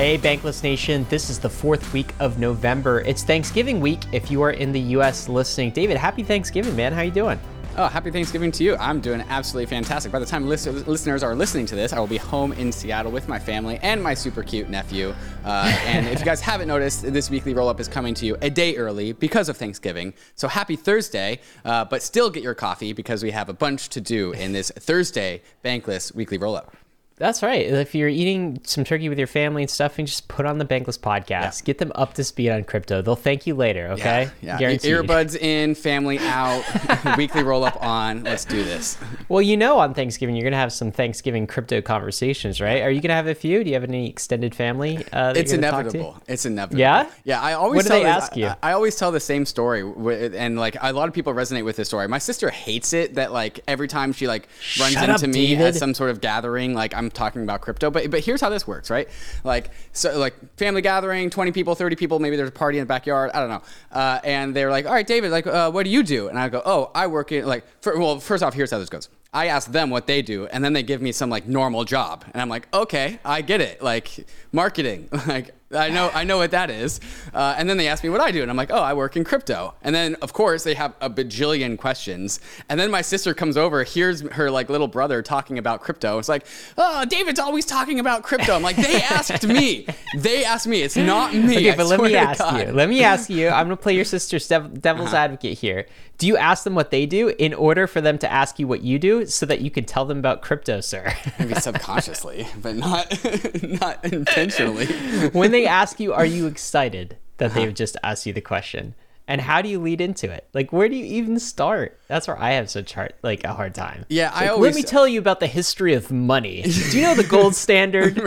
Hey, Bankless Nation. This is the fourth week of November. It's Thanksgiving week if you are in the U.S. listening. David, happy Thanksgiving, man. How are you doing? Oh, happy Thanksgiving to you. I'm doing absolutely fantastic. By the time list- listeners are listening to this, I will be home in Seattle with my family and my super cute nephew. Uh, and if you guys haven't noticed, this weekly roll up is coming to you a day early because of Thanksgiving. So happy Thursday, uh, but still get your coffee because we have a bunch to do in this Thursday Bankless weekly roll up. That's right. If you're eating some turkey with your family and stuff, and just put on the Bankless podcast. Yeah. Get them up to speed on crypto. They'll thank you later. Okay. Yeah. yeah. Earbuds in, family out, weekly roll up on. Let's do this. Well, you know, on Thanksgiving you're gonna have some Thanksgiving crypto conversations, right? Are you gonna have a few? Do you have any extended family? Uh, it's inevitable. It's inevitable. Yeah. Yeah. I always. What do they ask you? I, I, always tell the same story, and like a lot of people resonate with this story. My sister hates it that like every time she like runs Shut into up, me David. at some sort of gathering, like I'm talking about crypto but but here's how this works, right? Like so like family gathering, 20 people, 30 people, maybe there's a party in the backyard, I don't know. Uh, and they're like, "All right, David, like uh, what do you do?" And I go, "Oh, I work in like for, well, first off, here's how this goes. I ask them what they do, and then they give me some like normal job, and I'm like, okay, I get it, like marketing, like I know I know what that is. Uh, and then they ask me what I do, and I'm like, oh, I work in crypto. And then of course they have a bajillion questions, and then my sister comes over, hears her like little brother talking about crypto. It's like, oh, David's always talking about crypto. I'm like, they asked me, they asked me. It's not me. Okay, I but let me ask God. you. Let me ask you. I'm gonna play your sister's dev- devil's advocate here. Do you ask them what they do in order for them to ask you what you do, so that you can tell them about crypto, sir? Maybe subconsciously, but not not intentionally. when they ask you, are you excited that they've just asked you the question? And how do you lead into it? Like, where do you even start? That's where I have such hard, like a hard time. Yeah, I always- Let me tell you about the history of money. Do you know the gold standard?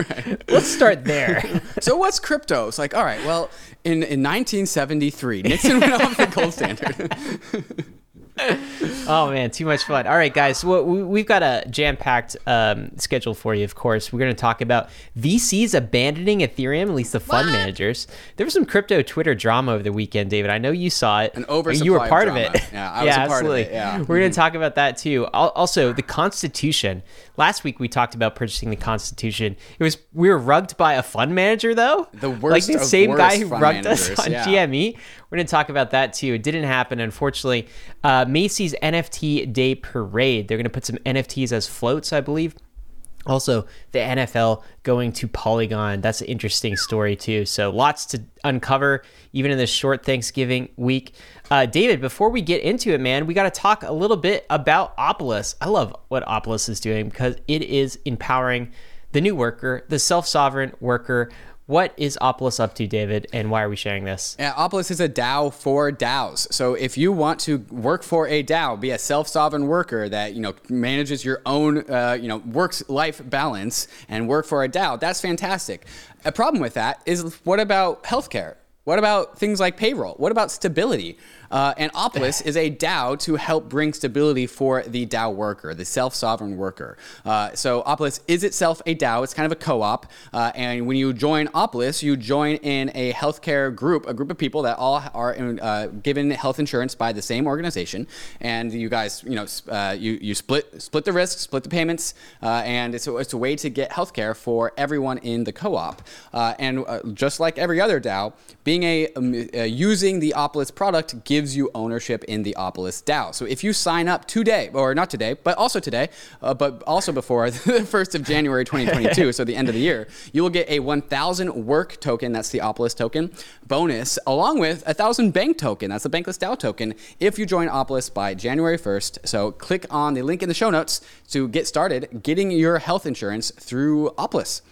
Let's start there. So what's crypto? It's like, all right, well, in, in 1973, Nixon went off the gold standard. Oh man, too much fun. All right, guys, well, we, we've got a jam-packed um, schedule for you. Of course, we're going to talk about VCs abandoning Ethereum, at least the fund managers. There was some crypto Twitter drama over the weekend, David. I know you saw it. An oversupply You were part of, drama. it. Yeah, I was a part of absolutely. it, yeah. We're going to talk about that too. Also, the Constitution. Last week we talked about purchasing the Constitution. It was we were rugged by a fund manager though. The worst. like the of same guy who rugged us on yeah. GME. We're going to talk about that too. It didn't happen, unfortunately. Uh, Macy's NFT Day Parade. They're going to put some NFTs as floats, I believe. Also, the NFL going to Polygon. That's an interesting story, too. So, lots to uncover, even in this short Thanksgiving week. Uh, David, before we get into it, man, we got to talk a little bit about Opolis. I love what Opolis is doing because it is empowering the new worker, the self sovereign worker. What is Opolis up to, David, and why are we sharing this? Yeah, Opolis is a DAO for DAOs. So if you want to work for a DAO, be a self-sovereign worker that you know manages your own uh, you know work-life balance and work for a DAO, that's fantastic. A problem with that is what about healthcare? What about things like payroll? What about stability? Uh, and Opolis is a DAO to help bring stability for the DAO worker, the self-sovereign worker. Uh, so Opolis is itself a DAO. It's kind of a co-op. Uh, and when you join Opolis, you join in a healthcare group, a group of people that all are uh, given health insurance by the same organization. And you guys, you know, uh, you you split split the risks, split the payments, uh, and it's a, it's a way to get healthcare for everyone in the co-op. Uh, and just like every other DAO, being a um, using the Opolis product gives you ownership in the Opolis DAO. So if you sign up today, or not today, but also today, uh, but also before the first of January 2022, so the end of the year, you will get a 1,000 work token. That's the Opolis token bonus, along with a thousand bank token. That's the Bankless DAO token. If you join Opolis by January 1st, so click on the link in the show notes to get started getting your health insurance through Opolis.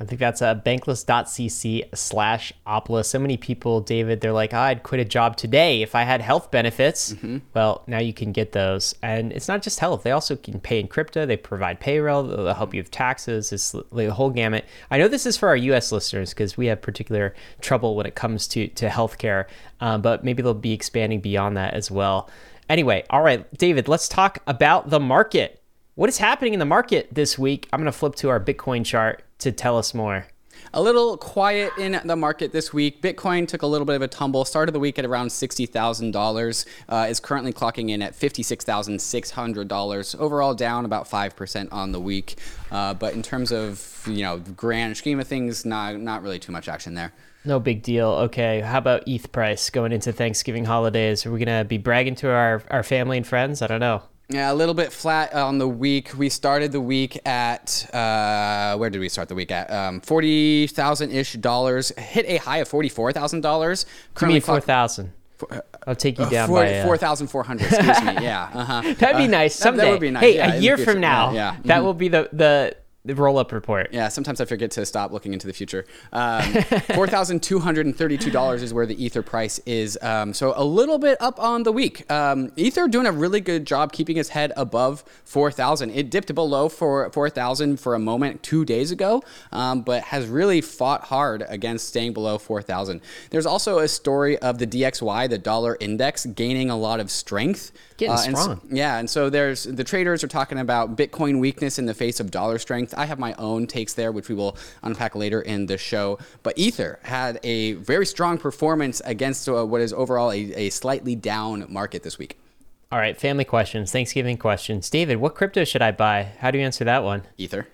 I think that's uh, bankless.cc slash Opolis. So many people, David, they're like, "Ah, I'd quit a job today if I had health benefits. Well, now you can get those. And it's not just health. They also can pay in crypto. They provide payroll. They'll help you with taxes. It's the whole gamut. I know this is for our U.S. listeners because we have particular trouble when it comes to, to healthcare, um, but maybe they'll be expanding beyond that as well. Anyway, all right, David, let's talk about the market. What is happening in the market this week? I'm going to flip to our Bitcoin chart to tell us more. A little quiet in the market this week. Bitcoin took a little bit of a tumble. Started the week at around sixty thousand uh, dollars. Is currently clocking in at fifty six thousand six hundred dollars. Overall, down about five percent on the week. Uh, but in terms of you know grand scheme of things, not not really too much action there. No big deal. Okay, how about ETH price going into Thanksgiving holidays? Are we gonna be bragging to our our family and friends? I don't know. Yeah, a little bit flat on the week. We started the week at uh, where did we start the week at? Um, Forty thousand ish dollars. Hit a high of forty four thousand dollars. Give me four thousand. I'll take you down four, by uh, four thousand four hundred. Excuse me. Yeah. Uh-huh. That'd be Uh, nice someday. That, would be nice. Hey, yeah, a year from now, Yeah. yeah. that will be the the, the roll up report. Yeah, sometimes I forget to stop looking into the future. Um, Four thousand two hundred and thirty-two dollars is where the Ether price is. Um, so a little bit up on the week. Um, Ether doing a really good job keeping its head above four thousand. It dipped below for four thousand for a moment two days ago, um, but has really fought hard against staying below four thousand. There's also a story of the DXY, the dollar index, gaining a lot of strength. Getting Uh, strong. yeah, and so there's the traders are talking about Bitcoin weakness in the face of dollar strength. I have my own takes there, which we will unpack later in the show. But Ether had a very strong performance against uh, what is overall a, a slightly down market this week. All right, family questions, Thanksgiving questions. David, what crypto should I buy? How do you answer that one? Ether,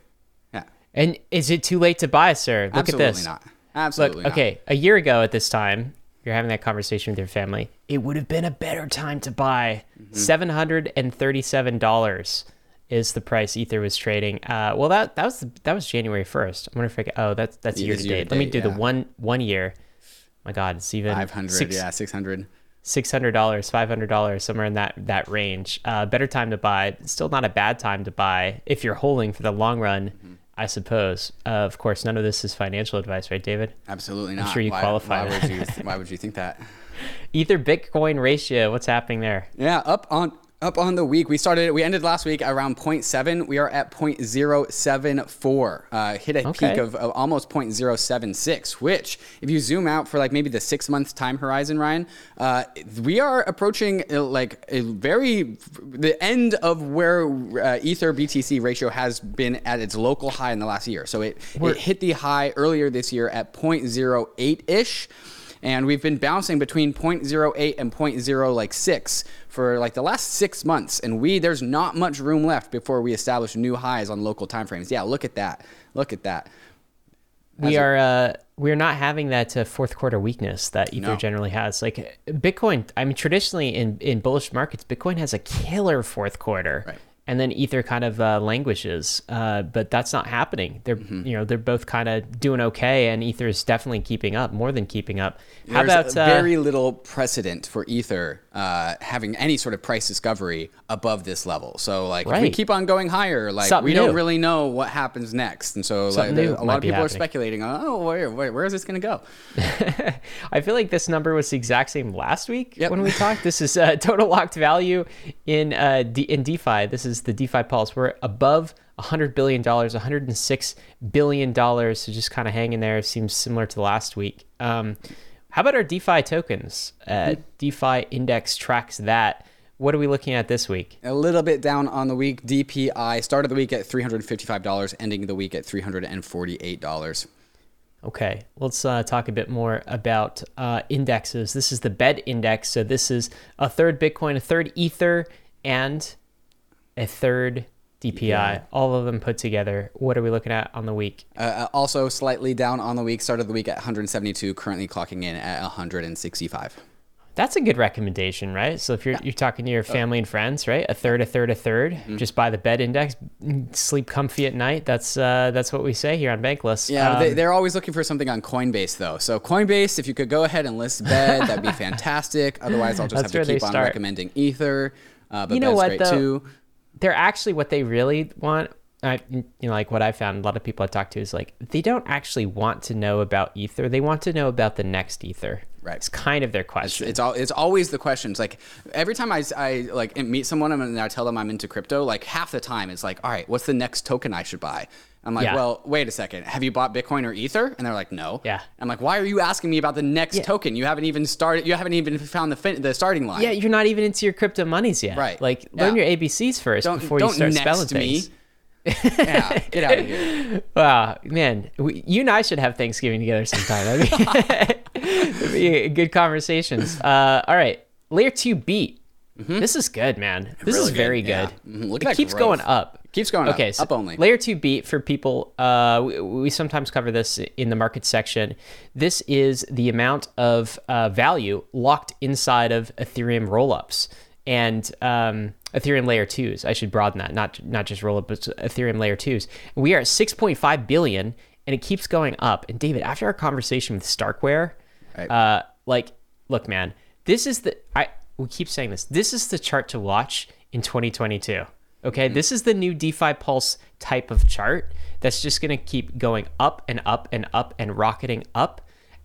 yeah, And is it too late to buy, sir? Look absolutely at this. not. Absolutely Look, okay, a year ago at this time, you're having that conversation with your family. It would have been a better time to buy. Seven hundred and thirty-seven dollars is the price Ether was trading. Uh, well, that that was that was January first. I'm gonna forget. Oh, that's that's year to date. Let me do the one one year. My God, it's even Five hundred, six- yeah, six hundred. six hundred dollars, five hundred dollars, somewhere in that that range. Uh, better time to buy. Still not a bad time to buy if you're holding for the long run. Mm-hmm. I suppose. Uh, of course, none of this is financial advice, right, David? Absolutely not. I'm sure you why, qualify Why would you? Why would you think that? Ether Bitcoin ratio. What's happening there? Yeah, up on up on the week. We started. We ended last week around 0.7. We are at 0.074. Uh, hit a Okay. peak of, of almost 0.076. Which, if you zoom out for like maybe the six month time horizon, Ryan, uh, we are approaching uh, like a very the end of where uh, Ether BTC ratio has been at its local high in the last year. So it, it hit the high earlier this year at 0.08 ish and we've been bouncing between 0.08 and 0.0 like 6 for like the last six months and we there's not much room left before we establish new highs on local time frames yeah look at that look at that we are uh, we are not having that uh, fourth quarter weakness that Ether No. generally has. Like Bitcoin, I mean, traditionally in in bullish markets, Bitcoin has a killer fourth quarter, Right. And then Ether kind of uh, languishes. Uh, but that's not happening. They're Mm-hmm. you know they're both kind of doing okay, and Ether is definitely keeping up, more than keeping up. How there's about uh, very little precedent for ether uh, having any sort of price discovery above this level so like if we keep on going higher like Something we don't really know what happens next and so like, new a lot of people are speculating oh where, where, where is this going to go I feel like this number was the exact same last week Yep. when we talked. This is uh, total locked value in uh, D- in DeFi. This is the DeFi pulse. We're above 100 billion dollars, 106 billion dollars. So just kind of hanging there. Seems similar to last week. Um, how about our DeFi tokens? Uh, DeFi index tracks that. What are we looking at this week? A little bit down on the week. DPI started the week at $355, ending the week at $348. Okay, let's uh, talk a bit more about uh, indexes. This is the BED index. So this is a third Bitcoin, a third Ether, and a third DPI. All of them put together. What are we looking at on the week? Uh, also slightly down on the week. Started the week at 172, currently clocking in at 165. That's a good recommendation, right? So if you're you're talking to your family and friends, right? A third, a third, a 3rd Just buy the bed index, sleep comfy at night. That's uh, that's what we say here on Bankless. Yeah, Um, they, they're always looking for something on Coinbase though. So Coinbase, if you could go ahead and list bed, that'd be fantastic. Otherwise, I'll just That's have to keep on start. recommending Ether. Uh, but You know bed's what, great though? too. They're actually what they really want. I, you know, like what I found, a lot of people I talk to is like they don't actually want to know about Ether. They want to know about the next Ether. Right. It's kind of their question. It's all. It's always the questions. Like every time I, I like meet someone and I tell them I'm into crypto, like half the time it's like, all right, what's the next token I should buy? I'm like, Yeah. well, wait a second. Have you bought Bitcoin or Ether? And they're like, no. Yeah. I'm like, why are you asking me about the next token? You haven't even started. You haven't even found the fin- the starting line. yeah, you're not even into your crypto monies yet. Right. Like learn Yeah. your ABCs 1st Don't before don't you start next spelling me. things. yeah, get out of here. Wow, man, we, you and I should have Thanksgiving together sometime. That'd be good conversations. Uh, all right, layer two beat. This is good, man. This is Really good, very yeah. good. Mhm, look it at keeps growth. going up. Keeps going Okay, up, so up only. layer two beat for people. Uh, we, we sometimes cover this in the market section. This is the amount of uh, value locked inside of Ethereum rollups and um, Ethereum layer twos. I should broaden that, not not just rollup, but Ethereum layer twos. We are at 6.5 billion, and it keeps going up. And David, after our conversation with Starkware, Right. uh, like, look, man, this is the I. We keep saying this. This is the chart to watch in 2022. Okay, this is the new DeFi Pulse type of chart that's just going to keep going up and up and up and rocketing up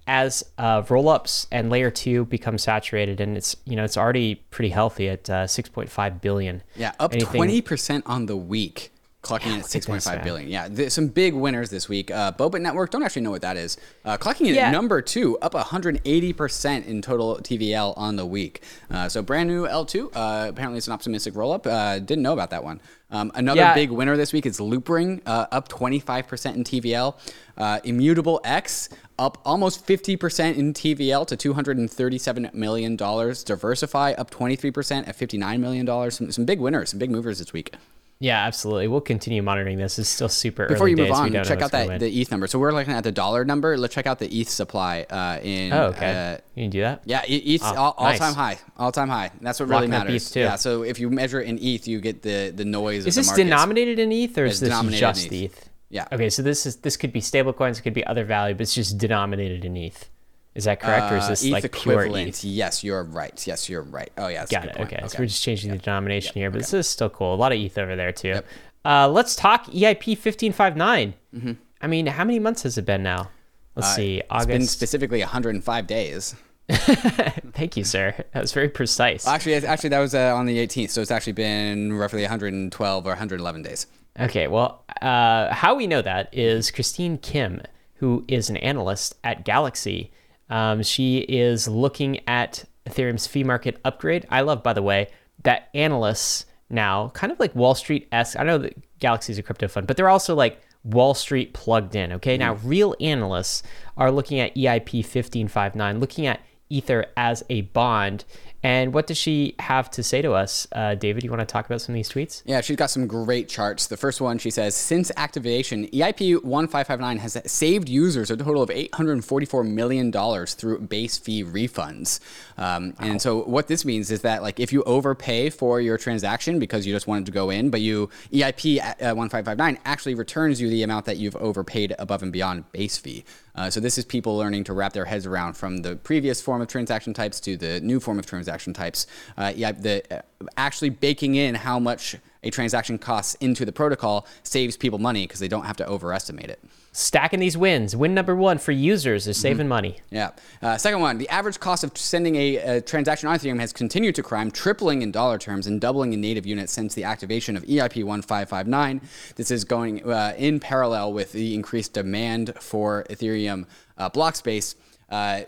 as uh, rollups and layer two become saturated, and it's you know it's already pretty healthy at uh, 6.5 billion. Yeah, up Anything- twenty percent on the week, clocking in at at six point this, five man. billion. Yeah, there's some big winners this week. Uh, Boba Network, don't actually know what that is. Uh, clocking in Yeah. at number two, up 180 percent in total TVL on the week. Uh, so brand new L2. Uh, apparently, it's an optimistic roll up. Uh, didn't know about that one. Um, another Yeah. big winner this week is Loopring, uh, up 25 percent in TVL. Uh, Immutable X up almost 50% in TVL to $237 million. DeversiFi up 23% at $59 million. Some, some big winners, some big movers this week. Yeah, absolutely. We'll continue monitoring this. It's still super early. Before you move days. On, check out that the ETH number. So we're looking at the dollar number. Let's check out the ETH supply uh, in. Oh, okay. uh, you can do that. yeah, ETH Oh, all, all nice. time high, all time high. That's what really Locking up matters. Yeah. So if you measure it in ETH, you get the the noise. Is this denominated in ETH or It's is this just ETH? ETH. Yeah. Okay, so this is this could be stable coins, it could be other value, but it's just denominated in ETH. Is that correct, or is Uh, this ETH like pure? ETH? Yes, you're right. Yes, you're right. Oh yeah, Got it. point. Okay. so we're just changing the denomination here, but this is still cool. A lot of ETH over there too. Yep. Uh, let's talk EIP fifteen five nine. I mean, how many months has it been now? Let's see. Mm-hmm. Uh, It's been August. specifically 105 days. Thank you, sir. That was very precise. Actually, actually that was uh, on the 18th, so it's actually been roughly 112 or 111 days. Okay, well, uh, how we know that is Christine Kim, who is an analyst at Galaxy. Um, she is looking at Ethereum's fee market upgrade. I love, by the way, that analysts now, kind of like Wall Street esque, I know that Galaxy is a crypto fund, but they're also like Wall Street plugged in. Okay, now real analysts are looking at EIP 1559, looking at Ether as a bond. And what does she have to say to us, uh, David? You want to talk about some of these tweets? Yeah, she's got some great charts. The first one, she says, since activation, EIP 1559 has saved users a total of $844 million through base fee refunds. Um, And so what this means is that like if you overpay for your transaction because you just wanted to go in, but you EIP at, uh, 1559 actually returns you the amount that you've overpaid above and beyond base fee. Uh, so this is people learning to wrap their heads around from the previous form of transaction types to the new form of transaction types. Uh, yeah, the uh, actually baking in how much a transaction costs into the protocol saves people money because they don't have to overestimate it. Stacking these wins. Win number one for users is Mm-hmm. saving money. Yeah. Uh, second one, the average cost of sending a, a transaction on Ethereum has continued to climb, tripling in dollar terms and doubling in native units since the activation of EIP 1559. This is going uh, in parallel with the increased demand for Ethereum uh, block space. Uh,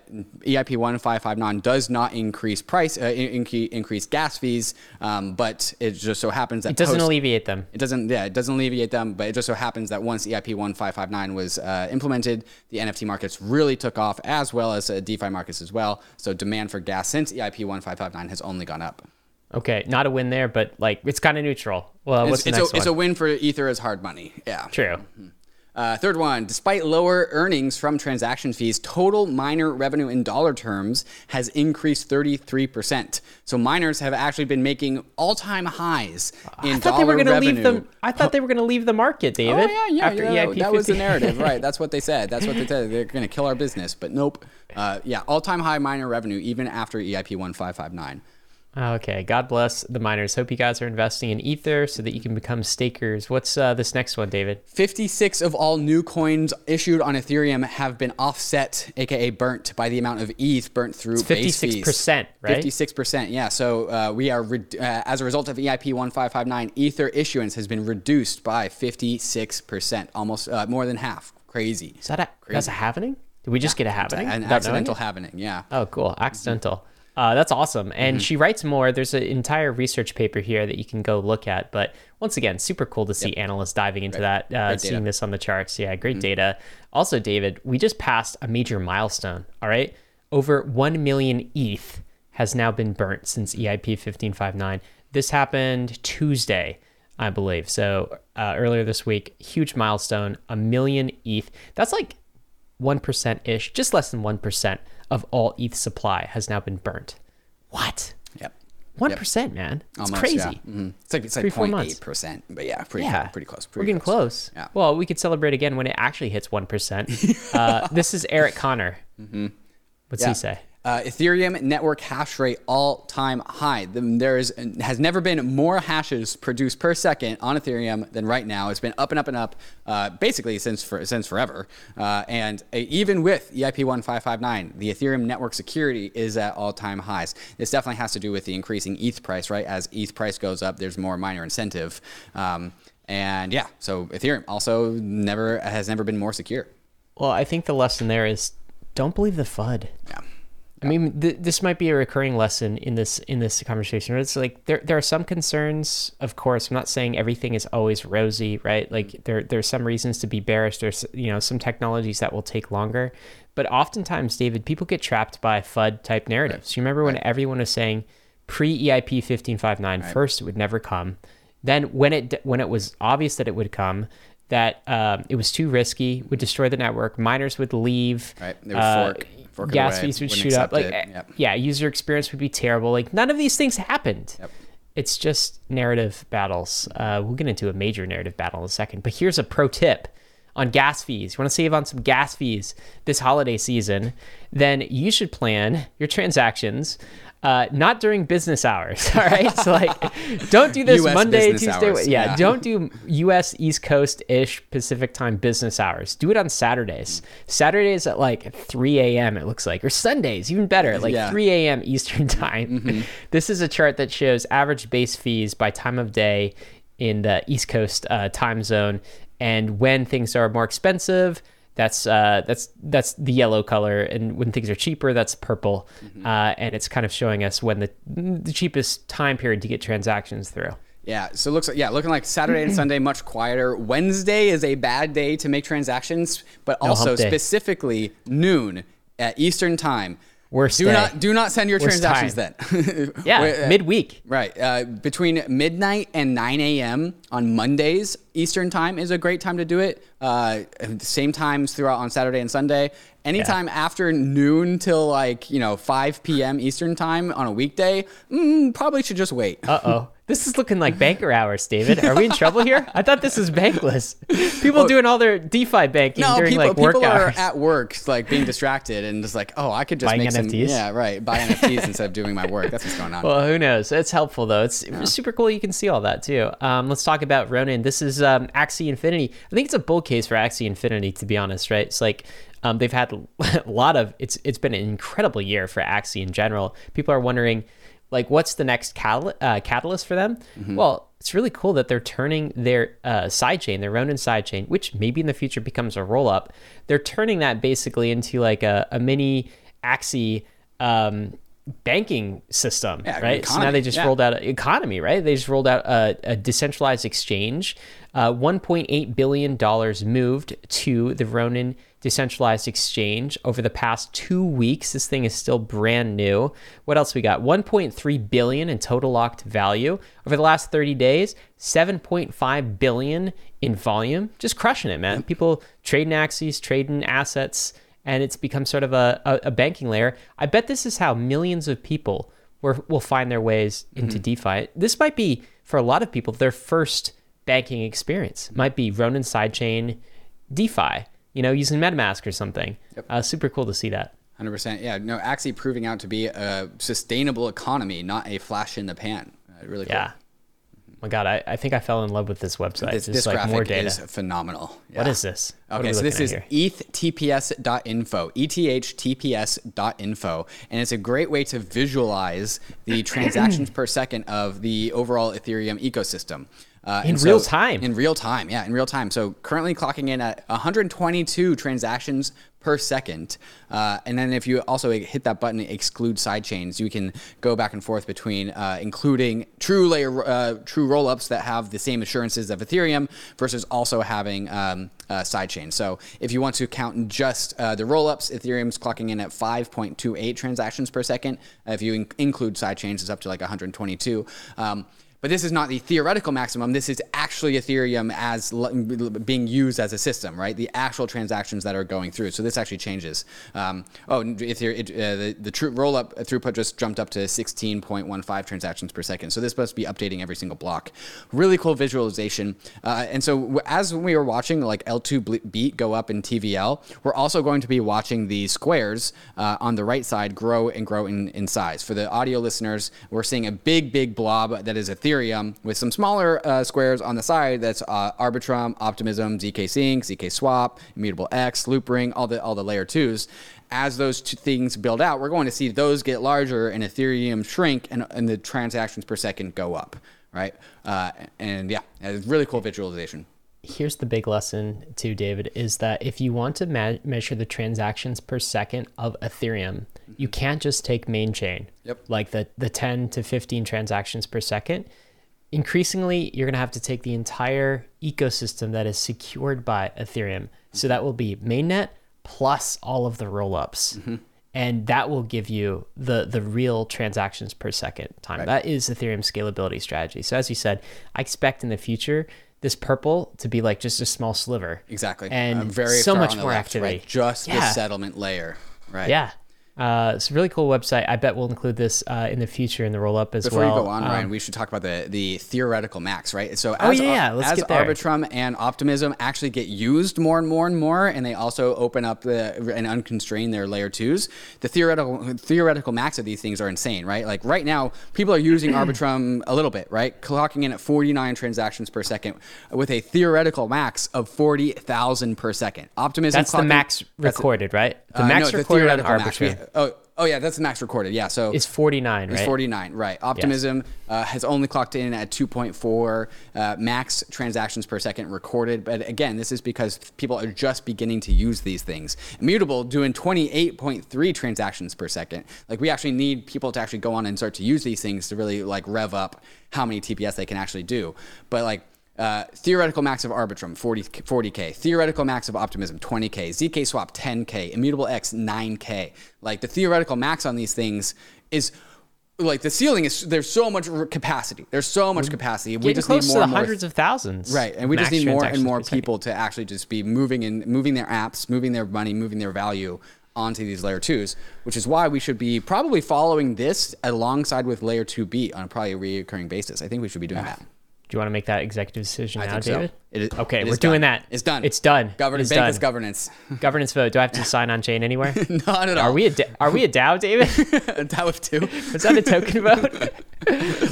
EIP 1559 does not increase price, uh, in- in- increase gas fees, um, but it just so happens that It doesn't post- alleviate them. it doesn't, yeah, it doesn't alleviate them, but it just so happens that once EIP 1559 was uh, implemented, the NFT markets really took off, as well as uh, DeFi markets as well. So demand for gas since EIP 1559 has only gone up. Okay, not a win there, but like it's kind of neutral. Well, what's It's, the it's, next a, it's a win for Ether as hard money. Yeah. True. Uh, third one, despite lower earnings from transaction fees, total miner revenue in dollar terms has increased 33%. So miners have actually been making all-time highs in I thought they dollar were going to revenue. leave them. I thought they were going to leave the market, David. Oh yeah, yeah, after yeah. EIP that was the narrative, right? That's what they said. That's what they said. They're going to kill our business, but nope. Uh, yeah, all-time high miner revenue even after EIP 1559. Okay, God bless the miners. Hope you guys are investing in Ether so that you can become stakers. What's uh, this next one, David? 56 of all new coins issued on Ethereum have been offset, aka burnt, by the amount of ETH burnt through base fees. 56%, right? 56%, yeah. So uh, we are, re- uh, as a result of EIP 1559, Ether issuance has been reduced by 56%, almost uh, more than half. Crazy. Is that a, that's a happening? Did we just get a happening? An accidental happening, yeah. Oh, cool. Accidental. Uh, that's awesome. And Mm-hmm. she writes more. There's an entire research paper here that you can go look at. But once again, super cool to see analysts diving into that, uh. Mm-hmm. seeing this on the charts. Yeah, great data. Also, David, we just passed a major milestone. All right. Over 1 million ETH has now been burnt since EIP 1559. This happened Tuesday, I believe. So uh, earlier this week, huge milestone, a million ETH. That's like 1% ish, just less than 1% of all ETH supply has now been burnt. What? Yep. 1%, man. It's Almost, crazy. Yeah. Mhm. It's like it's like 0.8 months. percent, but yeah, pretty Yeah. pretty close. We're getting close. Yeah. Well, we could celebrate again when it actually hits 1%. uh, this is Eric Conner. What's Yeah. he say? Uh, Ethereum network hash rate all time high. The- There is has never been more hashes produced per second on Ethereum than right now. It's been up and up and up, uh, basically since for, since forever. Uh, and uh, even with EIP 1559, the Ethereum network security is at all time highs. This definitely has to do with the increasing ETH price, right? As ETH price goes up, there's more miner incentive. Um, and yeah, so Ethereum also never has never been more secure. Well, I think the lesson there is don't believe the FUD. Yeah. I mean, th- this might be a recurring lesson in this in this conversation. It's like there there are some concerns. Of course, I'm not saying everything is always rosy, right? Like there there's some reasons to be bearish. There's you know some technologies that will take longer, but oftentimes, David, people get trapped by FUD type narratives. You remember when everyone was saying pre EIP 1559 first it would never come, then when it when it was obvious that it would come. That um, it was too risky, would destroy the network. Miners would leave. Right. They would uh, fork- fork gas fees would shoot up. Like, eh, Yep. yeah, user experience would be terrible. Like, none of these things happened. Yep. It's just narrative battles. Uh, we'll get into a major narrative battle in a second. But here's a pro tip on gas fees. You want to save on some gas fees this holiday season? Then you should plan your transactions. Uh, not during business hours, all right. So like, don't do this US Monday, Tuesday. hours, yeah, yeah. don't do U.S. East Coast ish Pacific time business hours. Do it on Saturdays. Saturdays at like 3 a.m. It looks like, or Sundays, even better, like Yeah. 3 a.m. Eastern time. this is a chart that shows average base fees by time of day in the East Coast uh, time zone, and when things are more expensive. That's uh, that's that's the yellow color, and when things are cheaper, that's purple, uh, and it's kind of showing us when the the cheapest time period to get transactions through. Yeah, so it looks like yeah, looking like Saturday and Sunday much quieter. Wednesday is a bad day to make transactions, but also day. specifically noon at Eastern time. Worst do day. not do not send your Worst transactions then. Yeah, uh, midweek. Right. Uh, between midnight and 9 a.m. on Mondays, Eastern time is a great time to do it. Uh, same times throughout on Saturday and Sunday. Anytime after noon till like, you know, 5 p.m. Eastern time on a weekday, mm, probably should just wait. Uh oh. This is looking like banker hours, David. Are we in trouble here? I thought this was bankless. People doing all their DeFi banking No, during people, like work people are hours. at work, like being distracted and just like, oh, I could just Buying make some, NFTs? yeah, right, buy NFTs instead of doing my work. That's what's going on. well, who knows? It's helpful though. It's super cool. You can see all that too. Um, let's talk about Ronin. This is um, Axie Infinity. I think it's a bull case for Axie Infinity, to be honest. Right? It's like um, they've had a lot of. It's it's been an incredible year for Axie in general. People are wondering, like, what's the next catal- uh, catalyst for them? Well. It's really cool that they're turning their uh, sidechain, their Ronin sidechain, which maybe in the future becomes a roll up. They're turning that basically into like a, a mini Axie um, banking system, Yeah, right? so now they just yeah. rolled out an economy, right? They just rolled out a, a decentralized exchange. Uh, 1.8 billion dollars moved to the Ronin decentralized exchange over the past two weeks. This thing is still brand new. What else we got? 1.3 billion in total locked value over the last 30 days. 7.5 billion in volume. Just crushing it, man. People trading Axies, trading assets, and it's become sort of a, a, a banking layer. I bet this is how millions of people will, will find their ways into mm-hmm. DeFi. This might be for a lot of people their first banking experience. Might be Ronin sidechain DeFi, you know, using MetaMask or something. Uh, super cool to see that. 100%. Yeah, no, actually proving out to be a sustainable economy, not a flash in the pan. Uh, really cool. Yeah. My God, I, I think I fell in love with this website. This, Just this like graphic more data. is phenomenal. What Yeah. is this? What Okay, so this is here? ethtps.info, ethtps.info, and it's a great way to visualize the transactions per second of the overall Ethereum ecosystem. Uh, In real time. In real time, yeah, in real time. So currently clocking in at 122 transactions per second. Uh, and then if you also hit that button, exclude sidechains, you can go back and forth between uh, including true layer, uh, true rollups that have the same assurances of Ethereum versus also having um, uh, sidechains. So if you want to count just uh, the rollups, Ethereum's clocking in at 5.28 transactions per second. if you in- include sidechains, it's up to like 122. Um, but this is not the theoretical maximum. This is actually Ethereum as being used as a system, right? The actual transactions that are going through. So this actually changes. Um, oh, it, uh, the, the true rollup throughput just jumped up to 16.15 transactions per second. So this must be updating every single block. Really cool visualization. Uh, and so as we were watching like L2 beat go up in TVL, we're also going to be watching the squares uh, on the right side grow and grow in, in size. For the audio listeners, we're seeing a big, big blob that is Ethereum Ethereum with some smaller uh, squares on the side. That's uh, Arbitrum, Optimism, zk Sync, zk Swap, Immutable X, Loopring, all the all the layer twos. As those two things build out, we're going to see those get larger and Ethereum shrink, and, and the transactions per second go up, right? Uh, and yeah, it's really cool visualization here's the big lesson too david is that if you want to ma- measure the transactions per second of ethereum you can't just take main chain yep. like the, the 10 to 15 transactions per second increasingly you're going to have to take the entire ecosystem that is secured by Ethereum. So that will be mainnet plus all of the rollups. Mm-hmm. And that will give you the the real transactions per second time. Right. That is Ethereum scalability strategy. So as you said, I expect in the future this purple to be like just a small sliver. Exactly. And uh, very so much more left, activity. Right? Just yeah. the settlement layer. Right. Yeah. Uh, it's a really cool website. I bet we'll include this uh, in the future in the roll up as Before well. Before you go on, um, Ryan, we should talk about the the theoretical max, right? So oh, as, oh yeah, let's as get there. Arbitrum and Optimism actually get used more and more and more, and they also open up the and unconstrain their layer twos. The theoretical theoretical max of these things are insane, right? Like right now, people are using Arbitrum a little bit, right? Clocking in at 49 transactions per second with a theoretical max of 40,000 per second. Optimism. That's the max recorded, right? The uh, max no, recorded the on Arbitrum. Max. Oh, Oh yeah, that's the max recorded. Yeah, so it's 49, right? It's 49, right. Optimism yes. uh, has only clocked in at 2.4 uh, max transactions per second recorded, but again, this is because people are just beginning to use these things. Immutable doing 28.3 transactions per second. Like we actually need people to actually go on and start to use these things to really like rev up how many TPS they can actually do. But like uh, theoretical max of Arbitrum, 40, 40K. Theoretical max of Optimism, 20K. ZK Swap, 10K. Immutable X, 9K. Like the theoretical max on these things is like the ceiling is there's so much capacity. There's so much capacity. We just need more, to more hundreds of thousands. Right, and we just need more and more people to actually just be moving and moving their apps, moving their money, moving their value onto these layer twos, which is why we should be probably following this alongside with layer two beat on a probably a recurring basis. I think we should be doing that. Do you want to make that executive decision I now, David? So. It is, okay, it we're doing done. that. It's done. It's done. Governance, it bankless governance. Governance vote. Do I have to sign on chain anywhere? Not at all. Are we a are we a DAO, David? a DAO of two. Was that a token vote?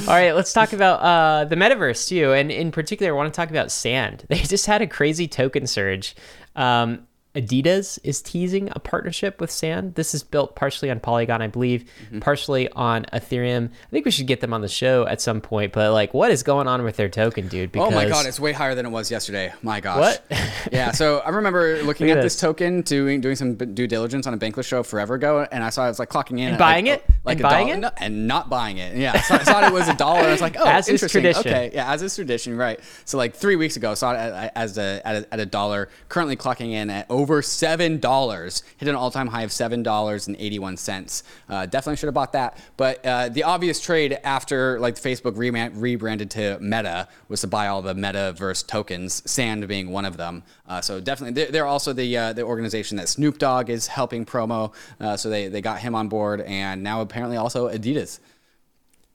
all right, let's talk about uh, the metaverse too, and in particular, I want to talk about Sand. They just had a crazy token surge. Um, Adidas is teasing a partnership with Sand. This is built partially on Polygon, I believe, mm-hmm. partially on Ethereum. I think we should get them on the show at some point. But like, what is going on with their token, dude? Because... Oh my god, it's way higher than it was yesterday. My gosh. What? yeah. So I remember looking Look at, at this. this. token, doing doing some due diligence on a bankless show forever ago, and I saw it was like clocking in and buying like, it, like and buying dollar, it, no, and not buying it. Yeah, I saw, I saw it was a dollar. I was like, oh, as interesting. Is tradition. Okay, yeah, as is tradition, right? So like three weeks ago, I saw it as a, at a, at a dollar. Currently clocking in at over seven dollars, hit an all-time high of seven dollars and eighty-one cents. Uh, definitely should have bought that. But uh, the obvious trade after like Facebook rebranded to Meta was to buy all the Metaverse tokens, Sand being one of them. Uh, so definitely, they're, they're also the uh, the organization that Snoop Dogg is helping promo. Uh, so they they got him on board, and now apparently also Adidas.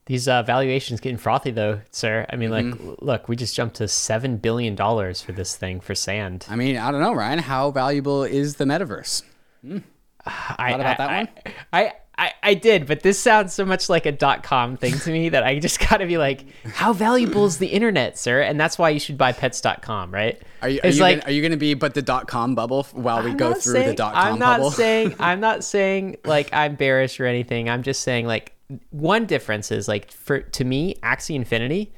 These uh, valuations getting frothy though, sir. I mean, like, mm-hmm. look, we just jumped to seven billion dollars for this thing for sand. I mean, I don't know, Ryan. How valuable is the metaverse? Hmm. I, Thought about I, that one? I, I, I did, but this sounds so much like a dot com thing to me that I just got to be like, how valuable is the internet, sir? And that's why you should buy pets.com, right? Are you, are you, like, gonna, are you gonna be but the dot com bubble while we I'm go through saying, the dot com I'm not bubble? saying I'm not saying like I'm bearish or anything. I'm just saying like one difference is like for to me, Axie Infinity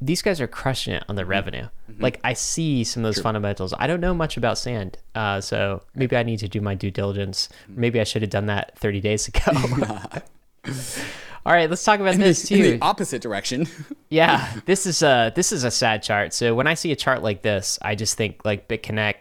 these guys are crushing it on the revenue. Like I see some of those fundamentals. I don't know much about sand, uh, so maybe I need to do my due diligence. Maybe I should have done that 30 days ago. All right, let's talk about this in too. the opposite direction. Yeah, this is a this is a sad chart. So when I see a chart like this, I just think like BitConnect.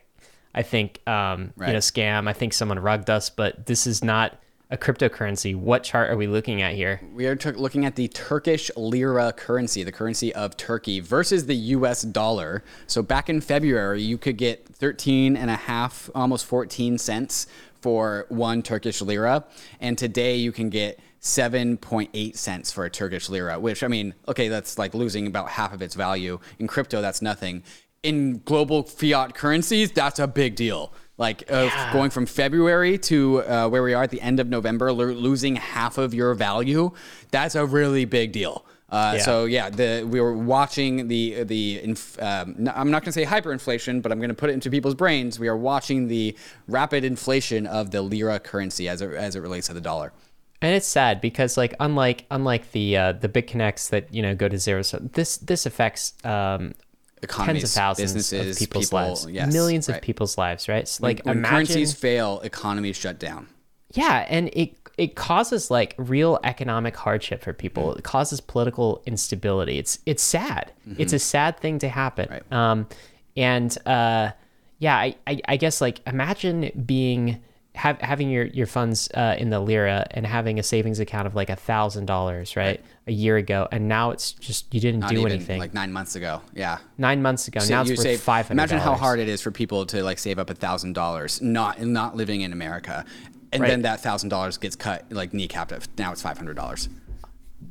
I think um, you know scam. I think someone rugged us, but this is not a cryptocurrency. What chart are we looking at here? We are tur- looking at the Turkish lira currency, the currency of Turkey, versus the US dollar. So back in February, you could get 13 and a half, almost 14 cents for one Turkish lira. And today you can get 7.8 cents for a Turkish lira, which I mean, okay, that's like losing about half of its value. In crypto, that's nothing. In global fiat currencies, that's a big deal. Like uh, going from February to uh, where we are at the end of November, lo- losing half of your value, that's a really big deal. Uh, Yeah. So yeah, the we were watching the the inf- um, I'm not going to say hyperinflation, but I'm going to put it into people's brains. We are watching the rapid inflation of the lira currency as it, as it relates to the dollar. And it's sad because like unlike unlike the uh, the BitConnects that you know go to zero, so this this affects um, Economies, tens of thousands businesses, of people's people, lives, yes, millions of people's lives, right? So, like when imagine, currencies fail, economies shut down. yeah, and it it causes like real economic hardship for people. Mm. It causes political instability. It's it's sad. It's a sad thing to happen. Mm-hmm. Right. Um, and uh, yeah, I, I I guess like imagine being having your your funds uh, in the lira and having a savings account of like a thousand dollars right a year ago, and now it's just you didn't Not do even anything like nine months ago. Yeah. nine months ago. So now it's you worth save- five hundred. Imagine how hard it is for people to like save up a thousand dollars, not not living in America, and Right. then that thousand dollars gets cut like kneecapped. Now it's five hundred dollars.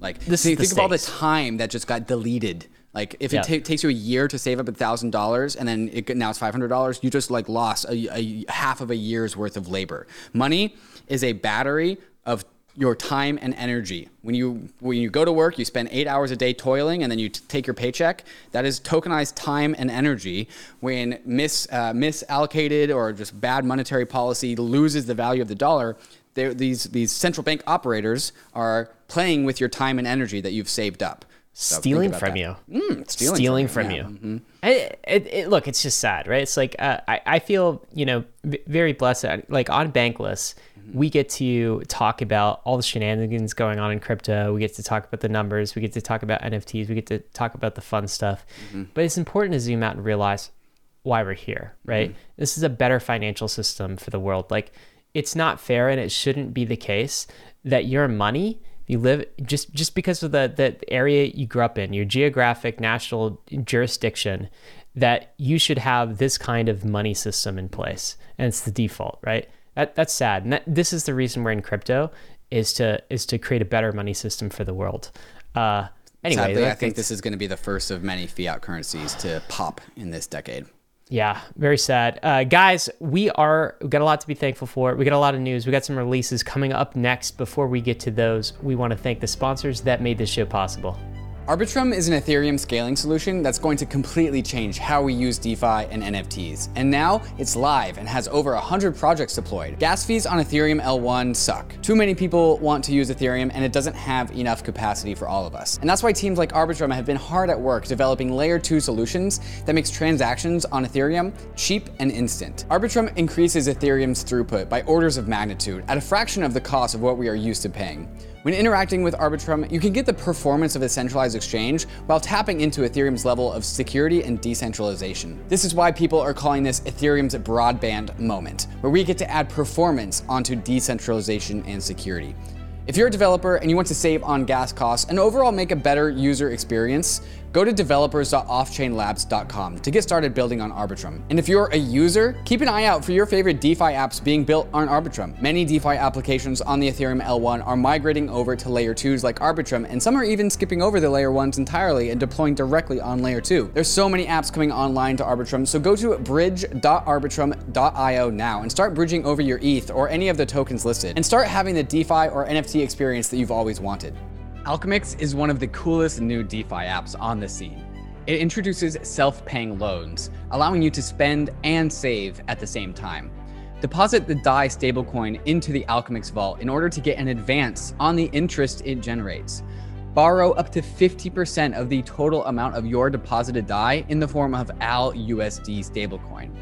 Like This think, think of all the time that just got deleted. Like if it Yeah. ta- takes you a year to save up a thousand dollars and then it, now it's five hundred dollars, you just like lost a, a half of a year's worth of labor. Money is a battery of your time and energy. When you when you go to work, you spend eight hours a day toiling, and then you t- take your paycheck. That is tokenized time and energy. When mis uh, misallocated or just bad monetary policy loses the value of the dollar, there- these these central bank operators are playing with your time and energy that you've saved up. So stealing from that. you. Mm, stealing, stealing from from you, you. yeah. I- it, it, look, it's just sad, right? It's like uh, I, I feel, you know, v- very blessed. Like on Bankless, Mm-hmm. we get to talk about all the shenanigans going on in crypto. We get to talk about the numbers. We get to talk about NFTs. We get to talk about the fun stuff. Mm-hmm. But it's important to zoom out and realize why we're here, right? Mm-hmm. This is a better financial system for the world. Like, it's not fair, and it shouldn't be the case that your money you live just just because of the the area you grew up in, your geographic national jurisdiction, that you should have this kind of money system in place, and it's the default, right? That that's sad, and that, this is the reason we're in crypto is to is to create a better money system for the world. Uh, anyway, Sadly, I think this is going to be the first of many fiat currencies to pop in this decade. Yeah, very sad. Uh, guys, we are we got a lot to be thankful for. We got a lot of news. We got some releases coming up next. Before we get to those, we want to thank the sponsors that made this show possible. Arbitrum is an Ethereum scaling solution that's going to completely change how we use DeFi and NFTs. And now it's live and has over 100 projects deployed. Gas fees on Ethereum L1 suck. Too many people want to use Ethereum and it doesn't have enough capacity for all of us. And that's why teams like Arbitrum have been hard at work developing layer 2 solutions that makes transactions on Ethereum cheap and instant. Arbitrum increases Ethereum's throughput by orders of magnitude at a fraction of the cost of what we are used to paying. When interacting with Arbitrum, you can get the performance of a centralized exchange while tapping into Ethereum's level of security and decentralization. This is why people are calling this Ethereum's broadband moment, where we get to add performance onto decentralization and security. If you're a developer and you want to save on gas costs and overall make a better user experience, go to developers.offchainlabs.com to get started building on Arbitrum. And if you're a user, keep an eye out for your favorite DeFi apps being built on Arbitrum. Many DeFi applications on the Ethereum L1 are migrating over to layer 2s like Arbitrum, and some are even skipping over the layer 1s entirely and deploying directly on layer 2. There's so many apps coming online to Arbitrum, so go to bridge.arbitrum.io now and start bridging over your ETH or any of the tokens listed, and start having the DeFi or NFT experience that you've always wanted. Alchemix is one of the coolest new DeFi apps on the scene. It introduces self paying loans, allowing you to spend and save at the same time. Deposit the DAI stablecoin into the Alchemix vault in order to get an advance on the interest it generates. borrow up to 50% of the total amount of your deposited DAI in the form of AL USD stablecoin.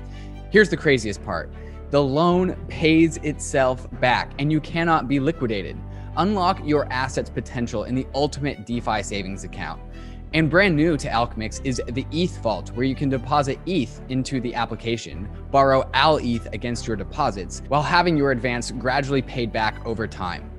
Here's the craziest part the loan pays itself back and you cannot be liquidated. Unlock your assets potential in the ultimate DeFi savings account. And brand new to Alchemix is the ETH Vault, where you can deposit ETH into the application, borrow AL ETH against your deposits, while having your advance gradually paid back over time.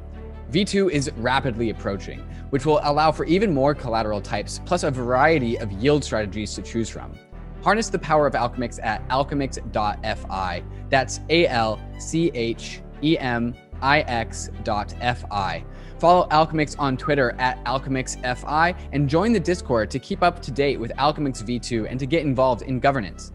V2 is rapidly approaching, which will allow for even more collateral types, plus a variety of yield strategies to choose from. Harness the power of Alchemix at alchemix.fi. That's A L C H E M I X.fi Follow Alchemix on Twitter at AlchemixFI and join the Discord to keep up to date with Alchemix V2 and to get involved in governance.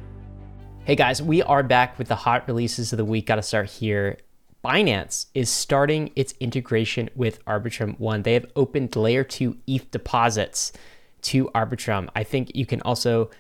Hey guys, we are back with the hot releases of the week. Got to start here. Binance is starting its integration with Arbitrum One. They have opened layer two ETH deposits to Arbitrum. I think you can also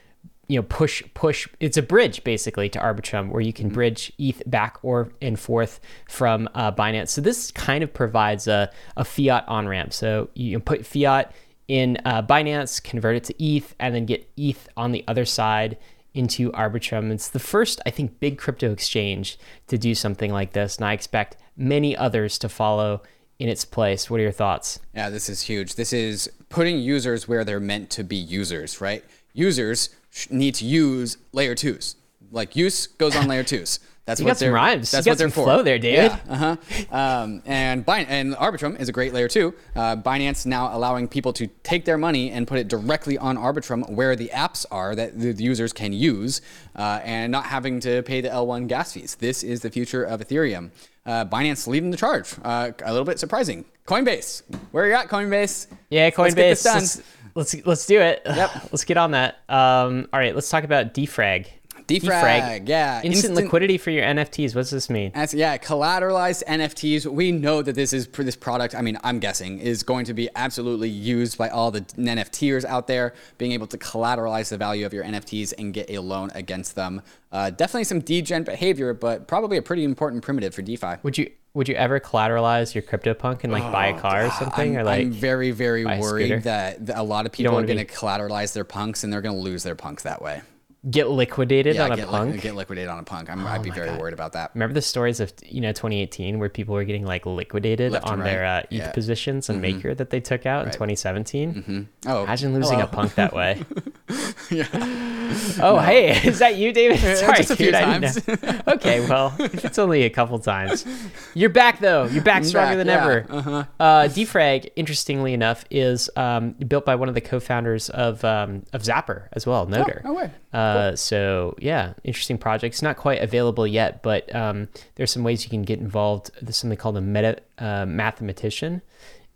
you know push push it's a bridge basically to arbitrum where you can mm-hmm. bridge eth back or and forth from uh, binance. So this kind of provides a, a fiat on ramp so you can put fiat in uh, binance convert it to eth and then get eth on the other side into arbitrum. It's the first i think big crypto exchange to do something like this and i expect many others to follow in its place. What are your thoughts? Yeah this is huge. This is putting users where they're meant to be users right users need to use layer twos. Like use goes on layer twos. That's you what got some rhymes. That's you what some for. flow there, David. Yeah. Uh huh. Um, and Bin- and Arbitrum is a great layer two. Uh, Binance now allowing people to take their money and put it directly on Arbitrum, where the apps are that the users can use, uh, and not having to pay the L1 gas fees. This is the future of Ethereum. Uh, Binance leading the charge. Uh, a little bit surprising. Coinbase, where are you at, Coinbase? Yeah, Coinbase. Let's let's let's do it. Yep. let's get on that. Um, all right, let's talk about defrag. Defrag, defrag yeah. Instant, Instant, liquidity for your NFTs. What's this mean? As, yeah, collateralized NFTs. We know that this is this product. I mean, I'm guessing is going to be absolutely used by all the NFTers out there, being able to collateralize the value of your NFTs and get a loan against them. Uh, definitely some degen behavior, but probably a pretty important primitive for DeFi. Would you would you ever collateralize your CryptoPunk and like oh, buy a oh, car or something? I'm, or like I'm very, very worried that a lot of people are going to collateralize their punks and they're going to lose their punks that way. Get liquidated yeah, on a punk. Li- get liquidated on a punk. i would oh be very God. worried about that. Remember the stories of you know 2018 where people were getting like liquidated Left on right. their uh, ETH yeah. positions and mm-hmm. Maker that they took out right. in 2017. Mm-hmm. Oh, imagine losing hello. a punk that way. yeah. Oh, no. hey, is that you, David? Sorry, Just a dude, few times. okay, well, if it's only a couple times, you're back though. You're back stronger back, than yeah. ever. Uh-huh. Uh, Defrag, interestingly enough, is um, built by one of the co-founders of um, of Zapper as well, Nodar. Oh, no way. Uh, cool. So yeah, interesting project. It's not quite available yet, but um, there's some ways you can get involved. There's something called a meta uh, mathematician.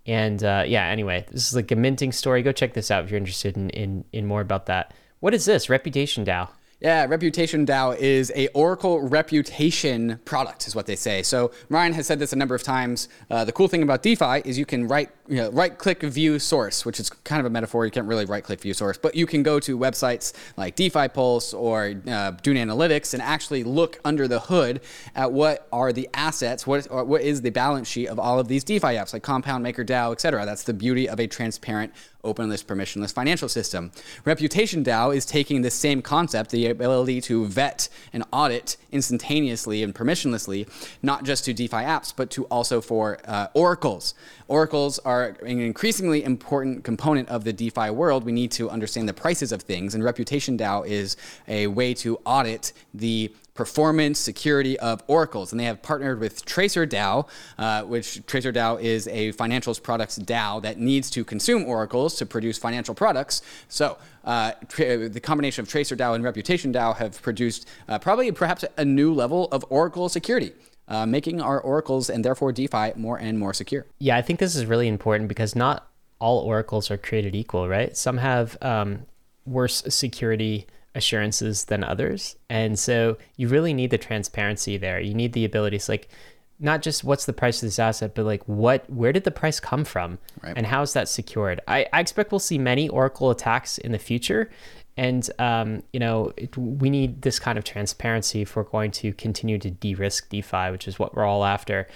And uh, yeah, anyway, this is like a minting story. Go check this out if you're interested in, in, in more about that. What is this? Reputation DAO. Yeah, Reputation DAO is a Oracle reputation product, is what they say. So Ryan has said this a number of times. Uh, the cool thing about DeFi is you can right you know, right click view source, which is kind of a metaphor. You can't really right click view source, but you can go to websites like DeFi Pulse or uh, Dune Analytics and actually look under the hood at what are the assets, what is, what is the balance sheet of all of these DeFi apps like Compound, MakerDAO, etc. That's the beauty of a transparent openless, permissionless financial system. Reputation DAO is taking the same concept, the ability to vet and audit instantaneously and permissionlessly, not just to DeFi apps, but to also for uh, oracles. Oracles are an increasingly important component of the DeFi world. We need to understand the prices of things, and Reputation DAO is a way to audit the performance security of oracles. And they have partnered with Tracer DAO, uh, which Tracer DAO is a financials products DAO that needs to consume oracles to produce financial products. So uh, tra- the combination of Tracer DAO and Reputation DAO have produced uh, probably perhaps a new level of oracle security. Uh, making our oracles and therefore DeFi more and more secure. Yeah, I think this is really important because not all oracles are created equal, right? Some have um, worse security assurances than others. And so you really need the transparency there. You need the abilities like not just what's the price of this asset, but like what where did the price come from right. and how is that secured? I, I expect we'll see many Oracle attacks in the future. And um, you know, it, we need this kind of transparency if we're going to continue to de-risk DeFi, which is what we're all after.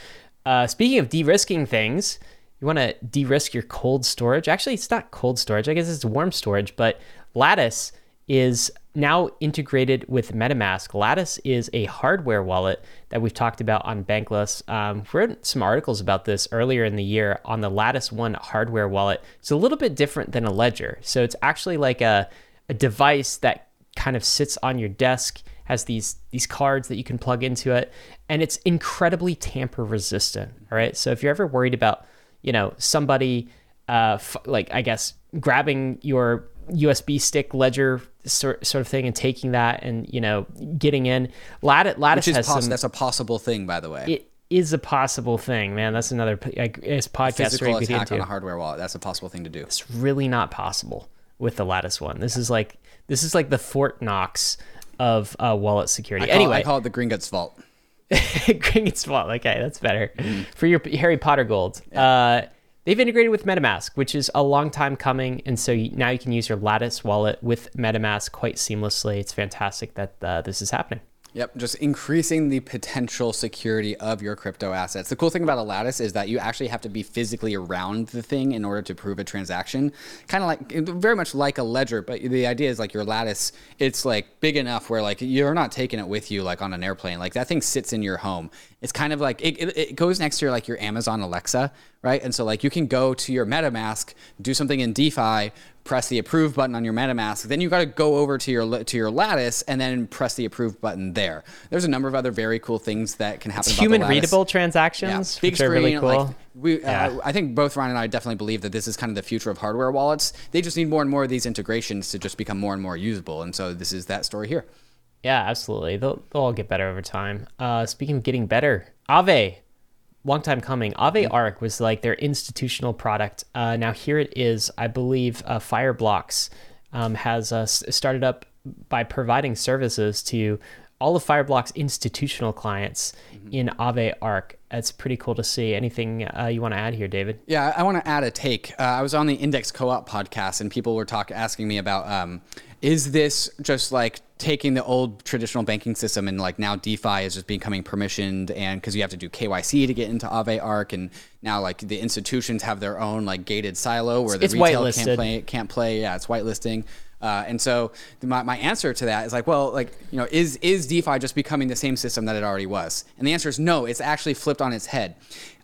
Uh, speaking of de-risking things, you want to de-risk your cold storage. Actually, it's not cold storage. I guess it's warm storage, but Lattice is now integrated with MetaMask. Lattice is a hardware wallet that we've talked about on Bankless. Um, we wrote some articles about this earlier in the year on the Lattice One hardware wallet. It's a little bit different than a ledger. So it's actually like a, a device that kind of sits on your desk, has these these cards that you can plug into it, and it's incredibly tamper resistant. All right. So if you're ever worried about, you know, somebody uh, f- like I guess grabbing your USB stick ledger sort, sort of thing and taking that and you know getting in. Lattice, Lattice Which is poss- some. that's a possible thing, by the way. It is a possible thing, man. That's another like, it's podcast Physical where you get attack on a hardware wallet. That's a possible thing to do. It's really not possible with the Lattice one. This is like this is like the Fort Knox of uh, wallet security. I call, anyway, I call it the Gringotts Vault. Gringotts Vault. Okay, that's better for your Harry Potter gold. Uh, they've integrated with MetaMask, which is a long time coming, and so now you can use your Lattice wallet with MetaMask quite seamlessly. It's fantastic that uh, this is happening. Yep, just increasing the potential security of your crypto assets. The cool thing about a lattice is that you actually have to be physically around the thing in order to prove a transaction. Kind of like, very much like a ledger, but the idea is like your lattice, it's like big enough where like you're not taking it with you like on an airplane. Like that thing sits in your home. It's kind of like, it, it, it goes next to your, like your Amazon Alexa, right? And so like you can go to your MetaMask, do something in DeFi, press the approve button on your MetaMask. Then you got to go over to your to your Lattice and then press the approve button there. There's a number of other very cool things that can happen. It's human readable transactions, Big which are screen, really cool. like we, Yeah. uh, I think both Ryan and I definitely believe that this is kind of the future of hardware wallets. They just need more and more of these integrations to just become more and more usable. And so this is that story here. Yeah, absolutely. They'll, they'll all get better over time. Uh, speaking of getting better, Aave, long time coming. Aave Arc was like their institutional product. Uh, now here it is. I believe uh, Fireblocks um, has uh, started up by providing services to all of Fireblocks institutional clients in Aave Arc. It's pretty cool to see. Anything uh, you want to add here, David? Yeah, I want to add a take. Uh, I was on the Index Co-op podcast, and people were talking, asking me about, um, is this just like taking the old traditional banking system and like now DeFi is just becoming permissioned, and because you have to do KYC to get into Aave Arc, and now like the institutions have their own like gated silo where the It's retail whitelisted. can't play, can't play. Yeah, it's whitelisting. Uh, and so the- my, my answer to that is like, well, like, you know, is, is DeFi just becoming the same system that it already was? And the answer is no, it's actually flipped on its head.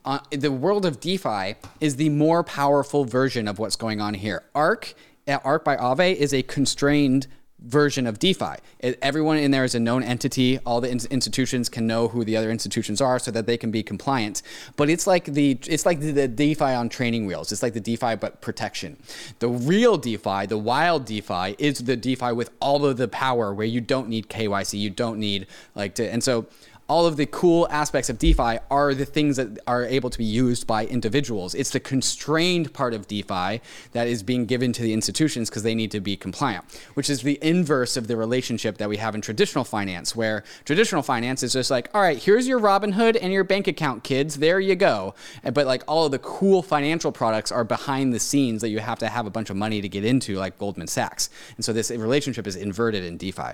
Uh, the world of DeFi is the more powerful version of what's going on here. Arc, uh, Arc by Aave is a constrained version of DeFi. It, everyone in there is a known entity. All the in- institutions can know who the other institutions are, so that they can be compliant. But it's like the it's like the, the DeFi on training wheels. It's like the DeFi but protection. The real DeFi, the wild DeFi, is the DeFi with all of the power, where you don't need KYC, you don't need like to, and so all of the cool aspects of DeFi are the things that are able to be used by individuals. It's the constrained part of DeFi that is being given to the institutions because they need to be compliant, which is the inverse of the relationship that we have in traditional finance, where traditional finance is just like, all right, here's your Robinhood and your bank account, kids. There you go. But like all of the cool financial products are behind the scenes that you have to have a bunch of money to get into, like Goldman Sachs. And so this relationship is inverted in DeFi.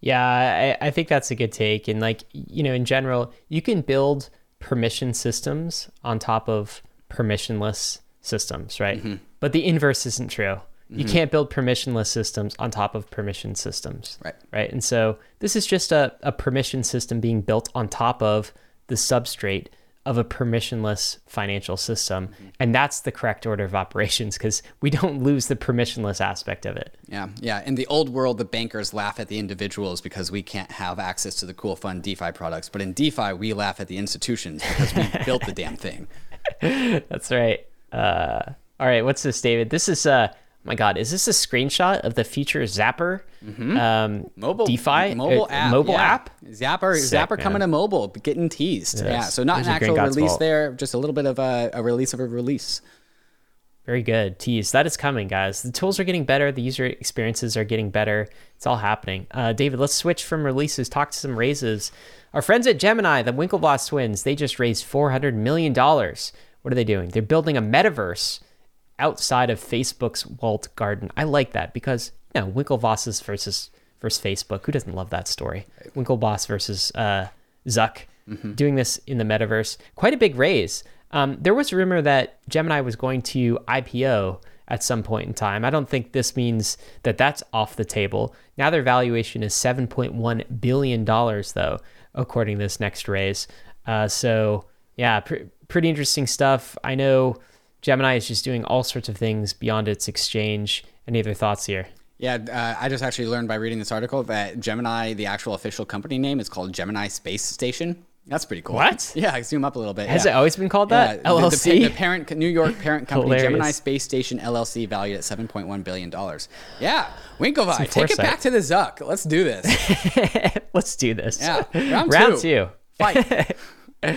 Yeah, I, I think that's a good take. And like, you know, in general, you can build permission systems on top of permissionless systems, right? Mm-hmm. But the inverse isn't true. You can't build permissionless systems on top of permission systems. Right. Right. And so this is just a, a permission system being built on top of the substrate of a permissionless financial system. And that's the correct order of operations because we don't lose the permissionless aspect of it. Yeah, yeah. In the old world, the bankers laugh at the individuals because we can't have access to the cool, fun DeFi products. But in DeFi, we laugh at the institutions because we built the damn thing. That's right. Uh, all right, what's this, David? This is uh, my God, is this a screenshot of the future Zapper um, Mobile DeFi mobile uh, app, Mobile yeah. app. Zapper, Sick, Zapper coming to mobile, getting teased. yeah, so not There's an actual release there, just a little bit of a, a release of a release. Very good. Tease. That is coming, guys. The tools are getting better. The user experiences are getting better. It's all happening. Uh, David, let's switch from releases, talk to some raises. Our friends at Gemini, the Winklevoss twins, they just raised $400 million. What are they doing? They're building a metaverse outside of Facebook's walled garden. I like that because, you know, Winklevosses versus, versus Facebook. Who doesn't love that story? Winklevoss versus uh, Zuck doing this in the metaverse. Quite a big raise. Um, there was a rumor that Gemini was going to IPO at some point in time. I don't think this means that that's off the table. Now their valuation is $7.1 billion, though, according to this next raise. Uh, so, yeah, pr- pretty interesting stuff. I know Gemini is just doing all sorts of things beyond its exchange. Any other thoughts here? Yeah, uh, I just actually learned by reading this article that Gemini, the actual official company name, is called Gemini Space Station. That's pretty cool. What? Yeah, zoom up a little bit. Has yeah. it always been called that? Yeah, LLC? The, the, the, parent, New York parent company. Gemini Space Station LLC, valued at seven point one billion dollars. Yeah, Winklevi, take it back to the Zuck. Let's do this. Let's do this. Yeah, round Round two. two. Fight.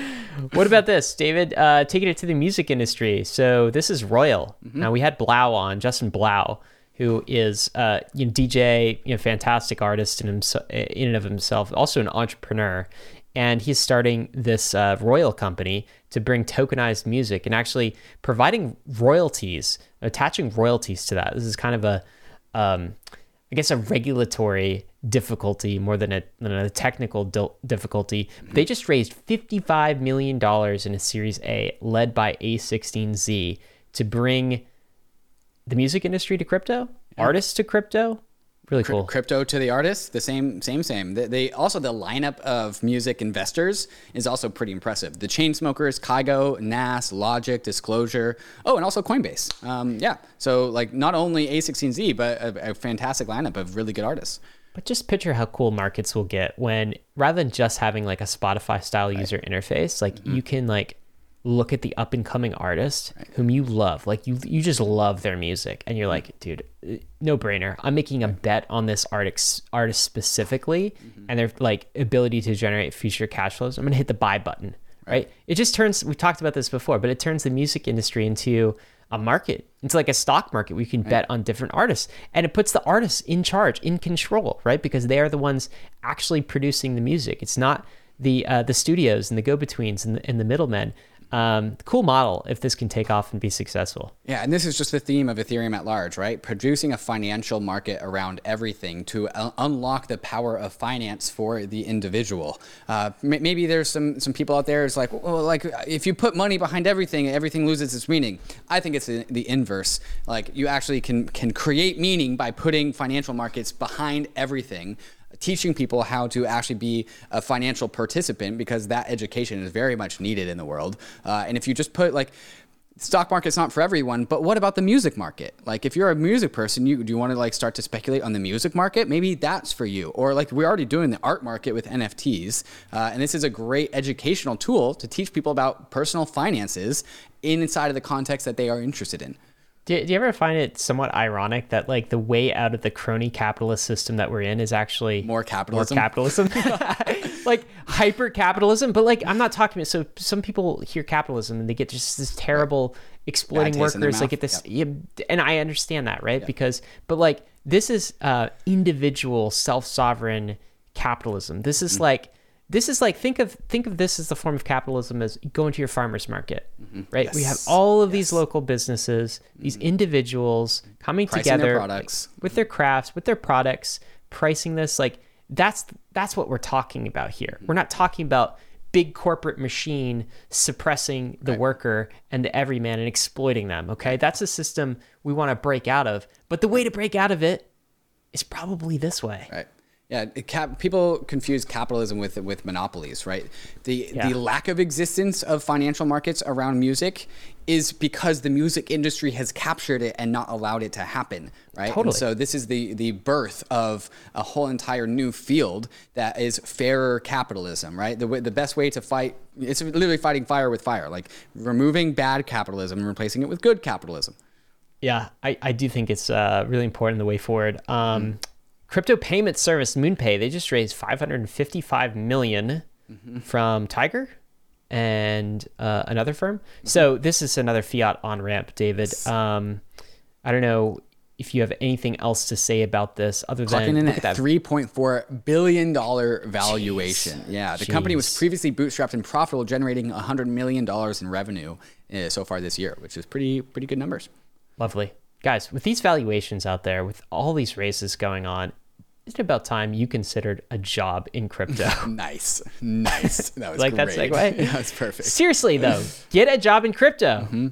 What about this, David? Uh, taking it to the music industry. So this is Royal. Mm-hmm. Now we had Blau on Justin Blau, who is uh, you know DJ, you know, fantastic artist in himself, in and of himself, also an entrepreneur, and he's starting this uh, Royal company to bring tokenized music and actually providing royalties, attaching royalties to that. This is kind of a um, I guess a regulatory difficulty more than a, than a technical difficulty. They just raised $55 million in a Series A led by A16Z to bring the music industry to crypto, artists to crypto. Really cool. Crypto to the artists, the same, same, same. They, they also the lineup of music investors is also pretty impressive. The Chainsmokers, Kygo, Nas, Logic, Disclosure. Oh, and also Coinbase. Um, yeah. So like not only A16Z, but a, a fantastic lineup of really good artists. But just picture how cool markets will get when rather than just having like a Spotify style user interface, like you can like look at the up and coming artist whom you love, like you you just love their music, and you're mm-hmm. like, dude, uh, no brainer. I'm making a bet on this artist artist specifically, mm-hmm. and their like ability to generate future cash flows. I'm gonna hit the buy button, right? It just turns. We've talked about this before, but it turns the music industry into a market into like a stock market we can bet on different artists. And it puts the artists in charge in control right? Because they are the ones actually producing the music. It's not the uh, the studios and the go-betweens and the, and the middlemen um, cool model if this can take off and be successful Yeah, and this is just the theme of Ethereum at large, right? Producing a financial market around everything to un- unlock the power of finance for the individual. Uh, m- maybe there's some some people out there is like, well, like if you put money behind everything, everything loses its meaning. I think it's the, the inverse. Like you actually can can create meaning by putting financial markets behind everything teaching people how to actually be a financial participant because that education is very much needed in the world. Uh, and if you just put like stock market's not for everyone, but what about the music market? Like if you're a music person, you do you want to like start to speculate on the music market? Maybe that's for you. Or like we're already doing the art market with NFTs, uh, and this is a great educational tool to teach people about personal finances inside of the context that they are interested in. Do, do you ever find it somewhat ironic that like the way out of the crony capitalist system that we're in is actually More capitalism? more capitalism? like hyper capitalism but like i'm not talking about so some people hear capitalism and they get just this terrible exploiting taste in their workers they mouth. get this yeah, and i understand that right? Because but like this is uh individual self-sovereign capitalism. This is like this is like think of think of this as the form of capitalism as going to your farmers market right we have Mm-hmm. Yes. all of these local businesses these individuals coming Mm-hmm. Pricing their together products. with their crafts with their products pricing this like that's that's what we're talking about here Mm-hmm. we're not talking about big corporate machine suppressing the worker and the everyman and exploiting them okay that's a system we want to break out of but the way to break out of it is probably this way Right. Yeah, cap- people confuse capitalism with with monopolies, right? The Yeah. the lack of existence of financial markets around music is because the music industry has captured it and not allowed it to happen, right? And Totally. so this is the the birth of a whole entire new field that is fairer capitalism, right? The the best way to fight it's literally fighting fire with fire, like removing bad capitalism and replacing it with good capitalism. Yeah, I, I do think it's uh, really important the way forward. Um, Crypto payment service MoonPay they just raised 555 million from Tiger and uh, another firm. So this is another fiat on ramp, David. Um, I don't know if you have anything else to say about this other than in at at that three point four billion dollar valuation. Yeah, the company was previously bootstrapped and profitable, generating hundred million dollars in revenue uh, so far this year, which is pretty pretty good numbers. Lovely. Guys, with these valuations out there, with all these races going on, isn't it about time you considered a job in crypto? nice, nice. That was like great. that segue? yeah, that's perfect. Seriously though, get a job in crypto. Mm-hmm.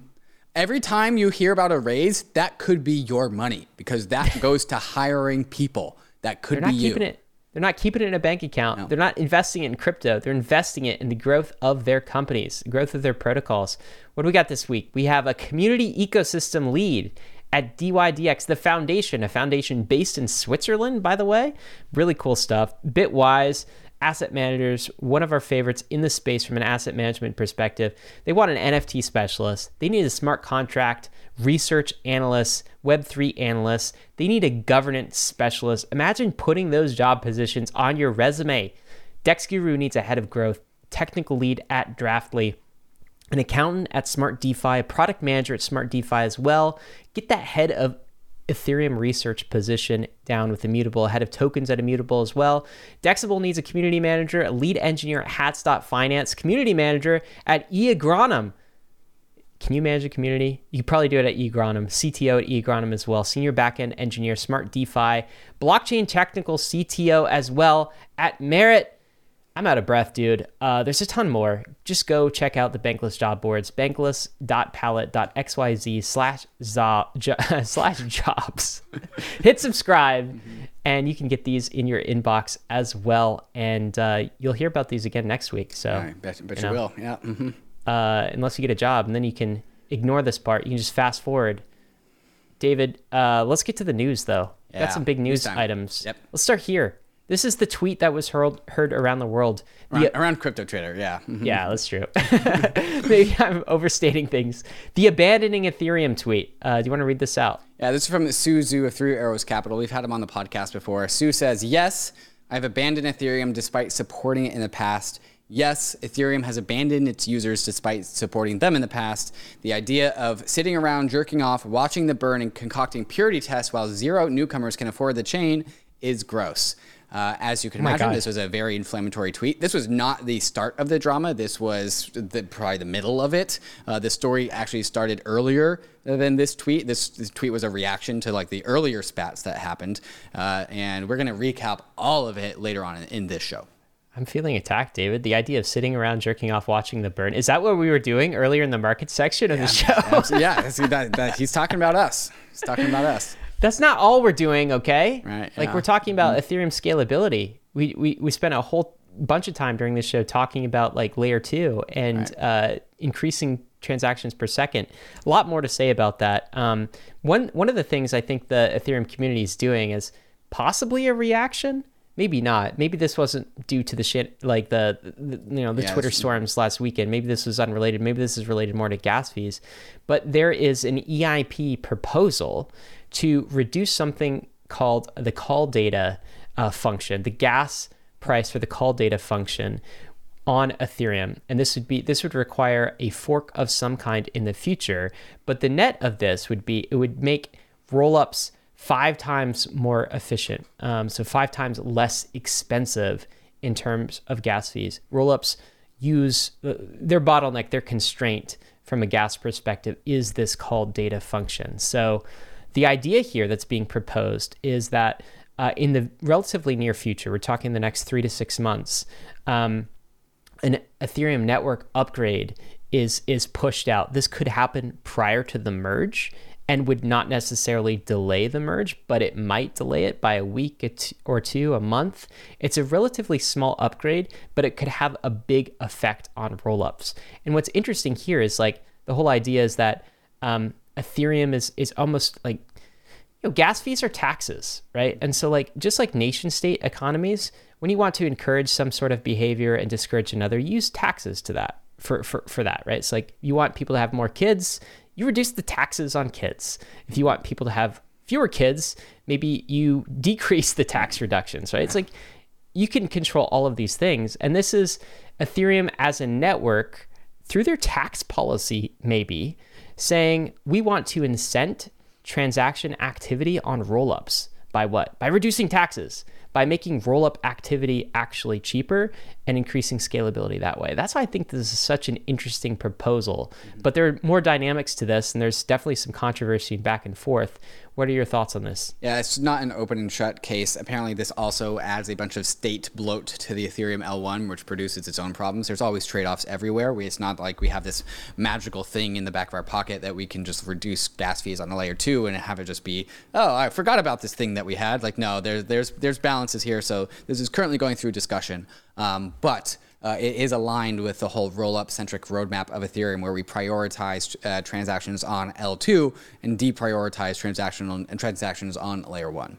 Every time you hear about a raise, that could be your money because that goes to hiring people. That could They're be not you. keeping it. They're not keeping it in a bank account. They're not investing it in crypto. They're investing it in the growth of their companies, the growth of their protocols. What do we got this week? We have a community ecosystem lead at DYDX, the foundation, a foundation based in Switzerland, by the way. Really cool stuff. Bitwise, asset managers, one of our favorites in the space from an asset management perspective. They want an NFT specialist. They need a smart contract research analyst, Web3 analyst. They need a governance specialist. Imagine putting those job positions on your resume. Dex Guru needs a head of growth, technical lead at Draftly, an accountant at Smart DeFi, a product manager at Smart DeFi as well. Get that head of Ethereum research position down with Immutable, head of tokens at Immutable as well. Dexable needs a community manager, a lead engineer at Hats.finance, community manager at eAgronom. Can you manage a community? You could probably do it at eAgronom, CTO at eAgronom as well, senior backend engineer, Smart DeFi, blockchain technical CTO as well at Merit. I'm out of breath, dude. Uh, there's a ton more. Just go check out the Bankless job boards, bankless.pallet.xyz slash jo- slash jobs. Hit subscribe, and you can get these in your inbox as well. And uh, you'll hear about these again next week. So, I bet, bet you, know. will. Yeah. hmm uh, unless you get a job, and then you can ignore this part. You can just fast forward. David, uh, let's get to the news though. Yeah, Got some big news news items. Yep. Let's start here. This is the tweet that was heard, heard around the world. The- Around, around crypto trader. Yeah. Mhm. yeah, that's true. Maybe I'm overstating things. The abandoning Ethereum tweet. Uh, do you want to read this out? Yeah, this is from Su Zhu of Three Arrows Capital. We've had him on the podcast before. Sue says, Yes, I've abandoned Ethereum despite supporting it in the past. Yes, Ethereum has abandoned its users despite supporting them in the past. The idea of sitting around jerking off, watching the burn, and concocting purity tests while zero newcomers can afford the chain is gross. Uh, as you can my imagine, God. this was a very inflammatory tweet. This was not the start of the drama. This was the, probably the middle of it. Uh, the story actually started earlier than this tweet. This, this tweet was a reaction to like the earlier spats that happened, uh, and we're gonna recap all of it later on in, in this show. I'm feeling attacked, David. The idea of sitting around jerking off watching the burn. Is that what we were doing earlier in the market section of the show? Yeah, that- that- he's talking about us. He's talking about us. That's not all we're doing, okay? Right, Like yeah. we're talking about Ethereum scalability. We, we we spent a whole bunch of time during this show talking about like layer two and uh, increasing transactions per second. A lot more to say about that. Um, one one of the things I think the Ethereum community is doing is possibly a reaction. Maybe not. Maybe this wasn't due to the shit like the, the you know the Yeah, Twitter storms last weekend. Maybe this was unrelated. Maybe this is related more to gas fees. But there is an EIP proposal to reduce something called the call data uh, function, the gas price for the call data function on Ethereum. And this would be this would require a fork of some kind in the future. But the net of this would be it would make rollups five times more efficient. Um, so five times less expensive in terms of gas fees. Rollups use uh, their bottleneck, their constraint from a gas perspective is this called data function. So the idea here that's being proposed is that uh, in the relatively near future, we're talking the next three to six months, um, an Ethereum network upgrade is is pushed out. This could happen prior to the merge and would not necessarily delay the merge, but it might delay it by a week or two, a month. It's a relatively small upgrade, but it could have a big effect on rollups. And what's interesting here is like the whole idea is that um, Ethereum is is almost like you know, gas fees are taxes, right? And so, like, just like nation state economies, when you want to encourage some sort of behavior and discourage another, use taxes to that for, for, for that, right? It's like you want people to have more kids, you reduce the taxes on kids. If you want people to have fewer kids, maybe you decrease the tax reductions, right? It's like you can control all of these things. And this is Ethereum as a network through their tax policy, maybe saying we want to incent transaction activity on rollups by what? By reducing taxes, by making rollup activity actually cheaper and increasing scalability that way. That's why I think this is such an interesting proposal. But there are more dynamics to this, and there's definitely some controversy back and forth. What are your thoughts on this? Yeah, it's not an open and shut case. Apparently, this also adds a bunch of state bloat to the Ethereum L1, which produces its own problems. There's always trade offs everywhere. We, it's not like we have this magical thing in the back of our pocket that we can just reduce gas fees on the layer two and have it just be, oh, I forgot about this thing that we had. Like, no, there's there's there's balances here. So this is currently going through discussion, um, but uh, it is aligned with the whole roll-up centric roadmap of Ethereum, where we prioritize uh, transactions on L2 and deprioritize transactional and transactions on layer one.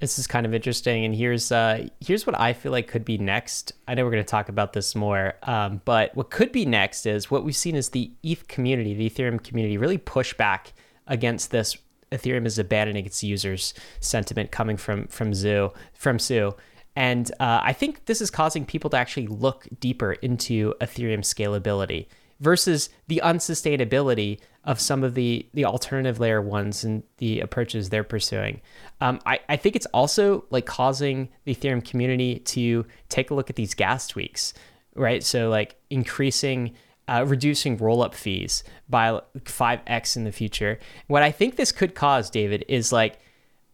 This is kind of interesting, and here's uh, here's what I feel like could be next. I know we're going to talk about this more, um, but what could be next is what we've seen is the ETH community, the Ethereum community, really push back against this. Ethereum is abandoning its users sentiment coming from from Zhu from Su and uh, I think this is causing people to actually look deeper into Ethereum scalability versus the unsustainability of some of the the alternative layer ones and the approaches they're pursuing. Um, I, I think it's also like causing the Ethereum community to take a look at these gas tweaks, right? So like increasing uh, reducing roll up fees by 5x in the future. What I think this could cause, David, is like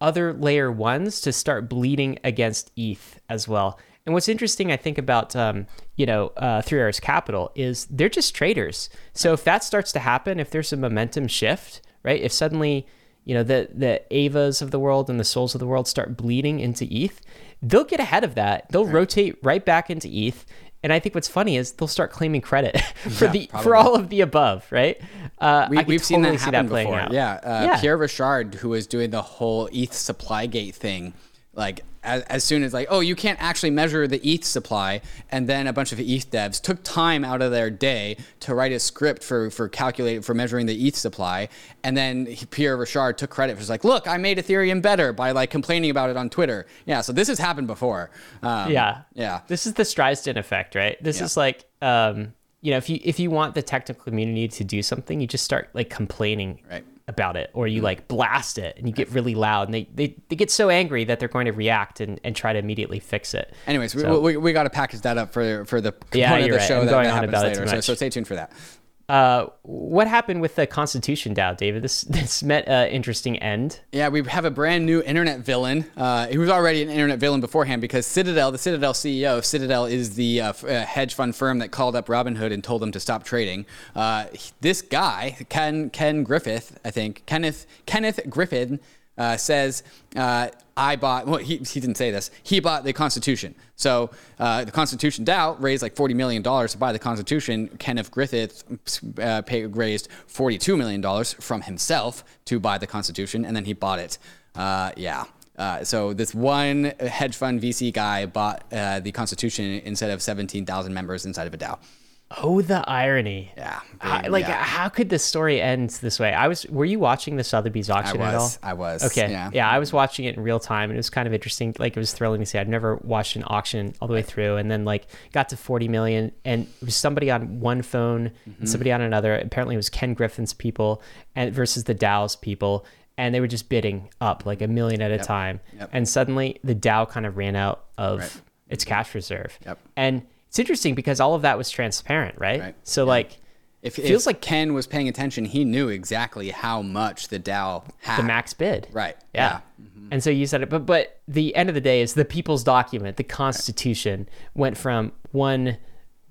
other layer ones to start bleeding against ETH as well. And what's interesting, I think, about um, you know uh, Three Arrows Capital is they're just traders. So if that starts to happen, if there's a momentum shift, right? If suddenly you know the the Avas of the world and the Souls of the world start bleeding into ETH, they'll get ahead of that. They'll right. rotate right back into ETH. And I think what's funny is they'll start claiming credit for yeah, the probably. for all of the above, right? Uh, we, have totally seen that happen that before. Yeah. Uh, yeah. Pierre Rochard, who was doing the whole ETH supply gate thing, like as, as soon as like oh you can't actually measure the ETH supply, and then a bunch of ETH devs took time out of their day to write a script for for calculating for measuring the ETH supply, and then Pierre Rochard took credit for like look I made Ethereum better by like complaining about it on Twitter. Yeah, so this has happened before. Um, yeah, yeah. This is the Streisand effect, right? This yeah. is like. Um, you know, if you if you want the technical community to do something, you just start like complaining right about it or you mm. like blast it and you get really loud and they, they, they get so angry that they're going to react and, and try to immediately fix it. Anyways, so, we, we, we got to package that up for for the component yeah, of the right. show I'm that, that happens later. So, so stay tuned for that. Uh, what happened with the Constitution DAO, David? This this met an interesting end. Yeah, we have a brand new internet villain. Uh, he was already an internet villain beforehand because Citadel, the Citadel CEO, of Citadel is the uh, uh, hedge fund firm that called up Robinhood and told them to stop trading. Uh, this guy, Ken Ken Griffith, I think Kenneth Kenneth Griffin uh, says, uh, I bought, well, he, he didn't say this, he bought the Constitution. So uh, the Constitution DAO raised like $40 million to buy the Constitution. Kenneth Griffith uh, raised $42 million from himself to buy the Constitution, and then he bought it. Uh, yeah. Uh, so this one hedge fund VC guy bought the Constitution instead of 17,000 members inside of a DAO. Oh, the irony! Yeah, like yeah. how could this story end this way? I was. Were you watching the Sotheby's auction at all? I was. Okay. Yeah. yeah, I was watching it in real time, and it was kind of interesting. Like it was thrilling to see. I'd never watched an auction all the way through, and then like got to forty million, and it was somebody on one phone mm-hmm. and somebody on another. Apparently, it was Ken Griffin's people and versus the DAO's people, and they were just bidding up like a million at a time. Yep. And suddenly, the DAO kind of ran out of right. its cash reserve. Yep. And it's interesting because all of that was transparent, right? right. So yeah. like if it feels if like Ken was paying attention, he knew exactly how much the DAO had. The max bid. Right. Yeah. yeah. Mm-hmm. And so you said it, but but the end of the day is the people's document, the Constitution, right. went from one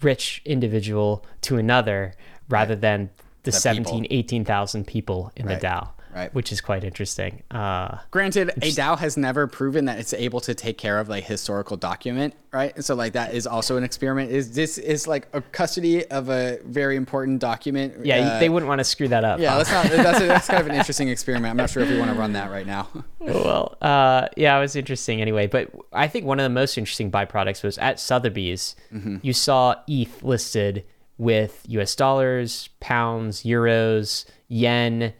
rich individual to another rather right. than the, the 17, 18,000 people in the DAO right? Which is quite interesting. Uh, Granted, a DAO has never proven that it's able to take care of like historical document, right? So like that is also an experiment. Is this is like a custody of a very important document? Yeah, uh, they wouldn't want to screw that up. Yeah, huh? that's not that's, a, that's kind of an interesting experiment. I'm not sure if we want to run that right now. well, uh, yeah, it was interesting anyway. But I think one of the most interesting byproducts was at Sotheby's. Mm-hmm. You saw ETH listed with U.S. dollars, pounds, euros, yen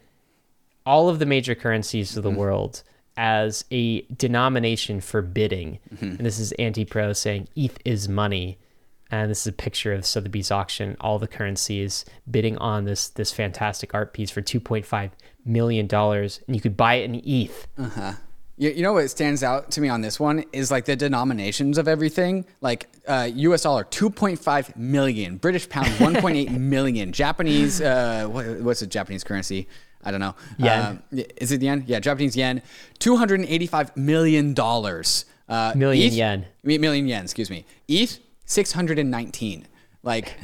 all of the major currencies of the mm-hmm. world as a denomination for bidding. Mm-hmm. And this is Anti-Pro saying ETH is money. And this is a picture of Sotheby's auction, all the currencies bidding on this this fantastic art piece for $2.5 million. And you could buy it in ETH. Uh-huh. You, you know what stands out to me on this one is like the denominations of everything. Like uh, U.S. dollar, two point five million. British pound, one point eight million. Japanese, uh, what, what's the Japanese currency? I don't know. Yen. Um, is it the yen? Yeah, Japanese yen. Two hundred and eighty-five million dollars. Uh, Million ETH- yen. Million yen. Excuse me. ETH six hundred and nineteen. Like,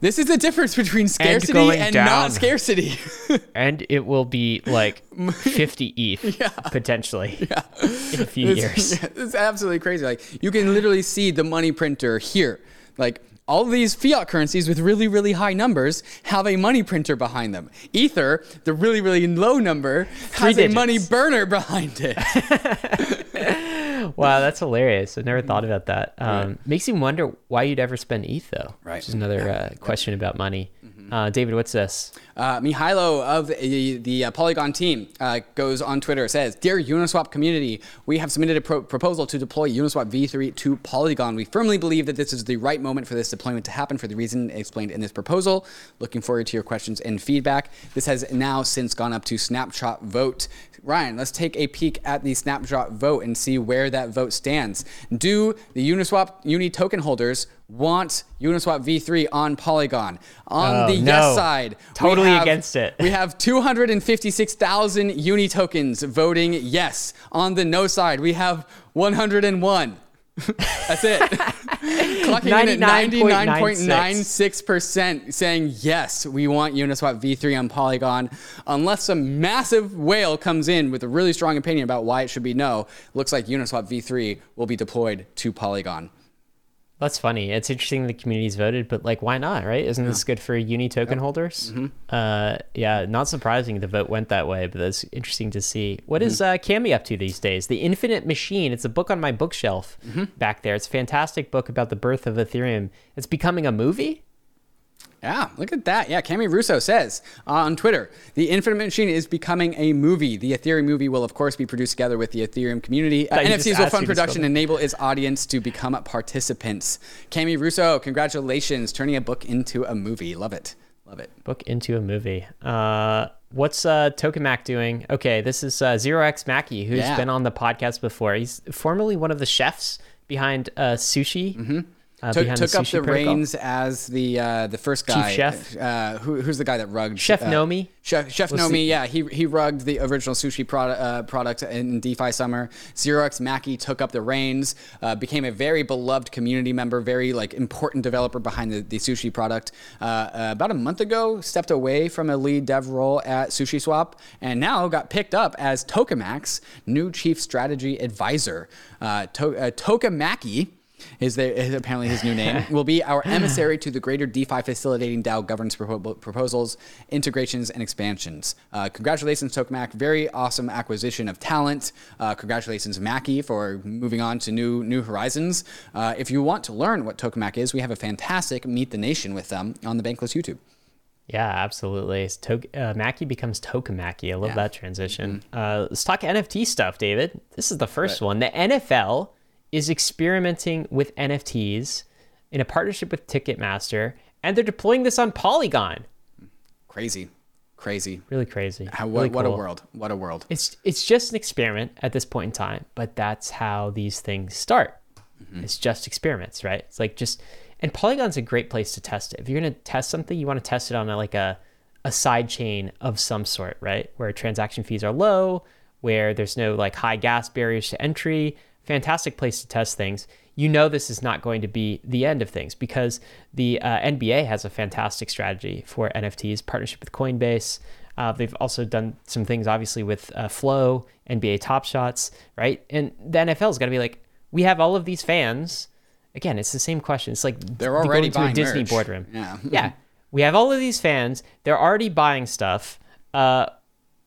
this is the difference between scarcity going and, not scarcity. And it will be like 50 ETH potentially in a few years. It's, it's absolutely crazy. Like you can literally see the money printer here. Like all these fiat currencies with really, really high numbers have a money printer behind them. Ether, the really, really low number, has a money burner behind it. Wow, that's hilarious. I never thought about that. Um, Makes you wonder why you'd ever spend ETH though. Right. Which is another uh, question about money. Uh, David, what's this? Uh, Mihailo of the, the uh, Polygon team uh, goes on Twitter, says, Dear Uniswap community, we have submitted a pro- proposal to deploy Uniswap v3 to Polygon. We firmly believe that this is the right moment for this deployment to happen for the reason explained in this proposal. Looking forward to your questions and feedback. This has now since gone up to Snapshot Vote. Ryan, let's take a peek at the Snapshot Vote and see where that vote stands. Do the Uniswap Uni token holders want Uniswap v3 on Polygon? On Oh, the no. yes side, Totally have- against it. We have 256,000 uni tokens voting yes. On the no side, we have 101. That's it. Clocking in at 99.96% saying yes, we want Uniswap v3 on Polygon. Unless some massive whale comes in with a really strong opinion about why it should be no, looks like Uniswap v3 will be deployed to Polygon. That's funny. It's interesting the community's voted, but like, why not? Right? Isn't this good for uni token holders? Mm-hmm. Uh, yeah, not surprising the vote went that way, but that's interesting to see. What Mm-hmm. is uh, Cami up to these days? The Infinite Machine. It's a book on my bookshelf Mm-hmm. back there. It's a fantastic book about the birth of Ethereum. It's becoming a movie. Yeah, look at that. Yeah, Cami Russo says uh, on Twitter, the Infinite Machine is becoming a movie. The Ethereum movie will, of course, be produced together with the Ethereum community. Uh, Thought you just NFTs will fund me to spell production and enable its audience to become participants. Cami Russo, congratulations, turning a book into a movie. Love it. Love it. Book into a movie. Uh, what's uh, Tokemak doing? Okay, this is uh, 0xMaki, who's Yeah. been on the podcast before. He's formerly one of the chefs behind uh, sushi. Uh. Took, took up the reins as the uh, the first guy. Chief chef? Uh, who, who's the guy that rugged? Chef uh, Nomi? Chef, Chef Nomi, the- yeah, he, he rugged the original sushi product, uh, product in DeFi Summer. 0xMaki took up the reins, uh, became a very beloved community member, very like important developer behind the, the sushi product. Uh, uh, about a month ago, stepped away from a lead dev role at Sushi Swap, and now got picked up as Tokemak's new chief strategy advisor. Uh, to, uh, Tokemaki is there is apparently his new name will be our emissary to the greater DeFi facilitating DAO governance propo- proposals, integrations, and expansions. Uh, congratulations, Tokemak! Very awesome acquisition of talent. Uh, congratulations, Maki, for moving on to new new horizons. Uh, if you want to learn what Tokemak is, we have a fantastic Meet the Nation with them on the Bankless YouTube. Yeah, absolutely. Tok- uh, Maki becomes Tokemaki. I love that transition. Uh, let's talk NFT stuff, David. This is the first one. The NFL is experimenting with NFTs in a partnership with Ticketmaster, and they're deploying this on Polygon. Crazy, crazy. Really crazy. How, Really what, what a world! What a world! It's it's just an experiment at this point in time, but that's how these things start. Mm-hmm. It's just experiments, right? It's like just and Polygon's a great place to test it. If you're gonna test something, you want to test it on a, like a a side chain of some sort, right? Where transaction fees are low, where there's no like high gas barriers to entry. Fantastic place to test things. You know this is not going to be the end of things because the uh, NBA has a fantastic strategy for NFTs, partnership with Coinbase. Uh, they've also done some things, obviously, with uh, Flow, NBA Top Shots, right? And the NFL's got to be like, we have all of these fans. Again, it's the same question. It's like They're already into a Disney merch. boardroom. Yeah. yeah. We have all of these fans. They're already buying stuff. Uh,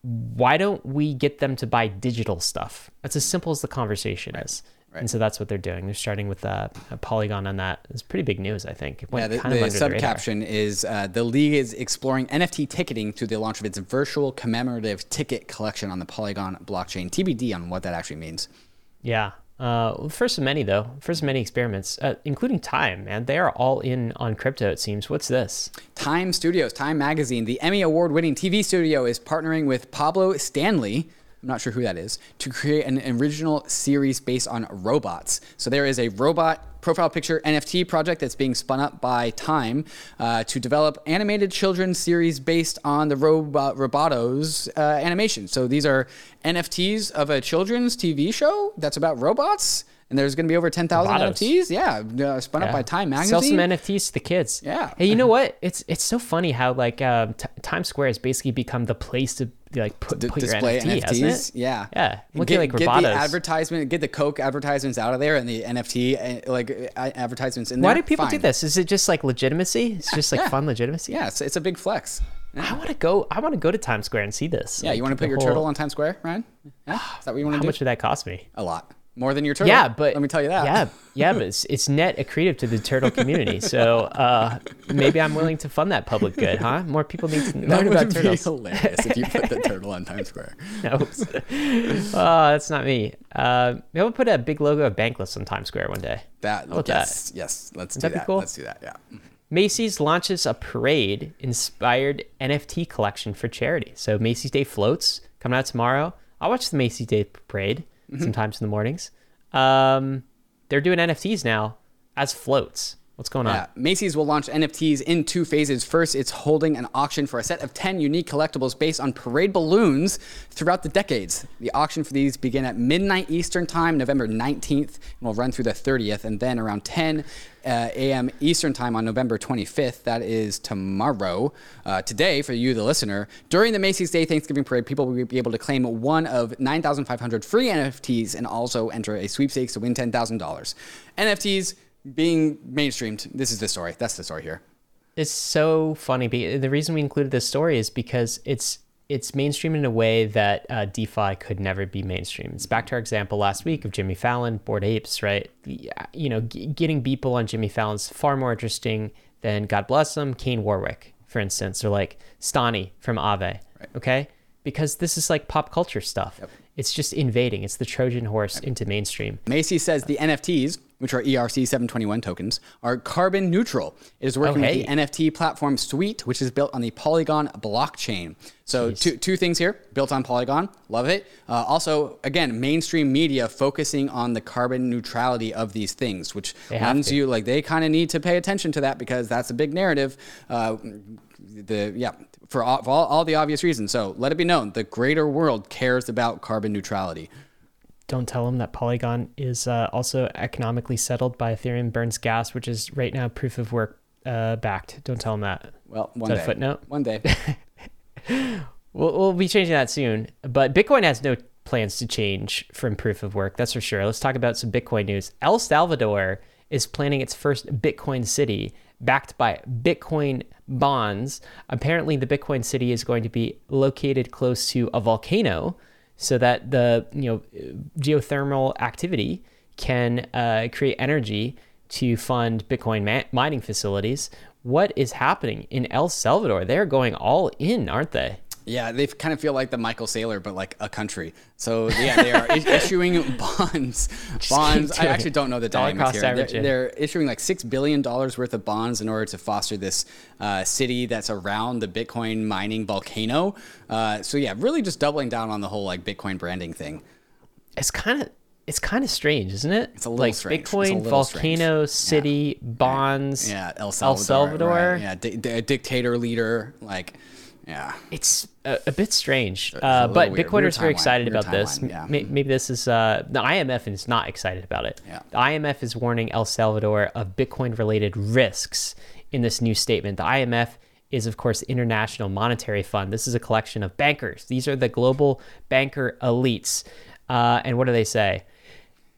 why don't we get them to buy digital stuff? That's as simple as the conversation is. right. And so that's what they're doing. They're starting with uh, a Polygon on that. It's pretty big news, I think. Yeah, the, kind of the under the radar. subcaption is uh, the league is exploring NFT ticketing through the launch of its virtual commemorative ticket collection on the Polygon blockchain. TBD on what that actually means. Yeah. Uh, first of many though. First of many experiments, uh, including Time. Man, they are all in on crypto. It seems. What's this? Time Studios, Time Magazine, the Emmy Award winning TV studio, is partnering with Pablo Stanley. I'm not sure who that is, to create an original series based on robots. So there is a robot profile picture NFT project that's being spun up by Time uh, to develop animated children's series based on the robot Robotos uh, animation. So these are NFTs of a children's TV show that's about robots. And there's going to be over 10,000 NFTs. Yeah, uh, spun up by Time Magazine. Sell some NFTs to the kids. Yeah. Hey, you know what? It's it's so funny how like um, t- Times Square has basically become the place to like put, D- put display NFT, NFTs. Yeah, Yeah. Look get, at like get the advertisement, get the Coke advertisements out of there, and the NFT uh, like uh, advertisements in Why there. do people do this? Is it just like legitimacy? It's just like yeah. fun legitimacy. Yeah, it's, it's a big flex. I want to go. I want to go to Times Square and see this. Yeah, Like, you want to put your whole- turtle on Times Square, Ryan? Yeah, is that what you want to do? How much would that cost me? A lot more than your turtle. Yeah, but let me tell you that. Yeah, yeah, but it's, it's net accretive to the turtle community. So uh, maybe I'm willing to fund that public good, huh? More people need to that learn would about be turtles. hilarious if you put the turtle on Times Square. Oops. oh, that's not me. Uh, maybe I'll put a big logo of Bankless on Times Square one day. That about yes, yes. Let's do that be that. cool? Let's do that. Yeah. Macy's launches a parade inspired NFT collection for charity. So Macy's Day floats coming out tomorrow. I'll watch the Macy's Day parade Mm-hmm. sometimes in the mornings. Um, they're doing NFTs now as floats. What's going on? Yeah, Macy's will launch NFTs in two phases. First, it's holding an auction for a set of 10 unique collectibles based on parade balloons throughout the decades. The auction for these begin at midnight Eastern Time, November 19th, and will run through the 30th, and then around 10 uh, a.m. Eastern Time on November 25th. That is tomorrow. Uh, today, for you, the listener, during the Macy's Day Thanksgiving Parade, people will be able to claim one of 9,500 free NFTs and also enter a sweepstakes to win $10,000. NFTs being mainstreamed. This is the story. That's the story here. It's so funny. The reason we included this story is because it's it's mainstream in a way that uh, DeFi could never be mainstream. It's back to our example last week of Jimmy Fallon, Bored Apes, right? You know, g- getting people on Jimmy Fallon's far more interesting than God bless them, Kane Warwick, for instance, or like Stani from Aave. Okay, because this is like pop culture stuff. It's just invading. It's the Trojan horse into mainstream. Macy says the NFTs, which are E ERC 721 tokens, are carbon neutral. It is working Oh, hey. with the NFT platform Sweet, which is built on the Polygon blockchain. So two, two things here, built on Polygon, love it. Uh, also, again, mainstream media focusing on the carbon neutrality of these things, which means you like they kind of need to pay attention to that because that's a big narrative. Uh, the yeah for all, for all, all the obvious reasons. So let it be known, the greater world cares about carbon neutrality. Don't tell them that Polygon is uh, also economically settled by Ethereum burns gas, which is right now proof of work uh, backed. Don't tell them that. Well, one that a day. footnote? One day. We'll, we'll be changing that soon. But Bitcoin has no plans to change from proof of work. That's for sure. Let's talk about some Bitcoin news. El Salvador is planning its first Bitcoin city backed by Bitcoin bonds. Apparently, the Bitcoin city is going to be located close to a volcano so that the you know geothermal activity can uh, create energy to fund Bitcoin ma- mining facilities. What is happening in El Salvador? They're going all in, aren't they? Yeah, they kind of feel like the Michael Saylor, but like a country. So yeah, they are issuing bonds. bonds. I actually don't know the Dollar dynamics cost here. They're, they're issuing like six billion dollars worth of bonds in order to foster this uh, city that's around the Bitcoin mining volcano. Uh, so yeah, really just doubling down on the whole like Bitcoin branding thing. It's kind of it's kind of strange, isn't it? It's a little like strange. Bitcoin, volcano, strange. city, bonds. Yeah, El Salvador. Salvador. right. Yeah, di- di- a dictator leader. Like, yeah. It's a, a bit strange, uh, but weird. Bitcoiners Weird are very excited Weird about this. yeah. May- Maybe this is uh, the IMF is not excited about it. Yeah. The IMF is warning El Salvador of Bitcoin-related risks in this new statement. The IMF is, of course, the International Monetary Fund. This is a collection of bankers. These are the global banker elites. Uh, and what do they say?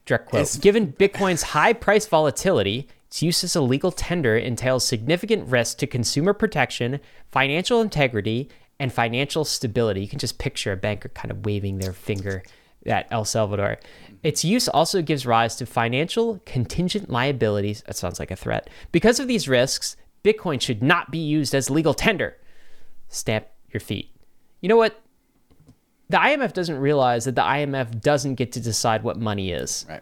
Direct quote. It's- Given Bitcoin's high price volatility, its use as a legal tender entails significant risk to consumer protection, financial integrity, and financial stability. You can just picture a banker kind of waving their finger at El Salvador. Its use also gives rise to financial contingent liabilities. That sounds like a threat. Because of these risks, Bitcoin should not be used as legal tender. Stamp your feet. You know what? The IMF doesn't realize that the IMF doesn't get to decide what money is. Right.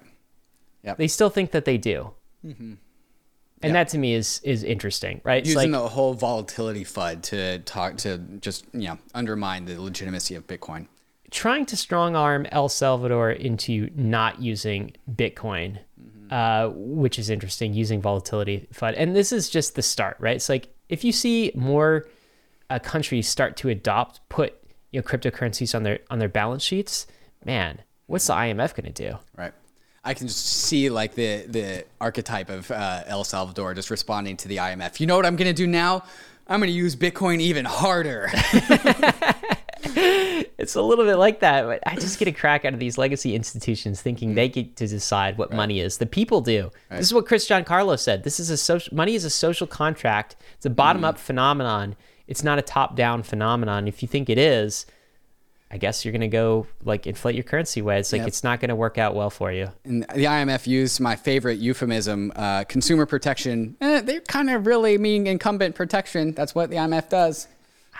They still think that they do. Mm-hmm. And that to me is is interesting, right? Using like, the whole volatility FUD to talk to just you know undermine the legitimacy of Bitcoin. trying to strong arm El Salvador into not using Bitcoin, uh, which is interesting, using volatility FUD, And this is just the start, right? It's like if you see more uh, countries start to adopt, put you know cryptocurrencies on their on their balance sheets, man, what's the IMF going to do? Right. I can just see like the the archetype of uh, El Salvador just responding to the IMF. You know what I'm going to do now? I'm going to use Bitcoin even harder. It's a little bit like that. But I just get a crack out of these legacy institutions thinking they get to decide what money is. The people do. This is what Chris John Carlos said. This is a social money is a social contract. It's a bottom up phenomenon. It's not a top down phenomenon. If you think it is, I guess you're gonna go like inflate your currency way. It's like Yep. it's not gonna work out well for you. and the IMF used my favorite euphemism, uh, consumer protection. Eh, they kind of really mean incumbent protection. That's what the IMF does.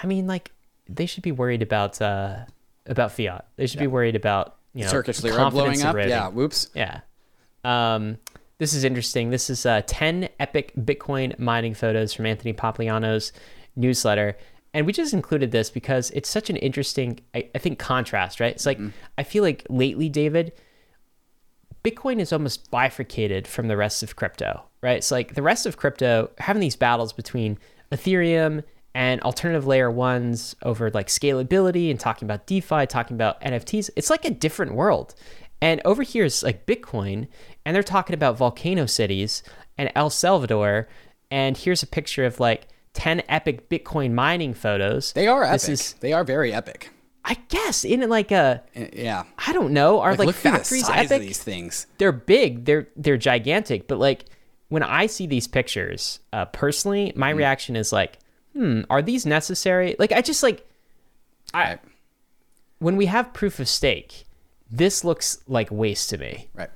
I mean, like they should be worried about uh about fiat. They should be worried about you know Turkish lira blowing up. Yeah, whoops. Yeah. Um, this is interesting. This is uh, 10 epic Bitcoin mining photos from Anthony Pompliano's newsletter. And we just included this because it's such an interesting, I, I think, contrast, right? It's like, mm-hmm. I feel like lately, David, Bitcoin is almost bifurcated from the rest of crypto, right? It's like the rest of crypto having these battles between Ethereum and alternative layer ones over like scalability and talking about DeFi, talking about NFTs. It's like a different world. And over here is like Bitcoin, and they're talking about volcano cities and El Salvador. And here's a picture of like 10 epic Bitcoin mining photos. They are epic. This is, they are very epic. I guess, in like a, Eh, Yeah. I don't know, are Like, like, the factories size epic? these things. they're big they're they're gigantic but like when i see these pictures uh personally my reaction is like hmm are these necessary like i just like I, Right. when we have proof of stake this looks like waste to me Right.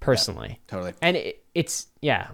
personally Totally. and it, it's yeah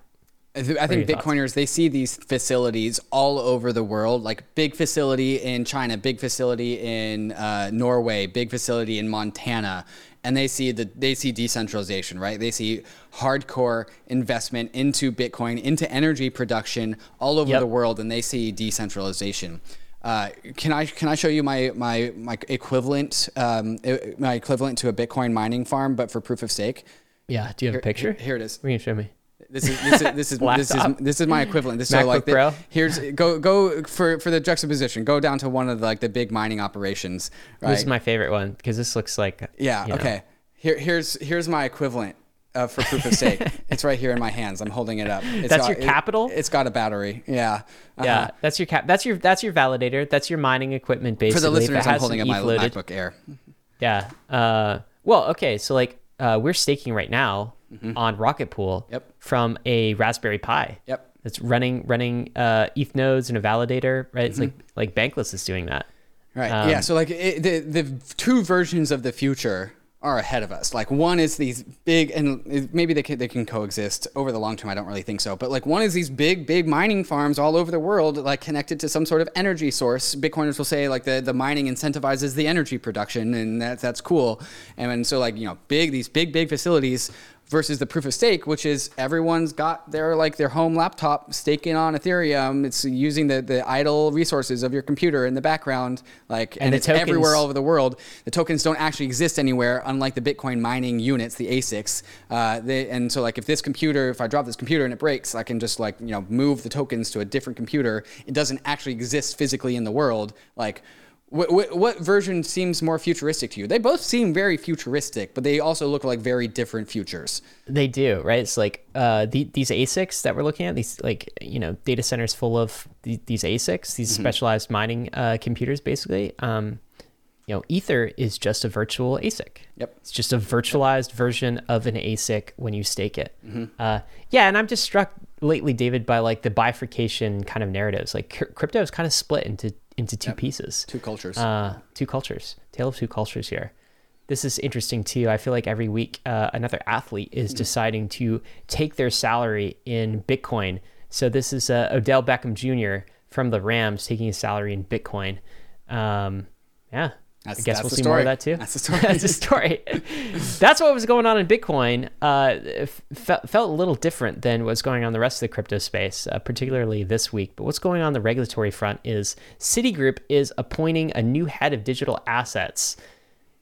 I th- I think your thoughts? Bitcoiners they see these facilities all over the world, like big facility in China, big facility in uh, Norway, big facility in Montana, and they see the they see decentralization, right? They see hardcore investment into Bitcoin, into energy production all over Yep. the world, and they see decentralization. Uh, can I can I show you my my my equivalent um, my equivalent to a Bitcoin mining farm, but for proof of stake? yeah do you have a picture Here it is. Are you show me This is this is this is this is, this is my equivalent. This so like the, here's go go for for the juxtaposition. Go down to one of the, like the big mining operations. Right. this is my favorite one because this looks like yeah. you know, Okay. Here here's here's my equivalent. Uh, for proof of stake, it's right here in my hands. I'm holding it up. It's That's got- your capital? It, has got a battery. Yeah. Uh-huh. yeah that's your cap that's your that's your validator that's your mining equipment For basically the it listeners, I'm holding up my loaded- MacBook Air. Yeah. Uh, well, okay. So like uh, we're staking right now on Rocket Pool Mm-hmm. Yep. from a Raspberry Pi. Yep. It's running running uh, ETH nodes and a validator, right? It's like like Bankless is doing that. Right. Um, yeah. So like it, the the two versions of the future are ahead of us. Like one is these big, and maybe they can they can coexist over the long term. I don't really think so. But like one is these big big mining farms all over the world, like connected to some sort of energy source. Bitcoiners will say like the the mining incentivizes the energy production, and that that's cool. And, then so like you know big these big big facilities versus the proof of stake, which is everyone's got their like their home laptop staking on Ethereum. It's using the, the idle resources of your computer in the background, like and, the it's everywhere all over the world. The tokens don't actually exist anywhere, unlike the Bitcoin mining units, the ASICs. Uh, they, and so like if this computer, if I drop this computer and it breaks, I can just like you know move the tokens to a different computer. It doesn't actually exist physically in the world. Like what, what, what version seems more futuristic to you? They both seem very futuristic, but they also look like very different futures. They do, right? It's like uh, the, these ASICs that we're looking at, these like you know data centers full of the, these ASICs, these Mm-hmm. specialized mining uh, computers, basically. Um, you know, Ether is just a virtual ASIC. Yep. It's just a virtualized version of an ASIC when you stake it. Mm-hmm. Uh, yeah, and I'm just struck lately, David, by like the bifurcation kind of narratives. Like cr- crypto is kind of split into into two pieces. Two cultures. Uh, two cultures. Tale of two cultures here. This is interesting too. I feel like every week uh, another athlete is deciding to take their salary in Bitcoin. So this is uh, Odell Beckham Jr. from the Rams taking his salary in Bitcoin. Um, yeah. That's- I guess we'll see more of that too. That's the story. That's the story. That's what was going on in Bitcoin. Uh, f- felt felt a little different than what's going on in the rest of the crypto space, uh, particularly this week. But what's going on the regulatory front is Citigroup is appointing a new head of digital assets.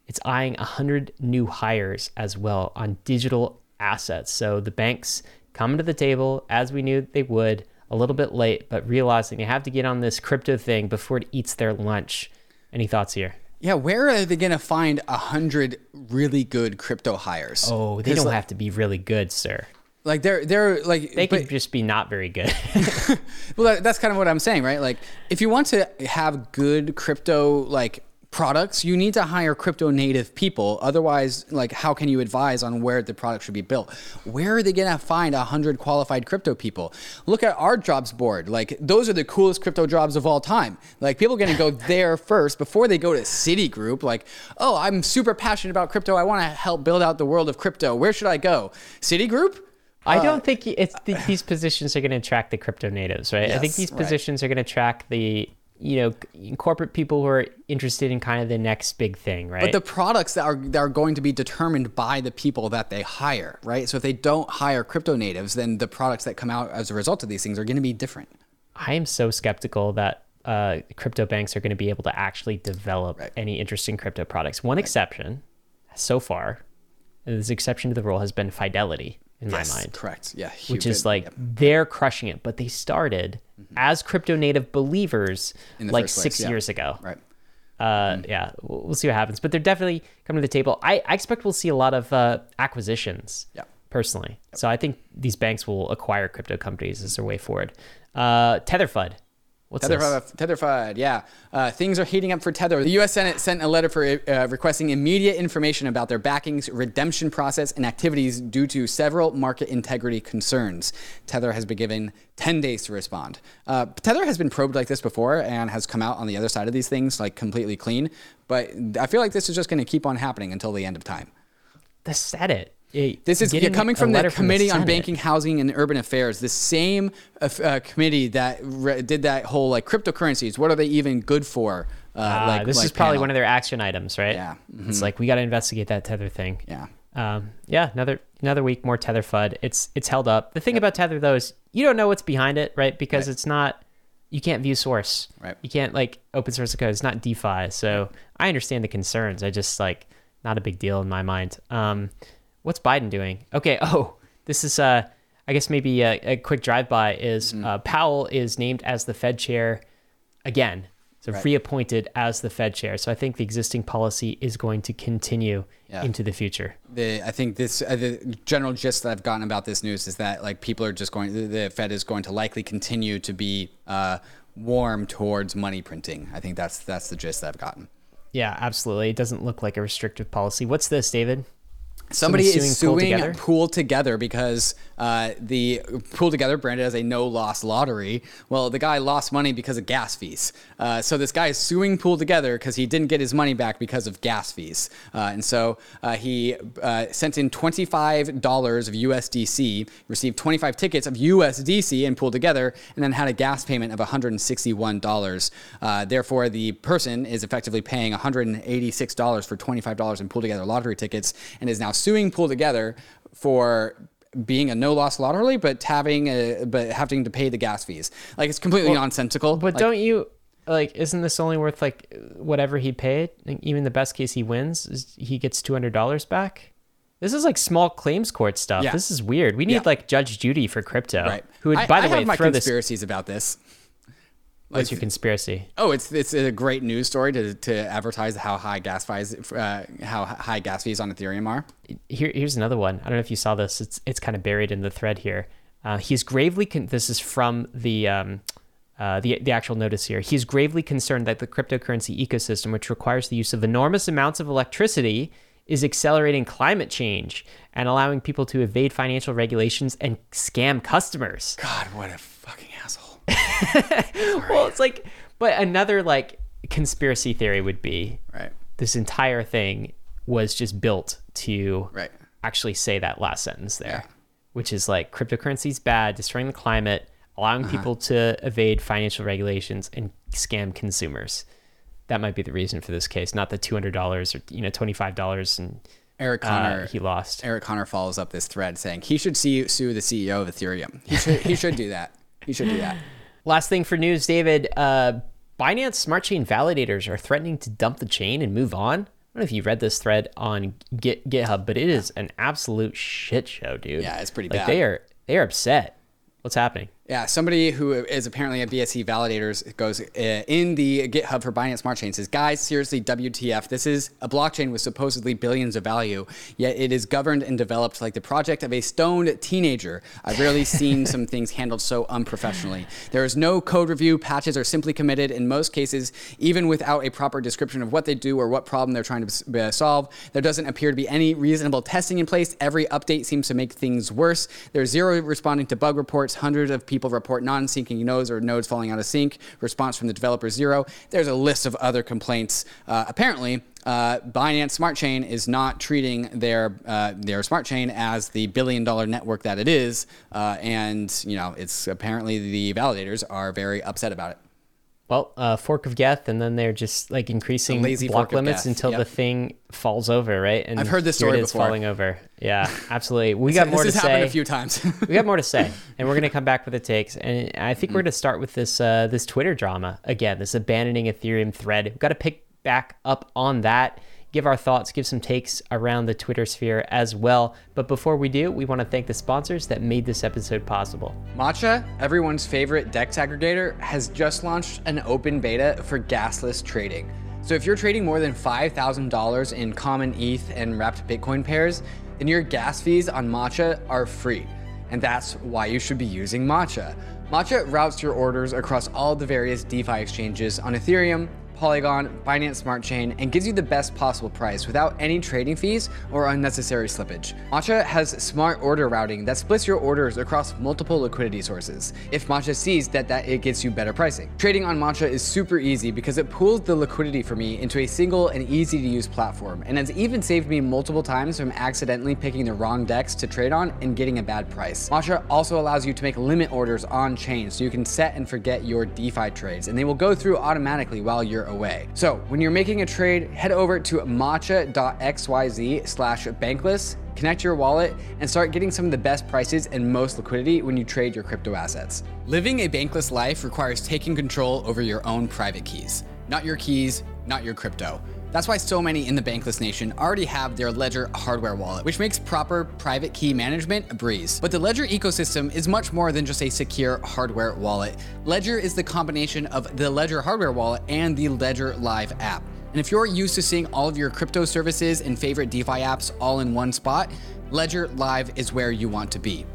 it's eyeing 100 new hires as well on digital assets. So the banks coming to the table as we knew they would, a little bit late, but realizing they have to get on this crypto thing before it eats their lunch. Any thoughts here? Yeah, where are they going to find a hundred really good crypto hires? Oh, they don't like, have to be really good, sir. like they're they're like They but- could just be not very good. well, that's kind of what I'm saying, right? Like, if you want to have good crypto like products, you need to hire crypto native people. Otherwise, like, how can you advise on where the product should be built? Where are they gonna find a hundred qualified crypto people? Look at our jobs board. Like, those are the coolest crypto jobs of all time. Like, people are gonna go there first before they go to Citigroup. Like, oh, I'm super passionate about crypto. I want to help build out the world of crypto. Where should I go? Citigroup? I uh, don't think it's th- these positions are going to attract the crypto natives, right? I think Yes, these right. positions are going to attract the you know corporate people who are interested in kind of the next big thing, right? But the products that are that are going to be determined by the people that they hire, right? So if they don't hire crypto natives, then the products that come out as a result of these things are going to be different. I am so skeptical that uh, crypto banks are going to be able to actually develop Right. any interesting crypto products. One exception so far, this exception to the rule has been Fidelity in my mind. correct. Yeah, which is like yep. they're crushing it. But they started as crypto native believers like place, six yeah. years ago. right. Uh, yeah, we'll, we'll see what happens. But they're definitely coming to the table. I, I expect we'll see a lot of uh, acquisitions. Yeah. Personally, so I think these banks will acquire crypto companies as their way forward. Uh, Tetherfud, what's this? Tetherfud, Tetherfud, yeah. Uh, things are heating up for Tether. The U.S. Senate sent a letter for uh, requesting immediate information about their backing's redemption process and activities due to several market integrity concerns. Tether has been given 10 days to respond. Uh, Tether has been probed like this before and has come out on the other side of these things like completely clean. But I feel like this is just going to keep on happening until the end of time. The Senate. This is getting coming from the Committee on Banking, Housing, and Urban Affairs, the same uh, uh, committee that re- did that whole like cryptocurrencies. What are they even good for? Uh, Ah, like, this like is probably panel. one of their action items, right? Yeah. Mm-hmm. It's like we got to investigate that Tether thing. Yeah. Um, yeah, another another week more Tether FUD. It's it's held up. The thing about Tether though is you don't know what's behind it, right? Because Right. it's not you can't view source. Right. You can't like open source the code. It's not DeFi. So I understand the concerns. I just like not a big deal in my mind. Um, what's Biden doing? Okay. Oh, this is uh, I guess maybe a, a quick drive by is Mm-hmm. uh, Powell is named as the Fed chair again. So Right. reappointed as the Fed chair. So I think the existing policy is going to continue Yeah. into the future. The, I think this uh, the general gist that I've gotten about this news is that like people are just going. The, the Fed is going to likely continue to be uh, warm towards money printing. I think that's that's the gist that I've gotten. Yeah, absolutely. It doesn't look like a restrictive policy. What's this, David? Somebody is suing PoolTogether? Pool Together because uh, the PoolTogether branded as a no loss lottery. Well, the guy lost money because of gas fees. Uh, so this guy is suing PoolTogether because he didn't get his money back because of gas fees. Uh, and so uh, he uh, sent in $25 of USDC, received 25 tickets of USDC and PoolTogether, and then had a gas payment of $161. Uh, therefore, the person is effectively paying $186 for $25 in PoolTogether lottery tickets and is now suing PoolTogether for being a no loss lottery, but having a, but having to pay the gas fees. Like it's completely nonsensical. But Like, don't you like? Isn't this only worth like whatever he paid? Like, even the best case he wins, is he gets two hundred dollars back. This is like small claims court stuff. Yeah. This is weird. We need Yeah. like Judge Judy for crypto. right? Who would, I, by the I way, have my throw this. conspiracies about this. What's your conspiracy? Oh, it's it's a great news story to, to advertise how high gas fees uh, how high gas fees on Ethereum are. Here, here's another one. I don't know if you saw this. It's it's kind of buried in the thread here. Uh, he's gravely. Con- this is from the. Um, uh, the, the actual notice here. He's gravely concerned that the cryptocurrency ecosystem, which requires the use of enormous amounts of electricity, is accelerating climate change and allowing people to evade financial regulations and scam customers. God, what a! Well, it's like, but another like conspiracy theory would be Right, this entire thing was just built to right. actually say that last sentence there, Yeah. which is like cryptocurrency's bad, destroying the climate, allowing Uh-huh. people to evade financial regulations and scam consumers. That might be the reason for this case, not the two hundred dollars or you know twenty five dollars and Eric uh, Conner. he lost. Eric Conner follows up this thread saying he should see, sue the CEO of Ethereum. He should he should do that. He should do that. Last thing for news, David. Uh, Binance Smart Chain validators are threatening to dump the chain and move on. I don't know if you read this thread on Git, GitHub, but it is an absolute shit show, dude. Yeah, it's pretty like bad. They are they are upset. What's happening? Yeah, somebody who is apparently at BSC Validators goes uh, in the GitHub for Binance Smart Chain says, "Guys, seriously, WTF? This is a blockchain with supposedly billions of value, yet it is governed and developed like the project of a stoned teenager. I've rarely seen some things handled so unprofessionally. There is no code review, patches are simply committed in most cases, even without a proper description of what they do or what problem they're trying to uh, solve. There doesn't appear to be any reasonable testing in place. Every update seems to make things worse. There's zero responding to bug reports. Hundreds of people." People report non-syncing nodes or nodes falling out of sync. Response from the developer zero. There's a list of other complaints. Uh, apparently, uh, Binance Smart Chain is not treating their uh, their smart chain as the billion dollar network that it is, uh, and you know it's apparently the validators are very upset about it. Well, uh, fork of Geth, and then they're just like increasing block limits until yep. the thing falls over, right? And I've heard this story before. falling over. Yeah, absolutely. We got more this to has happened say. a few times. we got more to say, and we're gonna come back with the takes. And I think we're gonna start with this uh, this Twitter drama again. This abandoning Ethereum thread. We've got to pick back up on that. Give our thoughts, give some takes around the Twitter sphere as well. But before we do, we want to thank the sponsors that made this episode possible. Matcha, everyone's favorite DEX aggregator, has just launched an open beta for gasless trading. So if you're trading more than $5,000 in common ETH and wrapped Bitcoin pairs, then your gas fees on Matcha are free. And that's why you should be using Matcha. Matcha routes your orders across all the various DeFi exchanges on Ethereum, Polygon, Binance Smart Chain, and gives you the best possible price without any trading fees or unnecessary slippage. Matcha has smart order routing that splits your orders across multiple liquidity sources. If Matcha sees that, that it gets you better pricing. Trading on Matcha is super easy because it pools the liquidity for me into a single and easy to use platform, and has even saved me multiple times from accidentally picking the wrong DEX to trade on and getting a bad price. Matcha also allows you to make limit orders on chain so you can set and forget your DeFi trades, and they will go through automatically while you're away. So when you're making a trade, head over to matcha.xyz slash bankless, connect your wallet, and start getting some of the best prices and most liquidity when you trade your crypto assets. Living a bankless life requires taking control over your own private keys. Not your keys, not your crypto. That's why so many in the Bankless Nation already have their Ledger hardware wallet, which makes proper private key management a breeze. But the Ledger ecosystem is much more than just a secure hardware wallet. Ledger is the combination of the Ledger hardware wallet and the Ledger Live app. And if you're used to seeing all of your crypto services and favorite DeFi apps all in one spot, Ledger Live is where you want to be.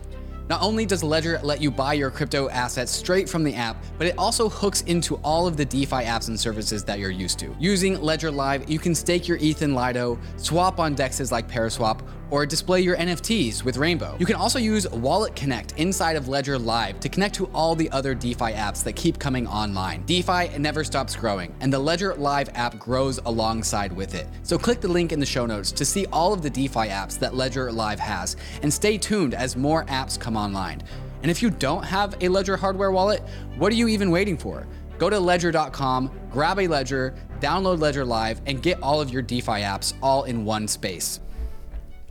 Not only does Ledger let you buy your crypto assets straight from the app, but it also hooks into all of the DeFi apps and services that you're used to. Using Ledger Live, you can stake your ETH in Lido, swap on dexes like Paraswap, or display your NFTs with Rainbow. You can also use Wallet Connect inside of Ledger Live to connect to all the other DeFi apps that keep coming online. DeFi never stops growing, and the Ledger Live app grows alongside with it. So click the link in the show notes to see all of the DeFi apps that Ledger Live has, and stay tuned as more apps come online. And if you don't have a Ledger hardware wallet, what are you even waiting for? Go to ledger.com, grab a Ledger, download Ledger Live, and get all of your DeFi apps all in one space.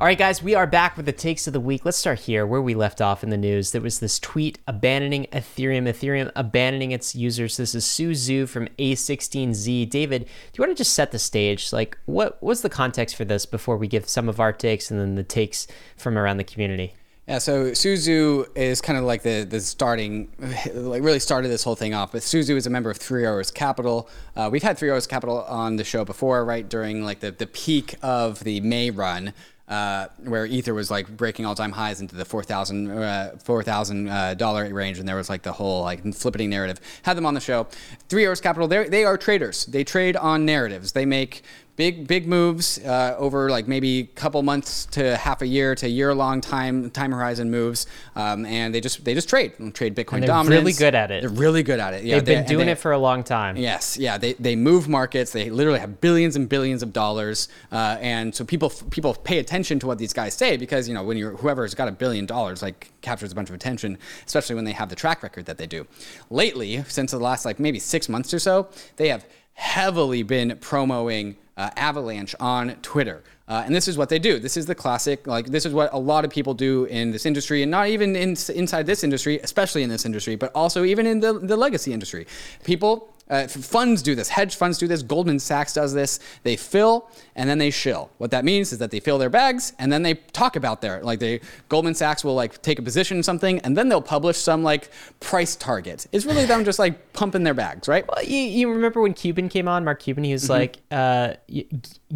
All right, guys, we are back with the takes of the week. Let's start here where we left off in the news. There was this tweet abandoning Ethereum, Ethereum abandoning its users. This is Su Zhu from A16Z. David, do you want to just set the stage? Like, what was the context for this before we give some of our takes and then the takes from around the community? Yeah, so Su Zhu is kind of like the the starting, like really started this whole thing off. But Su Zhu is a member of Three Arrows Capital. Uh, we've had Three Arrows Capital on the show before, right during like the the peak of the May run. Uh, where Ether was like breaking all-time highs into the four thousand uh, uh, dollar range, and there was like the whole like flipping narrative. Had them on the show. Three Arrows Capital, they they are traders. They trade on narratives. They make big big moves uh, over like maybe a couple months to half a year to year long time time horizon moves, um, and they just they just trade trade Bitcoin And they're dominance. really good at it. They're really good at it. Yeah, They've they- been doing they- it for a long time. Yes, yeah, they, they move markets. They literally have billions and billions of dollars, uh, and so people people pay attention to what these guys say because you know when you're whoever's got a billion dollars like captures a bunch of attention, especially when they have the track record that they do. Lately, since the last like maybe six months or so, they have heavily been promoting uh, Avalanche on Twitter. Uh, and this is what they do. This is the classic, like, this is what a lot of people do in this industry, and not even in, inside this industry, especially in this industry, but also even in the, the legacy industry. People Uh, funds do this. Hedge funds do this. Goldman Sachs does this. They fill and then they shill. What that means is that they fill their bags and then they talk about their like they Goldman Sachs will like take a position in something and then they'll publish some like price target. It's really them just like pumping their bags, right? Well, you, you remember when Cuban came on, Mark Cuban? He was Mm-hmm. like, uh,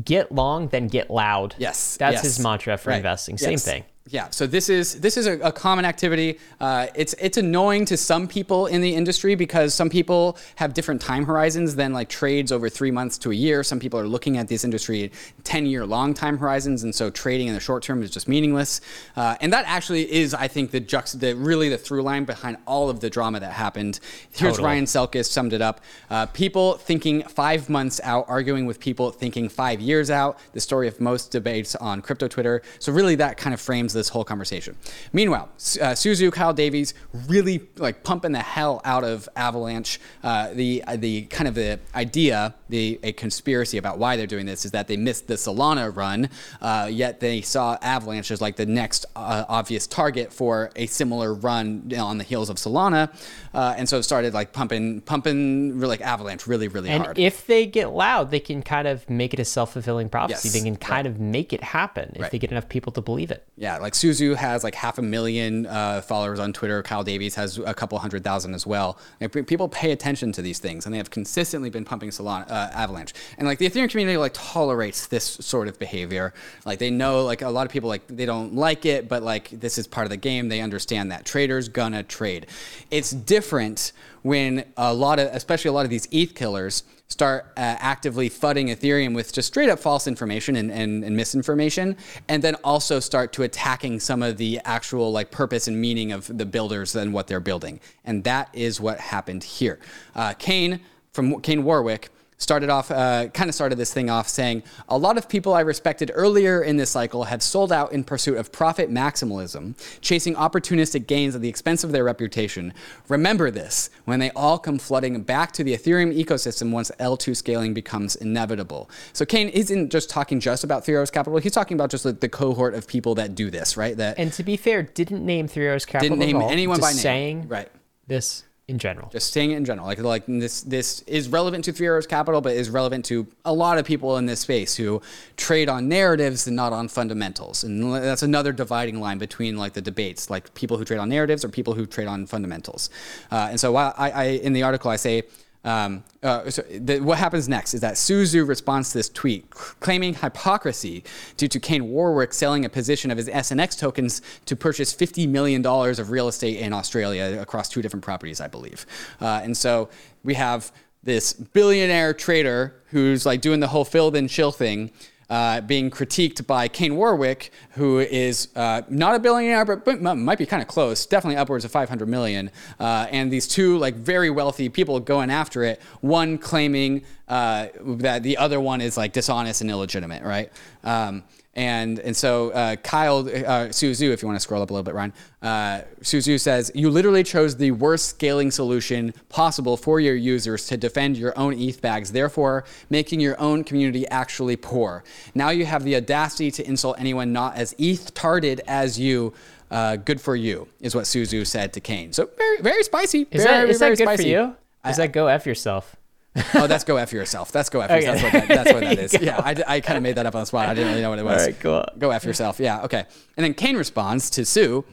"Get long, then get loud." Yes, that's yes. his mantra for Right. investing. Same Yes. thing. Yeah, so this is this is a, a common activity. Uh, it's it's annoying to some people in the industry because some people have different time horizons than like trades over three months to a year. Some people are looking at this industry ten year long time horizons, and so trading in the short term is just meaningless. Uh, and that actually is, I think, the juxt the really the through line behind all of the drama that happened. Here's Totally. Ryan Selkis summed it up. Uh, people thinking five months out, arguing with people thinking five years out. The story of most debates on crypto Twitter. So really, that kind of frames this whole conversation. Meanwhile, uh, Su Zhu, Kyle Davies, really like pumping the hell out of Avalanche. Uh, the uh, the kind of the idea, the a conspiracy about why they're doing this is that they missed the Solana run, uh, yet they saw Avalanche as like the next uh, obvious target for a similar run on the heels of Solana, uh, and so started like pumping pumping like Avalanche really really And hard. if they get loud, they can kind of make it a self fulfilling prophecy. Yes, they can kind of make it happen if Right. they get enough people to believe it. Yeah, like Su Zhu has like half a million uh, followers on Twitter. Kyle Davies has a couple hundred thousand as well. People pay attention to these things, and they have consistently been pumping Solana, uh, Avalanche. And like the Ethereum community like tolerates this sort of behavior. Like they know like a lot of people like they don't like it, but like this is part of the game. They understand that traders gonna trade. It's different when a lot of, especially a lot of these ETH killers start uh, actively fudding Ethereum with just straight up false information and, and, and misinformation, and then also start to attacking some of the actual like purpose and meaning of the builders and what they're building. And that is what happened here. Uh, Kane from Kane Warwick started off, uh, kind of started this thing off saying, a lot of people I respected earlier in this cycle have sold out in pursuit of profit maximalism, chasing opportunistic gains at the expense of their reputation. Remember this when they all come flooding back to the Ethereum ecosystem once L2 scaling becomes inevitable. So Kane isn't just talking just about Three Arrows Capital, he's talking about just the, the cohort of people that do this, right? That And to be fair, didn't name Three Arrows Capital. didn't name at all, anyone just by name. saying Right. this in general. just saying it in general. Like like this this is relevant to Three Arrows Capital, but is relevant to a lot of people in this space who trade on narratives and not on fundamentals. And that's another dividing line between like the debates, like people who trade on narratives or people who trade on fundamentals. Uh, and so I, I in the article I say. Um, uh, so the, what happens next is that Su Zhu responds to this tweet claiming hypocrisy due to Kane Warwick selling a position of his SNX tokens to purchase $50 million of real estate in Australia across two different properties, I believe. Uh, and so we have this billionaire trader who's like doing the whole fill then chill thing. Uh, being critiqued by Kane Warwick, who is uh, not a billionaire, but, but might be kind of close, definitely upwards of 500 million. Uh, and these two like very wealthy people going after it. One claiming uh, that the other one is like dishonest and illegitimate, right? Um, and and so uh, Kyle uh, Su Zhu, if you want to scroll up a little bit, Ryan, uh, Su Zhu says you literally chose the worst scaling solution possible for your users to defend your own ETH bags, therefore making your own community actually poor. Now you have the audacity to insult anyone not as ETH tarded as you. Uh, good for you is what Su Zhu said to Kane. So very very spicy. Is very, that, is very that good spicy. for you? Is that go F yourself? oh, that's go F yourself. That's go F Okay. yourself. That's what that, that's what that is. go. Yeah, I, I kind of made that up on the spot. I didn't really know what it was. All right, cool. Go F yourself. Yeah, okay. And then Kane responds to Su.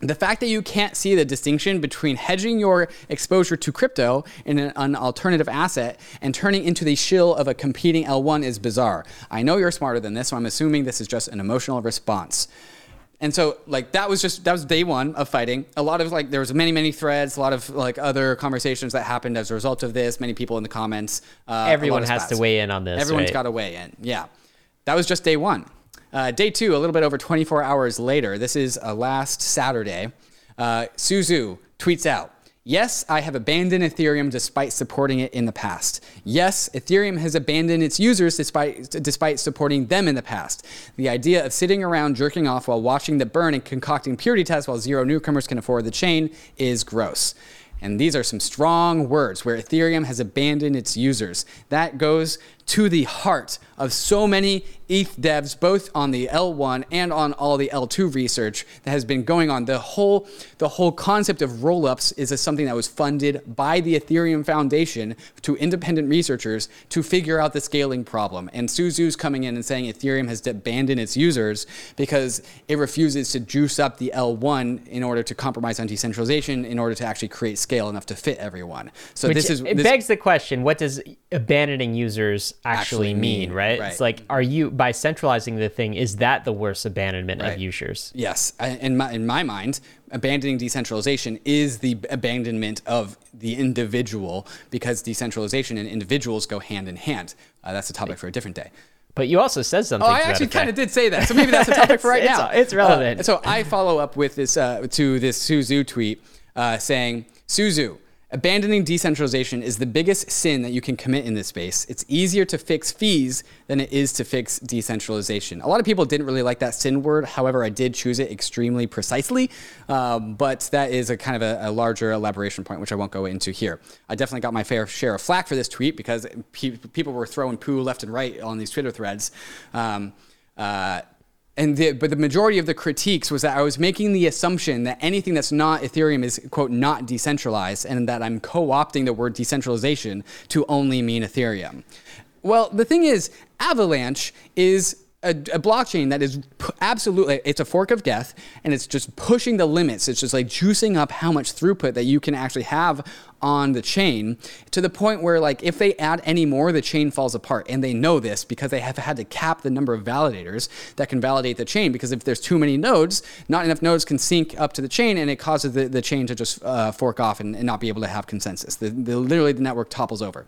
The fact that you can't see the distinction between hedging your exposure to crypto in an, an alternative asset and turning into the shill of a competing L1 is bizarre. I know you're smarter than this, so I'm assuming this is just an emotional response. And so like that was just that was day one of fighting. A lot of like there was many many threads, a lot of like other conversations that happened as a result of this. Many people in the comments. Uh, Everyone has spats. to weigh in on this. Everyone's right? got to weigh in. Yeah, that was just day one. Uh, day two, a little bit over 24 hours later. This is uh, last Saturday. Uh, Su Zhu tweets out. Yes, I have abandoned Ethereum despite supporting it in the past. Yes, Ethereum has abandoned its users despite, despite supporting them in the past. The idea of sitting around jerking off while watching the burn and concocting purity tests while zero newcomers can afford the chain is gross. And these are some strong words where Ethereum has abandoned its users. That goes to the heart of so many ETH devs, both on the L1 and on all the L2 research that has been going on. The whole, the whole concept of rollups is a, something that was funded by the Ethereum Foundation to independent researchers to figure out the scaling problem. And Su Zhu's coming in and saying Ethereum has abandoned its users because it refuses to juice up the L1 in order to compromise on decentralization in order to actually create scale enough to fit everyone. So Which this is it this, begs the question: What does abandoning users actually, Actually mean, mean, right? right. It's like, are you by centralizing the thing? Is that the worst abandonment Right. of users? Yes, in my, in my mind, abandoning decentralization is the abandonment of the individual because decentralization and individuals go hand in hand. Uh, that's a topic for a different day. But you also said something. Oh, I actually kind of did say that, so maybe that's a topic for right It's- now. it's relevant. Uh, so I follow up with this uh, to this Su Zhu tweet uh, saying, "Su Zhu, abandoning decentralization is the biggest sin that you can commit in this space. It's easier to fix fees than it is to fix decentralization." A lot of people didn't really like that sin word. However, I did choose it extremely precisely. Um, but that is a kind of a, a larger elaboration point, which I won't go into here. I definitely got my fair share of flack for this tweet because pe- people were throwing poo left and right on these Twitter threads. Um, uh, and the, but the majority of the critiques was that I was making the assumption that anything that's not Ethereum is quote not decentralized, and that I'm co-opting the word decentralization to only mean Ethereum. Well, the thing is, Avalanche is a, a blockchain that is absolutely it's a fork of Geth, and it's just pushing the limits. It's just like juicing up how much throughput that you can actually have on the chain to the point where like if they add any more the chain falls apart. And they know this because they have had to cap the number of validators that can validate the chain because if there's too many nodes not enough nodes can sync up to the chain and it causes the, the chain to just uh, fork off and, and not be able to have consensus. The, the, literally the network topples over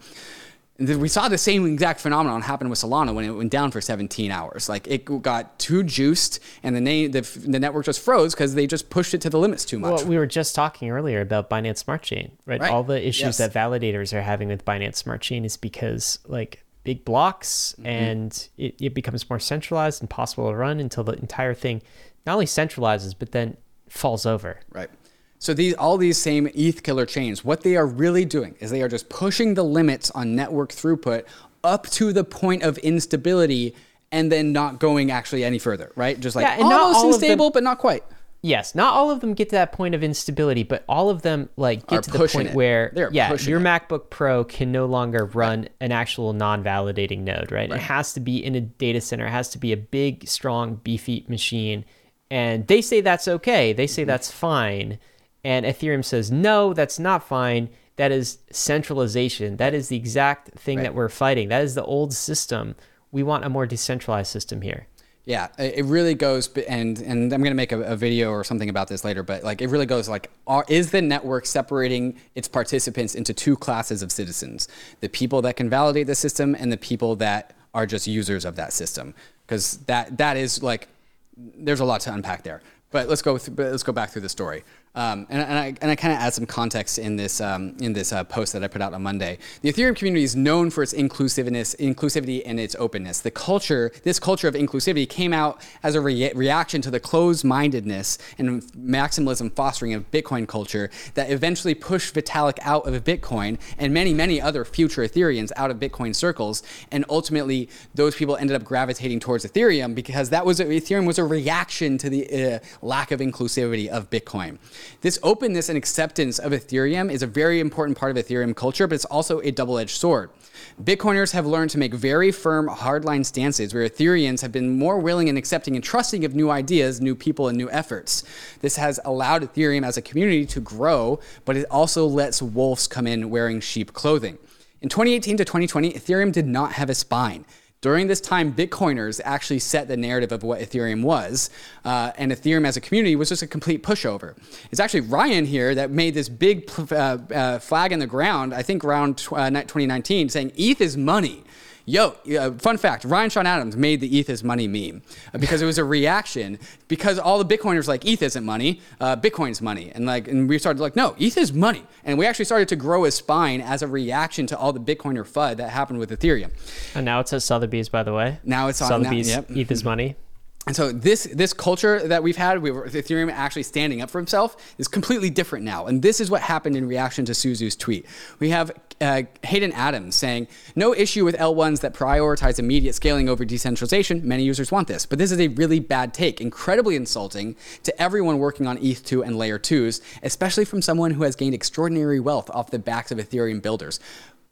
we saw the same exact phenomenon happen with Solana when it went down for 17 hours. Like it got too juiced, and the name, the, the network just froze because they just pushed it to the limits too much. Well, we were just talking earlier about Binance Smart Chain, right? Right. All the issues Yes. that validators are having with Binance Smart Chain is because like big blocks Mm-hmm. and it, it becomes more centralized and possible to run until the entire thing not only centralizes but then falls over. Right. So these all these same ETH killer chains, what they are really doing is they are just pushing the limits on network throughput up to the point of instability and then not going actually any further, right? Just like Yeah, almost them- unstable, but not quite. Yes, not all of them get to that point of instability, but all of them like get Are to the point it. where They're yeah, your it. MacBook Pro can no longer run an actual non-validating node, right? It has to be in a data center, it has to be a big, strong, beefy machine. And they say that's okay. They Mm-hmm. say that's fine. And Ethereum says, "No, that's not fine. That is centralization. That is the exact thing that we're fighting. That is the old system. We want a more decentralized system here." Yeah, it really goes, and and I'm gonna make a, a video or something about this later. But like, it really goes like, are, is the network separating its participants into two classes of citizens: the people that can validate the system and the people that are just users of that system? Because that that is like, there's a lot to unpack there. But let's go. Th- but let's go back through the story. Um, and, and I and I kind of add some context in this um, in this uh, post that I put out on Monday. The Ethereum community is known for its inclusiveness, inclusivity, and its openness. The culture, this culture of inclusivity, came out as a rea- reaction to the closed-mindedness and maximalism fostering of Bitcoin culture that eventually pushed Vitalik out of Bitcoin and many many other future Ethereans out of Bitcoin circles. And ultimately, those people ended up gravitating towards Ethereum because that was Ethereum was a reaction to the uh, lack of inclusivity of Bitcoin. This openness and acceptance of Ethereum is a very important part of Ethereum culture, but it's also a double edged sword. Bitcoiners have learned to make very firm, hardline stances where Ethereans have been more willing and accepting and trusting of new ideas, new people, and new efforts. This has allowed Ethereum as a community to grow, but it also lets wolves come in wearing sheep clothing. In 2018 to 2020, Ethereum did not have a spine. During this time, Bitcoiners actually set the narrative of what Ethereum was, uh, and Ethereum as a community was just a complete pushover. It's actually Ryan here that made this big uh, uh, flag in the ground, I think around tw- uh, 2019, saying ETH is money. Yo, uh, fun fact: Ryan Sean Adams made the ETH is money meme uh, because it was a reaction because all the Bitcoiners like ETH isn't money, uh, Bitcoin's money, and like and we started like no, ETH is money, and we actually started to grow a spine as a reaction to all the Bitcoiner FUD that happened with Ethereum. And now it says Sotheby's, by the way. Now it's on- now- Sotheby's yep. ETH is money. And so this this culture that we've had, we were, Ethereum actually standing up for himself, is completely different now. And this is what happened in reaction to Su Zhu's tweet. We have uh, Hayden Adams saying, "No issue with L1s that prioritize immediate scaling over decentralization. Many users want this, but this is a really bad take, incredibly insulting to everyone working on ETH2 and Layer 2s, especially from someone who has gained extraordinary wealth off the backs of Ethereum builders."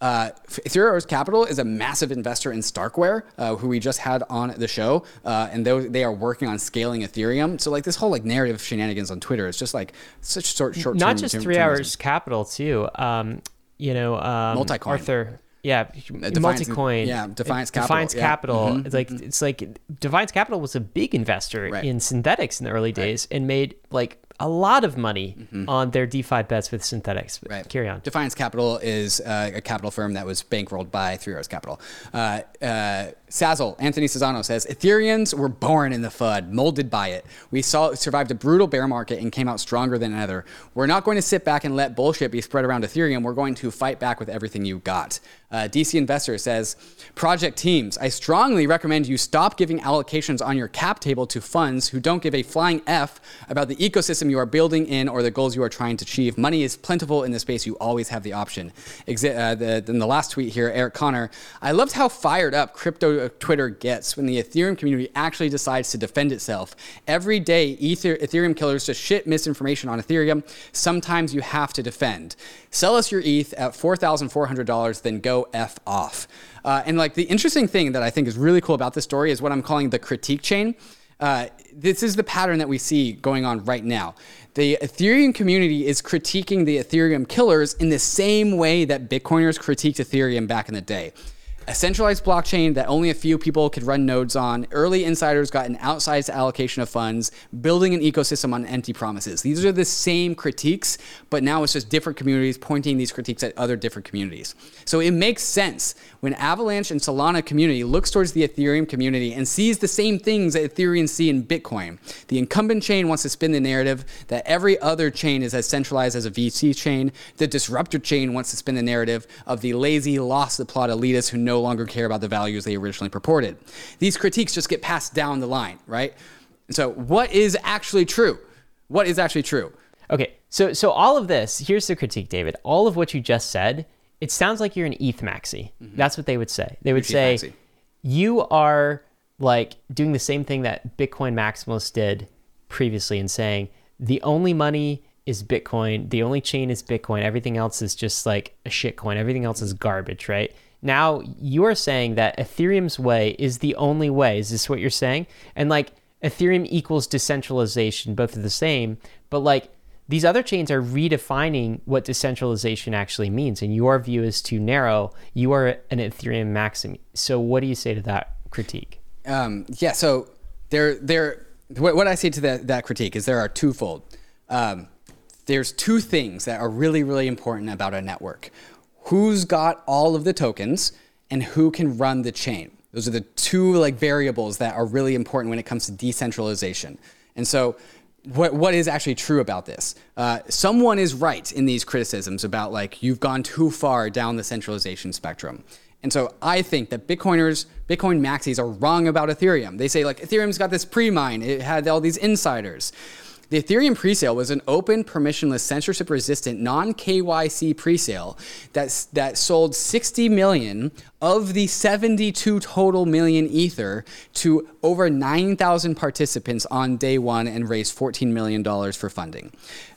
Uh, Three Arrows Capital is a massive investor in Starkware, uh, who we just had on the show, uh, and they, they are working on scaling Ethereum. So like this whole like narrative of shenanigans on Twitter is just like such short short. Not just Three Arrows Capital too. Um, you know, um, Multicoin. Arthur. Yeah, Defiance- multicoin. yeah, Defiance Capital, Defiance yeah. Capital. Mhm, It's like it's like Defiance Capital was a big investor Right. in Synthetix in the early days and made like a lot of money on their DeFi bets with Synthetix. Mm-hmm. Right. Carry on. Defiance Capital is uh, a capital firm that was bankrolled by Three Arrows Capital. Uh, uh, Sassal, Anthony Sassano says Ethereans were born in the FUD, molded by it. We saw survived a brutal bear market and came out stronger than ever. We're not going to sit back and let bullshit be spread around Ethereum. We're going to fight back with everything you got. Uh, DC Investor says, Project teams, I strongly recommend you stop giving allocations on your cap table to funds who don't give a flying F about the ecosystem you are building in or the goals you are trying to achieve. Money is plentiful in this space. You always have the option. Exi- uh, the, then the last tweet here, Eric Conner, I loved how fired up crypto uh, Twitter gets when the Ethereum community actually decides to defend itself. Every day, Ether- Ethereum killers just shit misinformation on Ethereum. Sometimes you have to defend. Sell us your ETH at $4,400, then go F off. Uh, and like the interesting thing that I think is really cool about this story is what I'm calling the critique chain. Uh, this is the pattern that we see going on right now. The Ethereum community is critiquing the Ethereum killers in the same way that Bitcoiners critiqued Ethereum back in the day. A centralized blockchain that only a few people could run nodes on. Early insiders got an outsized allocation of funds, building an ecosystem on empty promises. These are the same critiques, but now it's just different communities pointing these critiques at other different communities. So it makes sense when Avalanche and Solana community looks towards the Ethereum community and sees the same things that Ethereans see in Bitcoin. The incumbent chain wants to spin the narrative that every other chain is as centralized as a VC chain. The disruptor chain wants to spin the narrative of the lazy, lost the plot elitists who no longer care about the values they originally purported. These critiques just get passed down the line, right? So, what is actually true? What is actually true? Okay, so so all of this, here's the critique, David. All of what you just said, it sounds like you're an ETH maxi. That's what they would say. They would Mm-hmm. Say you are like doing the same thing that Bitcoin maximalists did previously and saying the only money is Bitcoin, the only chain is Bitcoin, everything else is just like a shitcoin, everything else is garbage, right? Now you are saying that Ethereum's way is the only way. Is this what you're saying? And like Ethereum equals decentralization, both are the same, but like these other chains are redefining what decentralization actually means, and your view is too narrow. You are an Ethereum maxim. So, what do you say to that critique? Um, yeah, so there, there. What, what I say to that, that critique is there are twofold. Um, there's two things that are really, really important about a network: who's got all of the tokens and who can run the chain. Those are the two like variables that are really important when it comes to decentralization. And so, what what is actually true about this? Uh, someone is right in these criticisms about like you've gone too far down the centralization spectrum. And so I think that Bitcoiners, Bitcoin maxis are wrong about Ethereum. They say like Ethereum's got this pre-mine, it had all these insiders. The Ethereum presale was an open, permissionless, censorship-resistant, non-KYC presale that that sold 60 million of the 72 total million Ether to over 9,000 participants on day one and raised 14 million dollars for funding.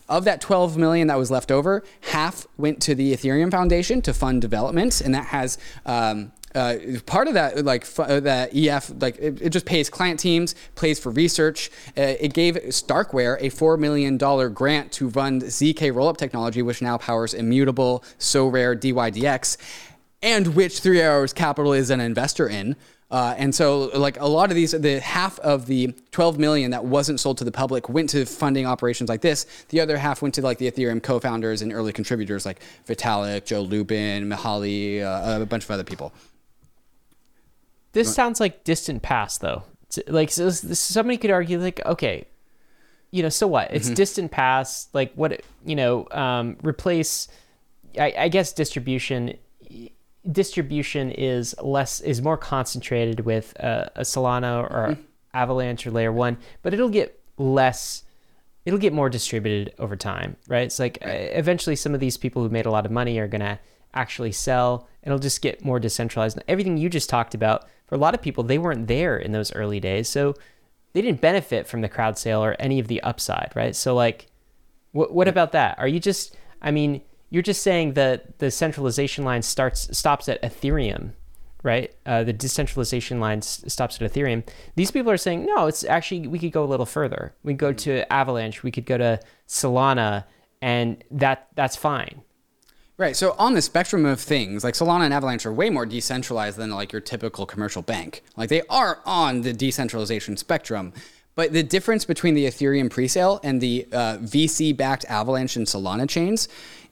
Of that 12 million that was left over, half went to the Ethereum Foundation to fund development, and that has um, uh, part of that, like uh, that EF, like it, it just pays client teams, pays for research. Uh, it gave Starkware a four million dollar grant to fund ZK rollup technology, which now powers immutable, Sorare DYDX, and which Three Arrows Capital is an investor in. Uh, and so, like a lot of these, the half of the 12 million that wasn't sold to the public went to funding operations like this. The other half went to like the Ethereum co-founders and early contributors like Vitalik, Joe Lubin, Mihai, uh, a bunch of other people. This sounds like distant past, though. It's- Like, so somebody could argue, like, okay, you know, so what? It's distant past. Like, what? You know, um, replace. I, I guess distribution. Distribution is less is more concentrated with uh, a Solana or Avalanche or Layer One, but it'll get less. It'll get more distributed over time, right? It's like uh, eventually some of these people who made a lot of money are gonna actually sell. and It'll just get more decentralized. Everything you just talked about for a lot of people, they weren't there in those early days, so they didn't benefit from the crowd sale or any of the upside, right? So like, what what about that? Are you just? I mean, you're just saying that the centralization line starts stops at Ethereum, right? Uh, the decentralization line s- stops at Ethereum. These people are saying no. It's actually we could go a little further. We could go to Avalanche. We could go to Solana, and that that's fine. Right. So on the spectrum of things, like Solana and Avalanche are way more decentralized than like your typical commercial bank. Like they are on the decentralization spectrum. But the difference between the Ethereum presale and the uh, VC-backed Avalanche and Solana chains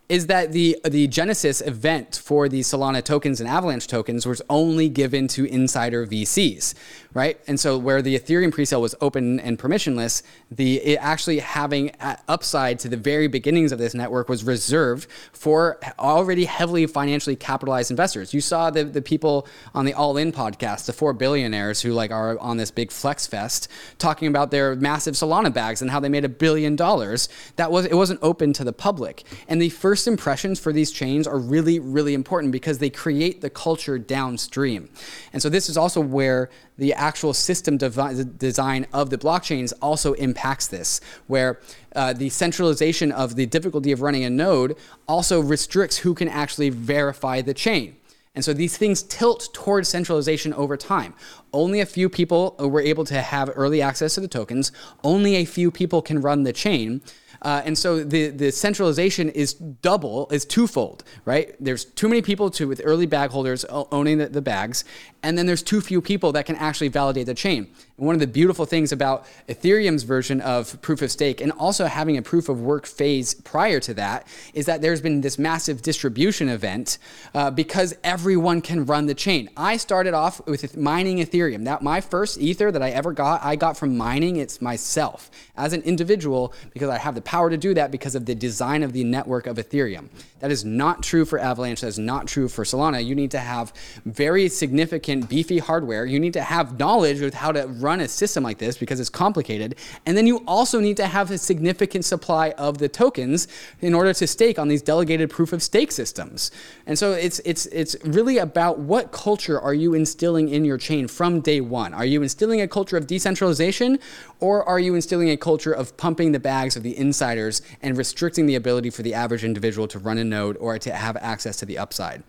is that the the Genesis event for the Solana tokens and Avalanche tokens was only given to insider VCs, right? And so where the Ethereum presale was open and permissionless, the actually having upside to the very beginnings of this network was reserved for already heavily financially capitalized investors. You saw the the people on the All In podcast, the four billionaires who like are on this big flex fest, talking about their massive Solana bags and how they made a billion dollars. That was it wasn't open to the public, and the first first impressions for these chains are really, really important because they create the culture downstream. And so this is also where the actual system devi- design of the blockchains also impacts this, where uh, the centralization of the difficulty of running a node also restricts who can actually verify the chain. And so these things tilt towards centralization over time. Only a few people were able to have early access to the tokens. Only a few people can run the chain. Uh, and so the, the centralization is double, is twofold, right? There's too many people to with early bag holders owning the, the bags, and then there's too few people that can actually validate the chain. And one of the beautiful things about Ethereum's version of proof of stake and also having a proof of work phase prior to that is that there's been this massive distribution event uh, because everyone can run the chain. I started off with mining Ethereum. That my first Ether that I ever got, I got from mining it's myself as an individual because I have the power to do that because of the design of the network of Ethereum. That is not true for Avalanche. That is not true for Solana. You need to have very significant, beefy hardware. You need to have knowledge with how to run a system like this because it's complicated. And then you also need to have a significant supply of the tokens in order to stake on these delegated proof of stake systems. And so it's it's it's really about what culture are you instilling in your chain from day one? Are you instilling a culture of decentralization or are you instilling a culture of pumping the bags of the insiders and restricting the ability for the average individual to run a node or to have access to the upside?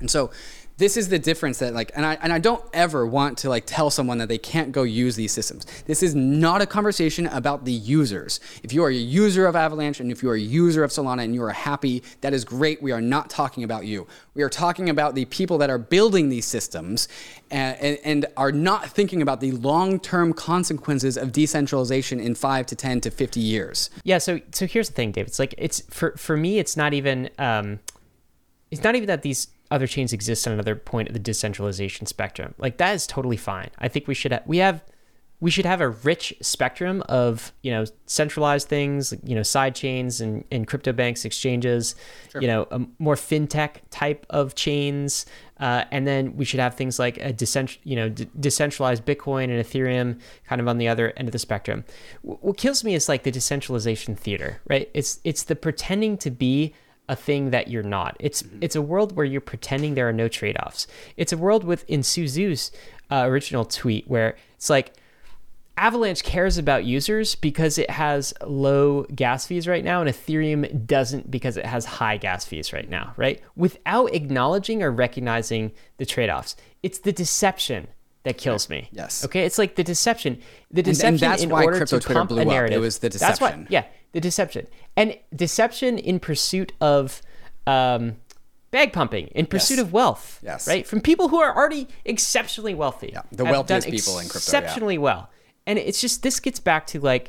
And so this is the difference that like and I and I don't ever want to like tell someone that they can't go use these systems. This is not a conversation about the users. If you are a user of Avalanche and if you are a user of Solana and you are happy, that is great. We are not talking about you. We are talking about the people that are building these systems and, and, and are not thinking about the long-term consequences of decentralization in 5 to 10 to 50 years. Yeah, so so here's the thing, Dave. It's like it's for for me it's not even um it's not even that these other chains exist on another point of the decentralization spectrum. Like that is totally fine. I think we should ha- we have we should have a rich spectrum of you know centralized things, you know side chains and, and crypto banks, exchanges, sure. you know a more fintech type of chains, uh, and then we should have things like a decent you know d- decentralized Bitcoin and Ethereum kind of on the other end of the spectrum. W- what kills me is like the decentralization theater, right? It's it's the pretending to be a thing that you're not. It's mm-hmm. it's a world where you're pretending there are no trade-offs. It's a world with in Su Zhu's uh, original tweet where it's like Avalanche cares about users because it has low gas fees right now, and Ethereum doesn't because it has high gas fees right now, right? Without acknowledging or recognizing the trade-offs. It's the deception that kills me. Yes. Okay. It's like the deception. The deception and, and that's in why order crypto to Twitter blew. Up. It was the deception. That's why. Yeah the deception and deception in pursuit of um, bag pumping in pursuit yes. of wealth yes right from people who are already exceptionally wealthy yeah the wealthiest people in crypto exceptionally yeah. well and it's just this gets back to like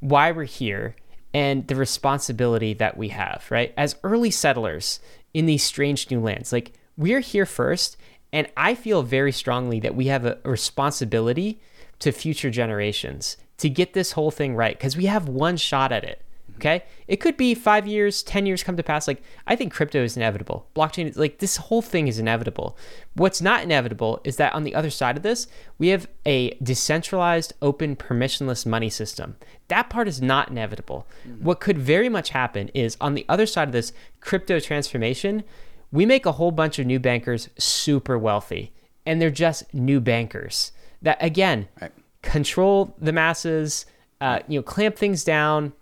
why we're here and the responsibility that we have right as early settlers in these strange new lands like we're here first and i feel very strongly that we have a responsibility to future generations to get this whole thing right because we have one shot at it. Okay. It could be five years, 10 years come to pass. Like, I think crypto is inevitable. Blockchain, like, this whole thing is inevitable. What's not inevitable is that on the other side of this, we have a decentralized, open, permissionless money system. That part is not inevitable. Mm-hmm. What could very much happen is on the other side of this crypto transformation, we make a whole bunch of new bankers super wealthy, and they're just new bankers that, again, right. control the masses, uh, you know, clamp things down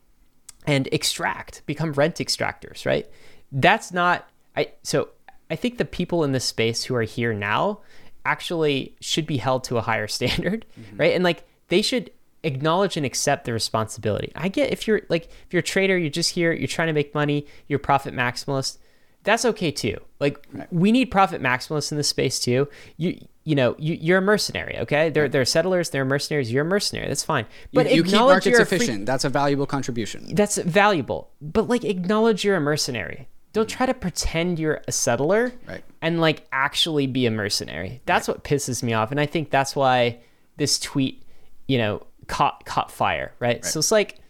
and extract, become rent extractors, right? That's not I so I think the people in this space who are here now actually should be held to a higher standard, mm-hmm. right? And like they should acknowledge and accept the responsibility. I get if you're like if you're a trader, you're just here, you're trying to make money, you're profit maximalist, that's okay too. Like right. we need profit maximalists in this space too. You you know, you, you're a mercenary, okay? They're, they're settlers, they're mercenaries, you're a mercenary. That's fine. But you, you keep markets efficient. Free, that's a valuable contribution. That's valuable. But like acknowledge you're a mercenary. Don't mm. try to pretend you're a settler right. and like actually be a mercenary. That's what pisses me off. And I think that's why this tweet, you know, caught caught fire, right? right? So it's like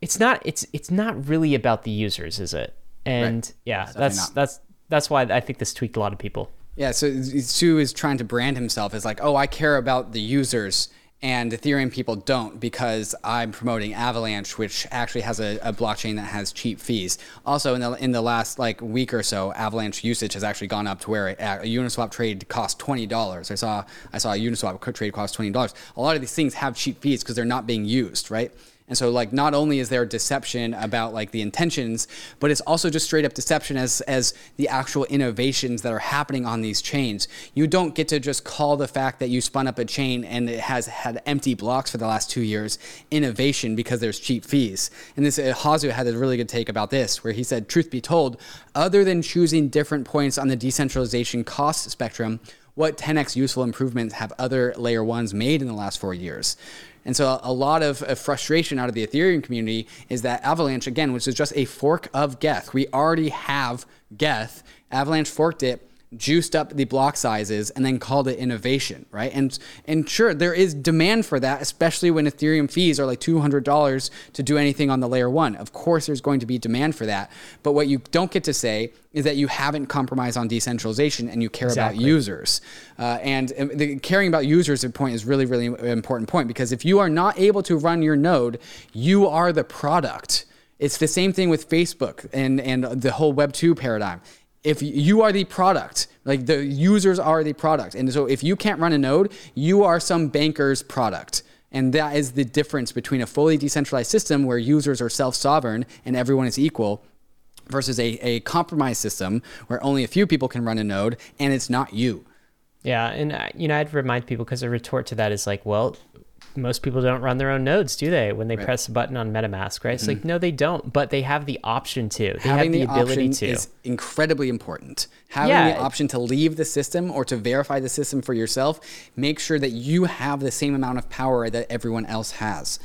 it's not it's it's not really about the users, is it? And yeah, that's that's that's why I think this tweaked a lot of people. Yeah, so Su is trying to brand himself as like, oh, I care about the users, and Ethereum people don't because I'm promoting Avalanche, which actually has a, a, blockchain that has cheap fees. Also, in the in the last like week or so, Avalanche usage has actually gone up to where a Uniswap trade costs twenty dollars. I saw I saw a Uniswap trade cost twenty dollars. A lot of these things have cheap fees because they're not being used, right? And so like not only is there deception about like the intentions, but it's also just straight up deception as as the actual innovations that are happening on these chains. You don't get to just call the fact that you spun up a chain and it has had empty blocks for the last 2 years innovation because there's cheap fees. And this uh, Hasu had a really good take about this where he said truth be told, other than choosing different points on the decentralization cost spectrum, what 10x useful improvements have other layer ones made in the last four years? And so a lot of frustration out of the Ethereum community is that Avalanche, again, which is just a fork of Geth. We already have Geth. Avalanche forked it juiced up the block sizes and then called it innovation, right? And and sure, there is demand for that, especially when Ethereum fees are like $200 to do anything on the layer 1. Of course there's going to be demand for that. But what you don't get to say is that you haven't compromised on decentralization and you care exactly. about users. Uh, and the caring about users at point is really really important point because if you are not able to run your node, you are the product. It's the same thing with Facebook and, and the whole Web 2 paradigm if you are the product, like the users are the product. And so if you can't run a node, you are some banker's product. And that is the difference between a fully decentralized system where users are self sovereign and everyone is equal versus a, a compromised system where only a few people can run a node and it's not you. Yeah. And, uh, you know, I'd remind people because a retort to that is like, well, most people don't run their own nodes, do they? When they right. press a button on MetaMask, right? It's mm-hmm. like no, they don't, but they have the option to. They Having have the, the ability to. Is incredibly important. Having yeah. the option to leave the system or to verify the system for yourself, make sure that you have the same amount of power that everyone else has.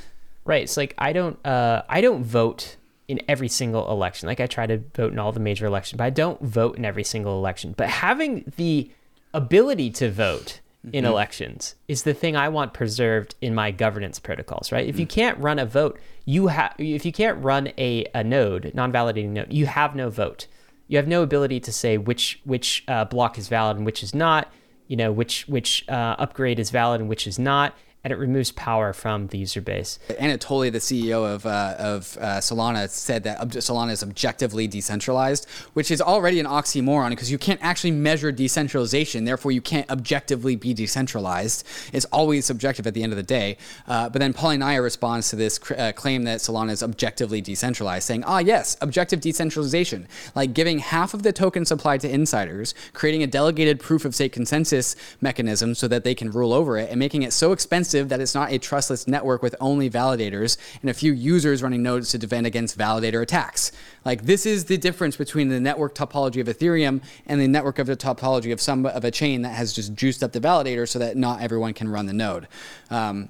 Right. It's like I don't. Uh, I don't vote in every single election. Like I try to vote in all the major elections, but I don't vote in every single election. But having the ability to vote in mm-hmm. elections is the thing I want preserved in my governance protocols, right? Mm-hmm. If you mm-hmm. can't run a vote, you have if you can't run a, a node, non-validating node, you have no vote. You have no ability to say which which uh, block is valid and which is not, you know, which which uh, upgrade is valid and which is not and it removes power from the user base. Anatoly, the CEO of, uh, of uh, Solana, said that Solana is objectively decentralized, which is already an oxymoron because you can't actually measure decentralization. Therefore, you can't objectively be decentralized. It's always subjective at the end of the day. Uh, but then Polynya responds to this cr- uh, claim that Solana is objectively decentralized, saying, ah, yes, objective decentralization, like giving half of the token supply to insiders, creating a delegated proof of stake consensus mechanism so that they can rule over it, and making it so expensive that it's not a trustless network with only validators and a few users running nodes to defend against validator attacks. Like this is the difference between the network topology of Ethereum and the network of the topology of some of a chain that has just juiced up the validator so that not everyone can run the node. Um,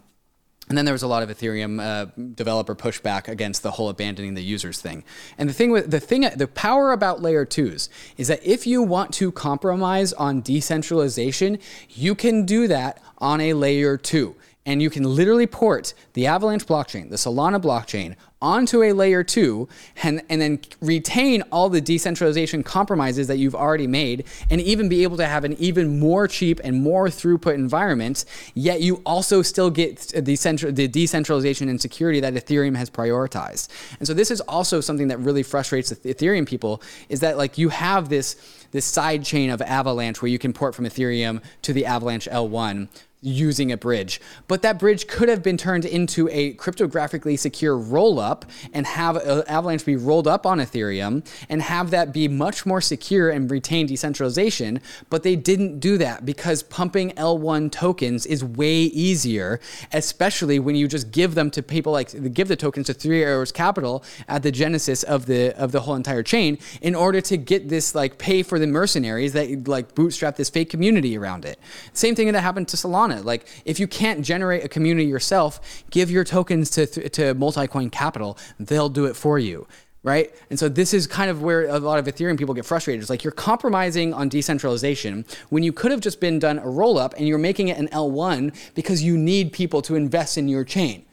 and then there was a lot of Ethereum uh, developer pushback against the whole abandoning the users thing. And the thing with the thing, the power about layer twos is that if you want to compromise on decentralization, you can do that on a layer two and you can literally port the Avalanche blockchain, the Solana blockchain, onto a layer two and, and then retain all the decentralization compromises that you've already made and even be able to have an even more cheap and more throughput environment, yet you also still get the, central, the decentralization and security that Ethereum has prioritized. And so this is also something that really frustrates the Ethereum people is that like you have this this side chain of Avalanche where you can port from Ethereum to the Avalanche L1 using a bridge. But that bridge could have been turned into a cryptographically secure rollup and have uh, Avalanche be rolled up on Ethereum and have that be much more secure and retain decentralization. But they didn't do that because pumping L1 tokens is way easier, especially when you just give them to people like give the tokens to Three Arrows Capital at the genesis of the of the whole entire chain in order to get this like pay for the mercenaries that like bootstrap this fake community around it. Same thing that happened to Solana it. Like if you can't generate a community yourself, give your tokens to to Multicoin Capital. They'll do it for you right? And so this is kind of where a lot of Ethereum people get frustrated. It's like you're compromising on decentralization when you could have just been done a roll up and you're making it an L1 because you need people to invest in your chain.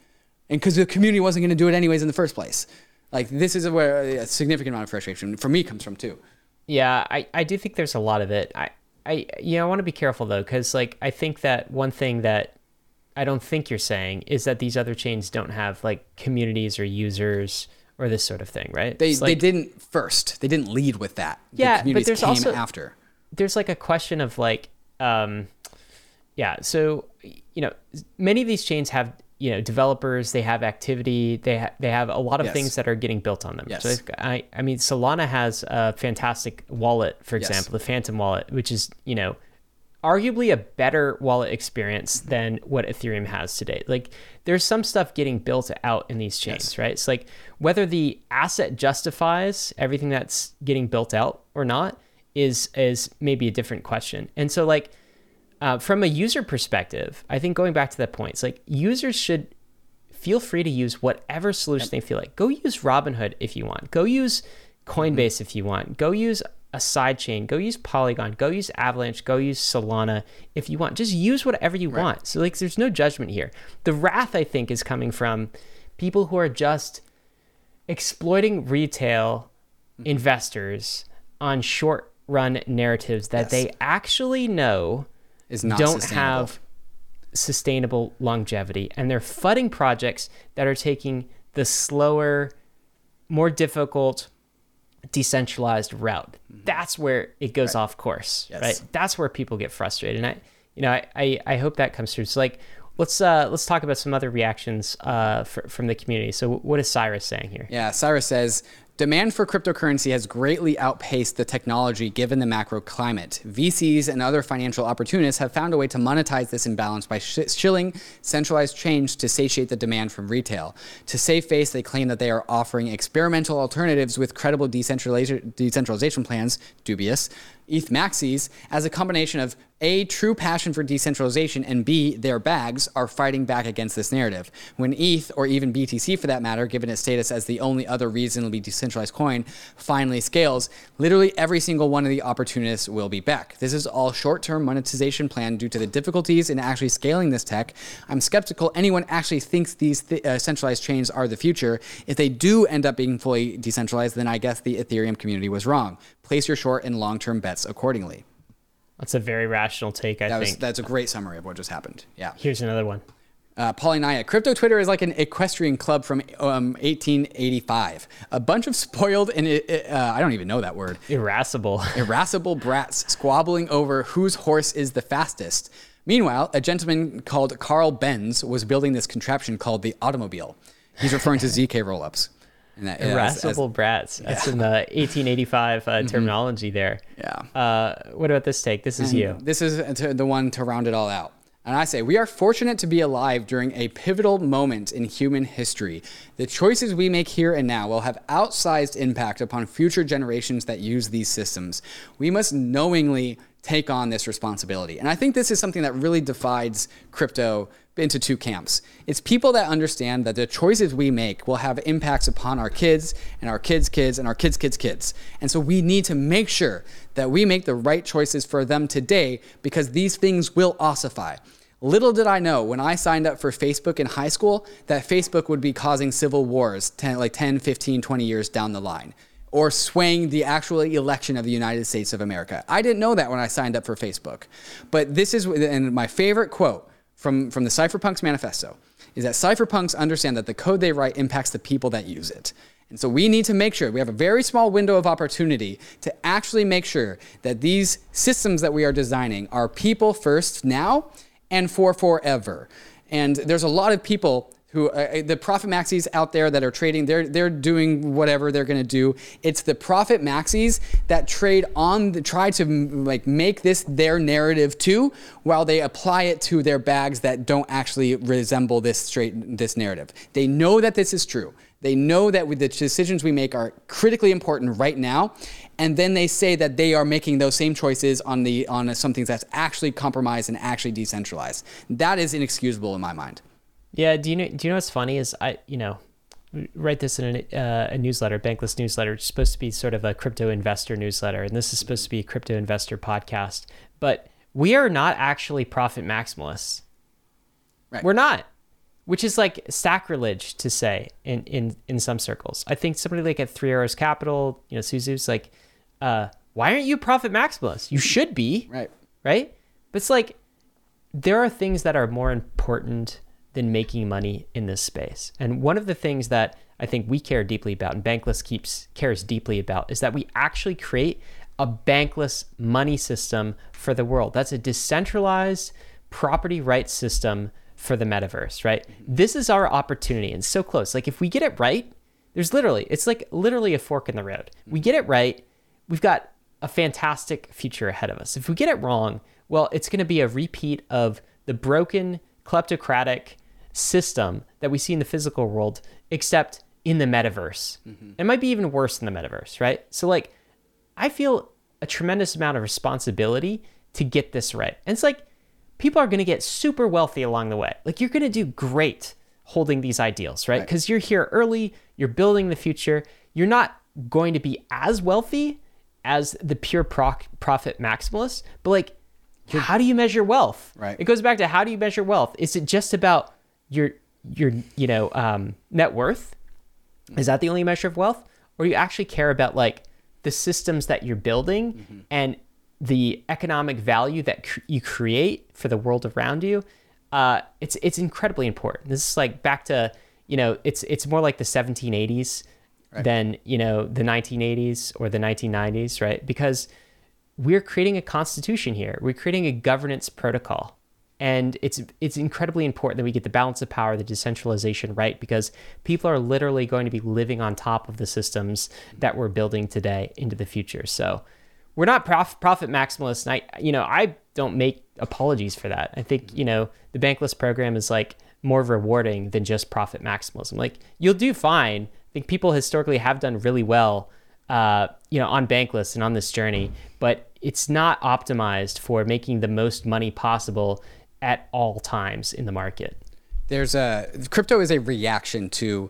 And because the community wasn't going to do it anyways in the first place. Like this is where a significant amount of frustration for me comes from too. Yeah, I, I do think there's a lot of it. I, I you know I want to be careful though because like I think that one thing that I don't think you're saying is that these other chains don't have like communities or users or this sort of thing, right? They like, they didn't first. They didn't lead with that. Yeah, the but there's also after. There's like a question of like, um, yeah. So you know, many of these chains have you know developers they have activity they ha- they have a lot of yes. things that are getting built on them yes. so I, I mean solana has a fantastic wallet for example yes. the phantom wallet which is you know arguably a better wallet experience than what ethereum has today like there's some stuff getting built out in these chains right it's like whether the asset justifies everything that's getting built out or not is is maybe a different question and so like uh, from a user perspective, I think going back to that point, it's like users should feel free to use whatever solution they feel like. Go use Robinhood if you want. Go use Coinbase if you want. Go use a sidechain. Go use Polygon. Go use Avalanche. Go use Solana if you want. Just use whatever you right. want. So like, there's no judgment here. The wrath I think is coming from people who are just exploiting retail mm-hmm. investors on short run narratives that yes. they actually know is not don't have sustainable longevity. And they're fudding projects that are taking the slower more difficult decentralized route. Mm-hmm. that's where it goes right. off course yes. right? That's where people get frustrated. And i you know I, I, I hope that comes through. So like let's uh let's talk about some other reactions uh for, from the community. So what is cyrus saying here? Yeah cyrus says Demand for cryptocurrency has greatly outpaced the technology given the macro climate. VCs and other financial opportunists have found a way to monetize this imbalance by shilling centralized change to satiate the demand from retail. To save face, they claim that they are offering experimental alternatives with credible decentralization, decentralization plans, dubious, ETH maxis as a combination of A, true passion for decentralization, and B, their bags are fighting back against this narrative. When ETH, or even BTC for that matter, given its status as the only other reasonably decentralized coin, finally scales, literally every single one of the opportunists will be back. This is all short term monetization plan due to the difficulties in actually scaling this tech. I'm skeptical anyone actually thinks these th- uh, centralized chains are the future. If they do end up being fully decentralized, then I guess the Ethereum community was wrong place your short and long term bets accordingly. That's a very rational take, I that think. Was, that's a great summary of what just happened. Yeah. Here's another one. Uh, crypto Twitter is like an equestrian club from um, 1885. A bunch of spoiled and uh, I don't even know that word. Irascible. Irascible brats squabbling over whose horse is the fastest. Meanwhile, a gentleman called Carl Benz was building this contraption called the automobile. He's referring to ZK rollups. And that, Irascible as, as, brats. That's yeah. in the 1885 uh, mm-hmm. terminology there. Yeah. Uh, what about this take? This is and you. This is the one to round it all out. And I say, we are fortunate to be alive during a pivotal moment in human history. The choices we make here and now will have outsized impact upon future generations that use these systems. We must knowingly take on this responsibility. And I think this is something that really divides crypto into two camps. It's people that understand that the choices we make will have impacts upon our kids and our kids' kids and our kids' kids' kids. And so we need to make sure that we make the right choices for them today because these things will ossify. Little did I know when I signed up for Facebook in high school that Facebook would be causing civil wars 10, like 10, 15, 20 years down the line or swaying the actual election of the United States of America. I didn't know that when I signed up for Facebook. But this is, and my favorite quote from, from the Cypherpunks Manifesto is that cypherpunks understand that the code they write impacts the people that use it. And so we need to make sure we have a very small window of opportunity to actually make sure that these systems that we are designing are people first now and for forever. And there's a lot of people who uh, uh the profit maxis out there that are trading they're they're doing whatever they're going to do. It's the profit maxis that trade on the try to like make this their narrative too while they apply it to their bags that don't actually resemble this straight this narrative. They know that this is true. They know that the decisions we make are critically important right now and then they say that they are making those same choices on the on something that's actually compromised and actually decentralized. That is inexcusable in my mind yeah. Do you know? Do you know what's funny is I you know write this in a, uh, a newsletter, Bankless newsletter. It's supposed to be sort of a crypto investor newsletter, and this is supposed to be a crypto investor podcast. But we are not actually profit maximalists. Right. We're not, which is like sacrilege to say in in in some circles. I think somebody like at Three Arrows Capital, you know, Su Zhu's like, uh, why aren't you profit maximalist? You should be. right. Right. But it's like there are things that are more important than making money in this space. And one of the things that I think we care deeply about and Bankless keeps cares deeply about is that we actually create a bankless money system for the world. That's a decentralized property rights system for the metaverse, right? Mm-hmm. This is our opportunity and so close. Like if we get it right, there's literally it's like literally a fork in the road. We mm-hmm. get it right, we've got a fantastic future ahead of us. If we get it wrong, well, it's going to be a repeat of the broken kleptocratic system that we see in the physical world, except in the metaverse. Mm-hmm. It might be even worse in the metaverse, right? So, like, I feel a tremendous amount of responsibility to get this right. And it's like people are going to get super wealthy along the way. Like, you're going to do great holding these ideals, right? Because right. you're here early, you're building the future. You're not going to be as wealthy as the pure proc- profit maximalist, but like, how do you measure wealth? Right. It goes back to how do you measure wealth? Is it just about your your you know um, net worth is that the only measure of wealth? Or do you actually care about like the systems that you're building mm-hmm. and the economic value that cr- you create for the world around you uh, it's it's incredibly important. This is like back to you know it's it's more like the 1780s right. than you know the 1980s or the 1990s right? Because we're creating a constitution here. We're creating a governance protocol and it's it's incredibly important that we get the balance of power, the decentralization right, because people are literally going to be living on top of the systems that we're building today into the future. So we're not prof- profit maximalists, and I you know I don't make apologies for that. I think you know the bankless program is like more rewarding than just profit maximalism. Like you'll do fine. I think people historically have done really well, uh, you know, on bankless and on this journey, but it's not optimized for making the most money possible at all times in the market. There's a crypto is a reaction to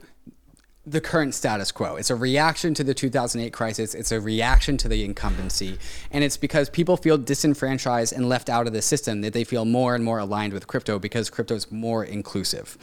the current status quo. It's a reaction to the 2008 crisis. It's a reaction to the incumbency. And it's because people feel disenfranchised and left out of the system that they feel more and more aligned with crypto because crypto is more inclusive.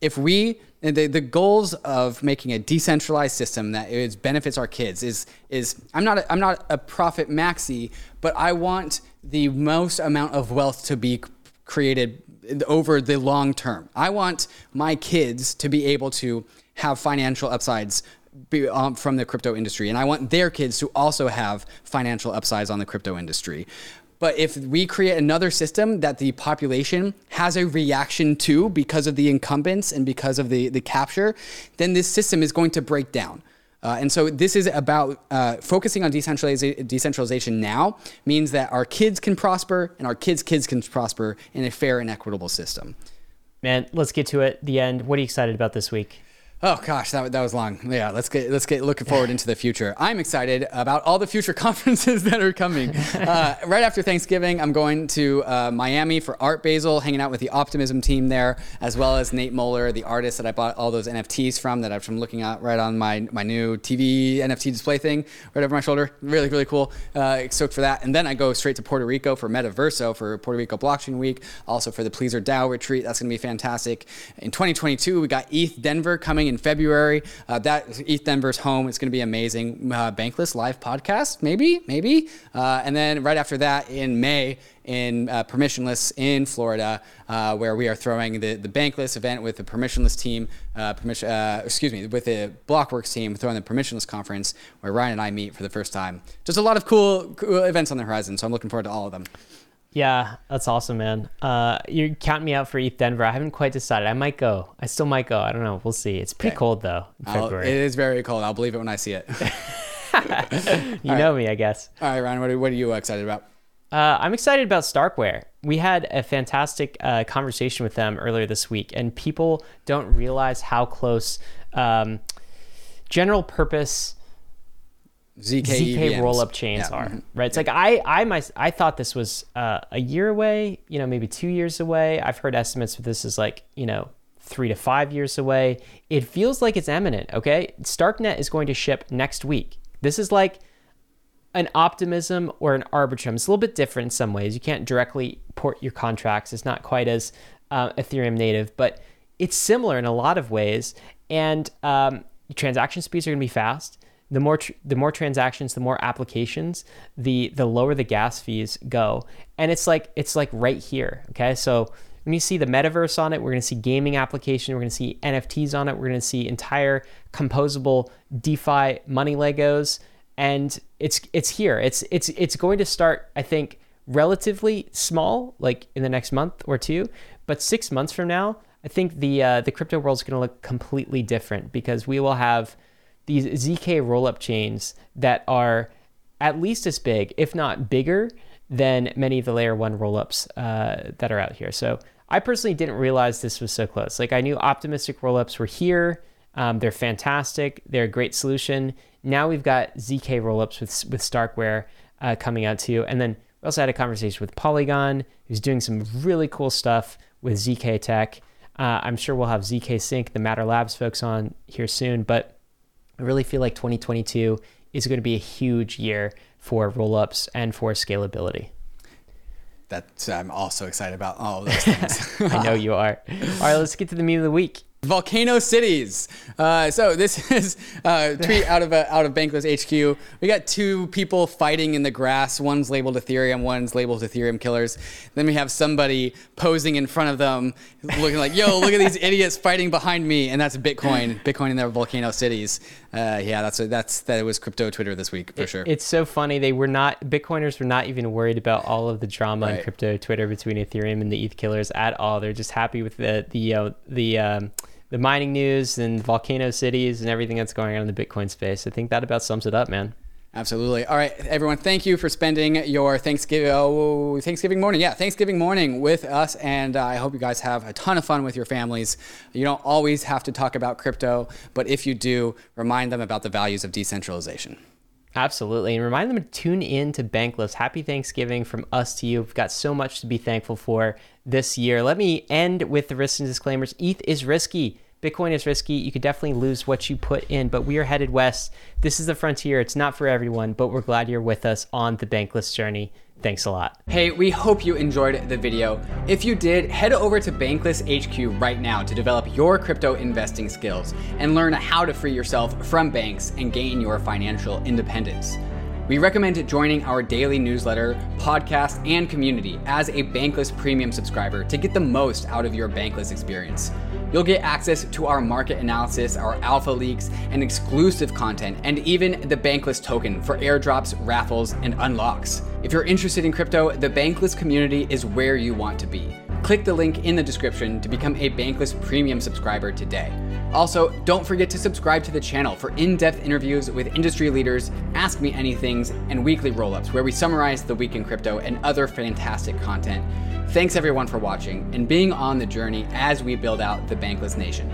If we, the, the goals of making a decentralized system that is, benefits our kids is, is I'm, not a, I'm not a profit maxi, but I want the most amount of wealth to be created over the long term. I want my kids to be able to have financial upsides be, um, from the crypto industry, and I want their kids to also have financial upsides on the crypto industry. But if we create another system that the population has a reaction to because of the incumbents and because of the, the capture, then this system is going to break down. Uh, and so this is about uh, focusing on decentralization, decentralization now means that our kids can prosper and our kids' kids can prosper in a fair and equitable system. Man, let's get to it. The end. What are you excited about this week? Oh gosh, that, that was long. Yeah, let's get let's get looking forward into the future. I'm excited about all the future conferences that are coming. Uh, right after Thanksgiving, I'm going to uh, Miami for Art Basel, hanging out with the Optimism team there, as well as Nate Moeller, the artist that I bought all those NFTs from, that I'm looking at right on my my new TV NFT display thing right over my shoulder. Really really cool. Uh, stoked for that. And then I go straight to Puerto Rico for Metaverso for Puerto Rico Blockchain Week, also for the PleasrDAO retreat. That's going to be fantastic. In 2022, we got ETH Denver coming in February. Uh, that ETH Denver's home. It's going to be amazing. Uh, Bankless live podcast, maybe, maybe. Uh, and then right after that, in May, in uh, Permissionless in Florida, uh, where we are throwing the, the Bankless event with the Permissionless team, uh, permission, uh, excuse me, with the Blockworks team, throwing the Permissionless conference where Ryan and I meet for the first time. Just a lot of cool, cool events on the horizon, so I'm looking forward to all of them. Yeah, that's awesome, man. Uh, you're counting me out for ETH Denver. I haven't quite decided. I might go. I still might go. I don't know. We'll see. It's pretty okay. cold though. It is very cold. I'll believe it when I see it. you know me, I guess. All right, Ryan. What are, what are you excited about? Uh, I'm excited about Starkware. We had a fantastic uh, conversation with them earlier this week, and people don't realize how close um, general purpose ZK, ZK rollup chains yeah. are, mm-hmm. right? It's yeah. like I I my, I thought this was uh, a year away, you know, maybe two years away. I've heard estimates for this is like you know three to five years away. It feels like it's imminent. Okay, Starknet is going to ship next week. This is like an optimism or an arbitrum. It's a little bit different in some ways. You can't directly port your contracts. It's not quite as uh, Ethereum native, but it's similar in a lot of ways. And um, transaction speeds are going to be fast the more tr- the more transactions, the more applications, the the lower the gas fees go. And it's like it's like right here. Okay, so when you see the metaverse on it, we're going to see gaming application, we're going to see NFTs on it, we're going to see entire composable DeFi money Legos, and it's it's here. It's it's it's going to start, I think, relatively small, like in the next month or two, but six months from now, I think the uh, the crypto world is going to look completely different because we will have these ZK rollup chains that are at least as big, if not bigger, than many of the layer one rollups uh, that are out here. So I personally didn't realize this was so close. Like I knew optimistic rollups were here. Um, they're fantastic. They're a great solution. Now we've got ZK rollups with with Starkware uh, coming out too. And then we also had a conversation with Polygon, who's doing some really cool stuff with ZK Tech. Uh, I'm sure we'll have ZK Sync, the Matter Labs folks on here soon. But I really feel like 2022 is going to be a huge year for rollups and for scalability. That's I'm also excited about all of those things. I know you are. All right, let's get to the meme of the week. Volcano cities. Uh, so this is a tweet out of a, out of Bankless HQ. We got two people fighting in the grass. One's labeled Ethereum. One's labeled Ethereum killers. Then we have somebody posing in front of them, looking like, "Yo, look at these idiots fighting behind me!" And that's Bitcoin. Bitcoin in their volcano cities. Uh, yeah, that's a, that's that was crypto Twitter this week for it, sure. It's so funny. They were not Bitcoiners were not even worried about all of the drama right. in crypto Twitter between Ethereum and the ETH killers at all. They're just happy with the the uh, the um, the mining news and volcano cities and everything that's going on in the Bitcoin space. I think that about sums it up, man. Absolutely. All right, everyone. Thank you for spending your Thanksgiving oh, Thanksgiving morning. Yeah, Thanksgiving morning with us, and uh, I hope you guys have a ton of fun with your families. You don't always have to talk about crypto, but if you do, remind them about the values of decentralization. Absolutely. And remind them to tune in to Bankless. Happy Thanksgiving from us to you. We've got so much to be thankful for this year. Let me end with the risks and disclaimers. ETH is risky. Bitcoin is risky. You could definitely lose what you put in, but we are headed west. This is the frontier. It's not for everyone, but we're glad you're with us on the Bankless journey. Thanks a lot. Hey, we hope you enjoyed the video. If you did, head over to Bankless HQ right now to develop your crypto investing skills and learn how to free yourself from banks and gain your financial independence. We recommend joining our daily newsletter, podcast, and community as a Bankless Premium subscriber to get the most out of your Bankless experience. You'll get access to our market analysis, our alpha leaks, and exclusive content, and even the Bankless token for airdrops, raffles, and unlocks. If you're interested in crypto, the Bankless community is where you want to be. Click the link in the description to become a Bankless Premium subscriber today. Also, don't forget to subscribe to the channel for in depth interviews with industry leaders, Ask Me Anythings, and weekly roll ups where we summarize the week in crypto and other fantastic content. Thanks everyone for watching and being on the journey as we build out the Bankless Nation.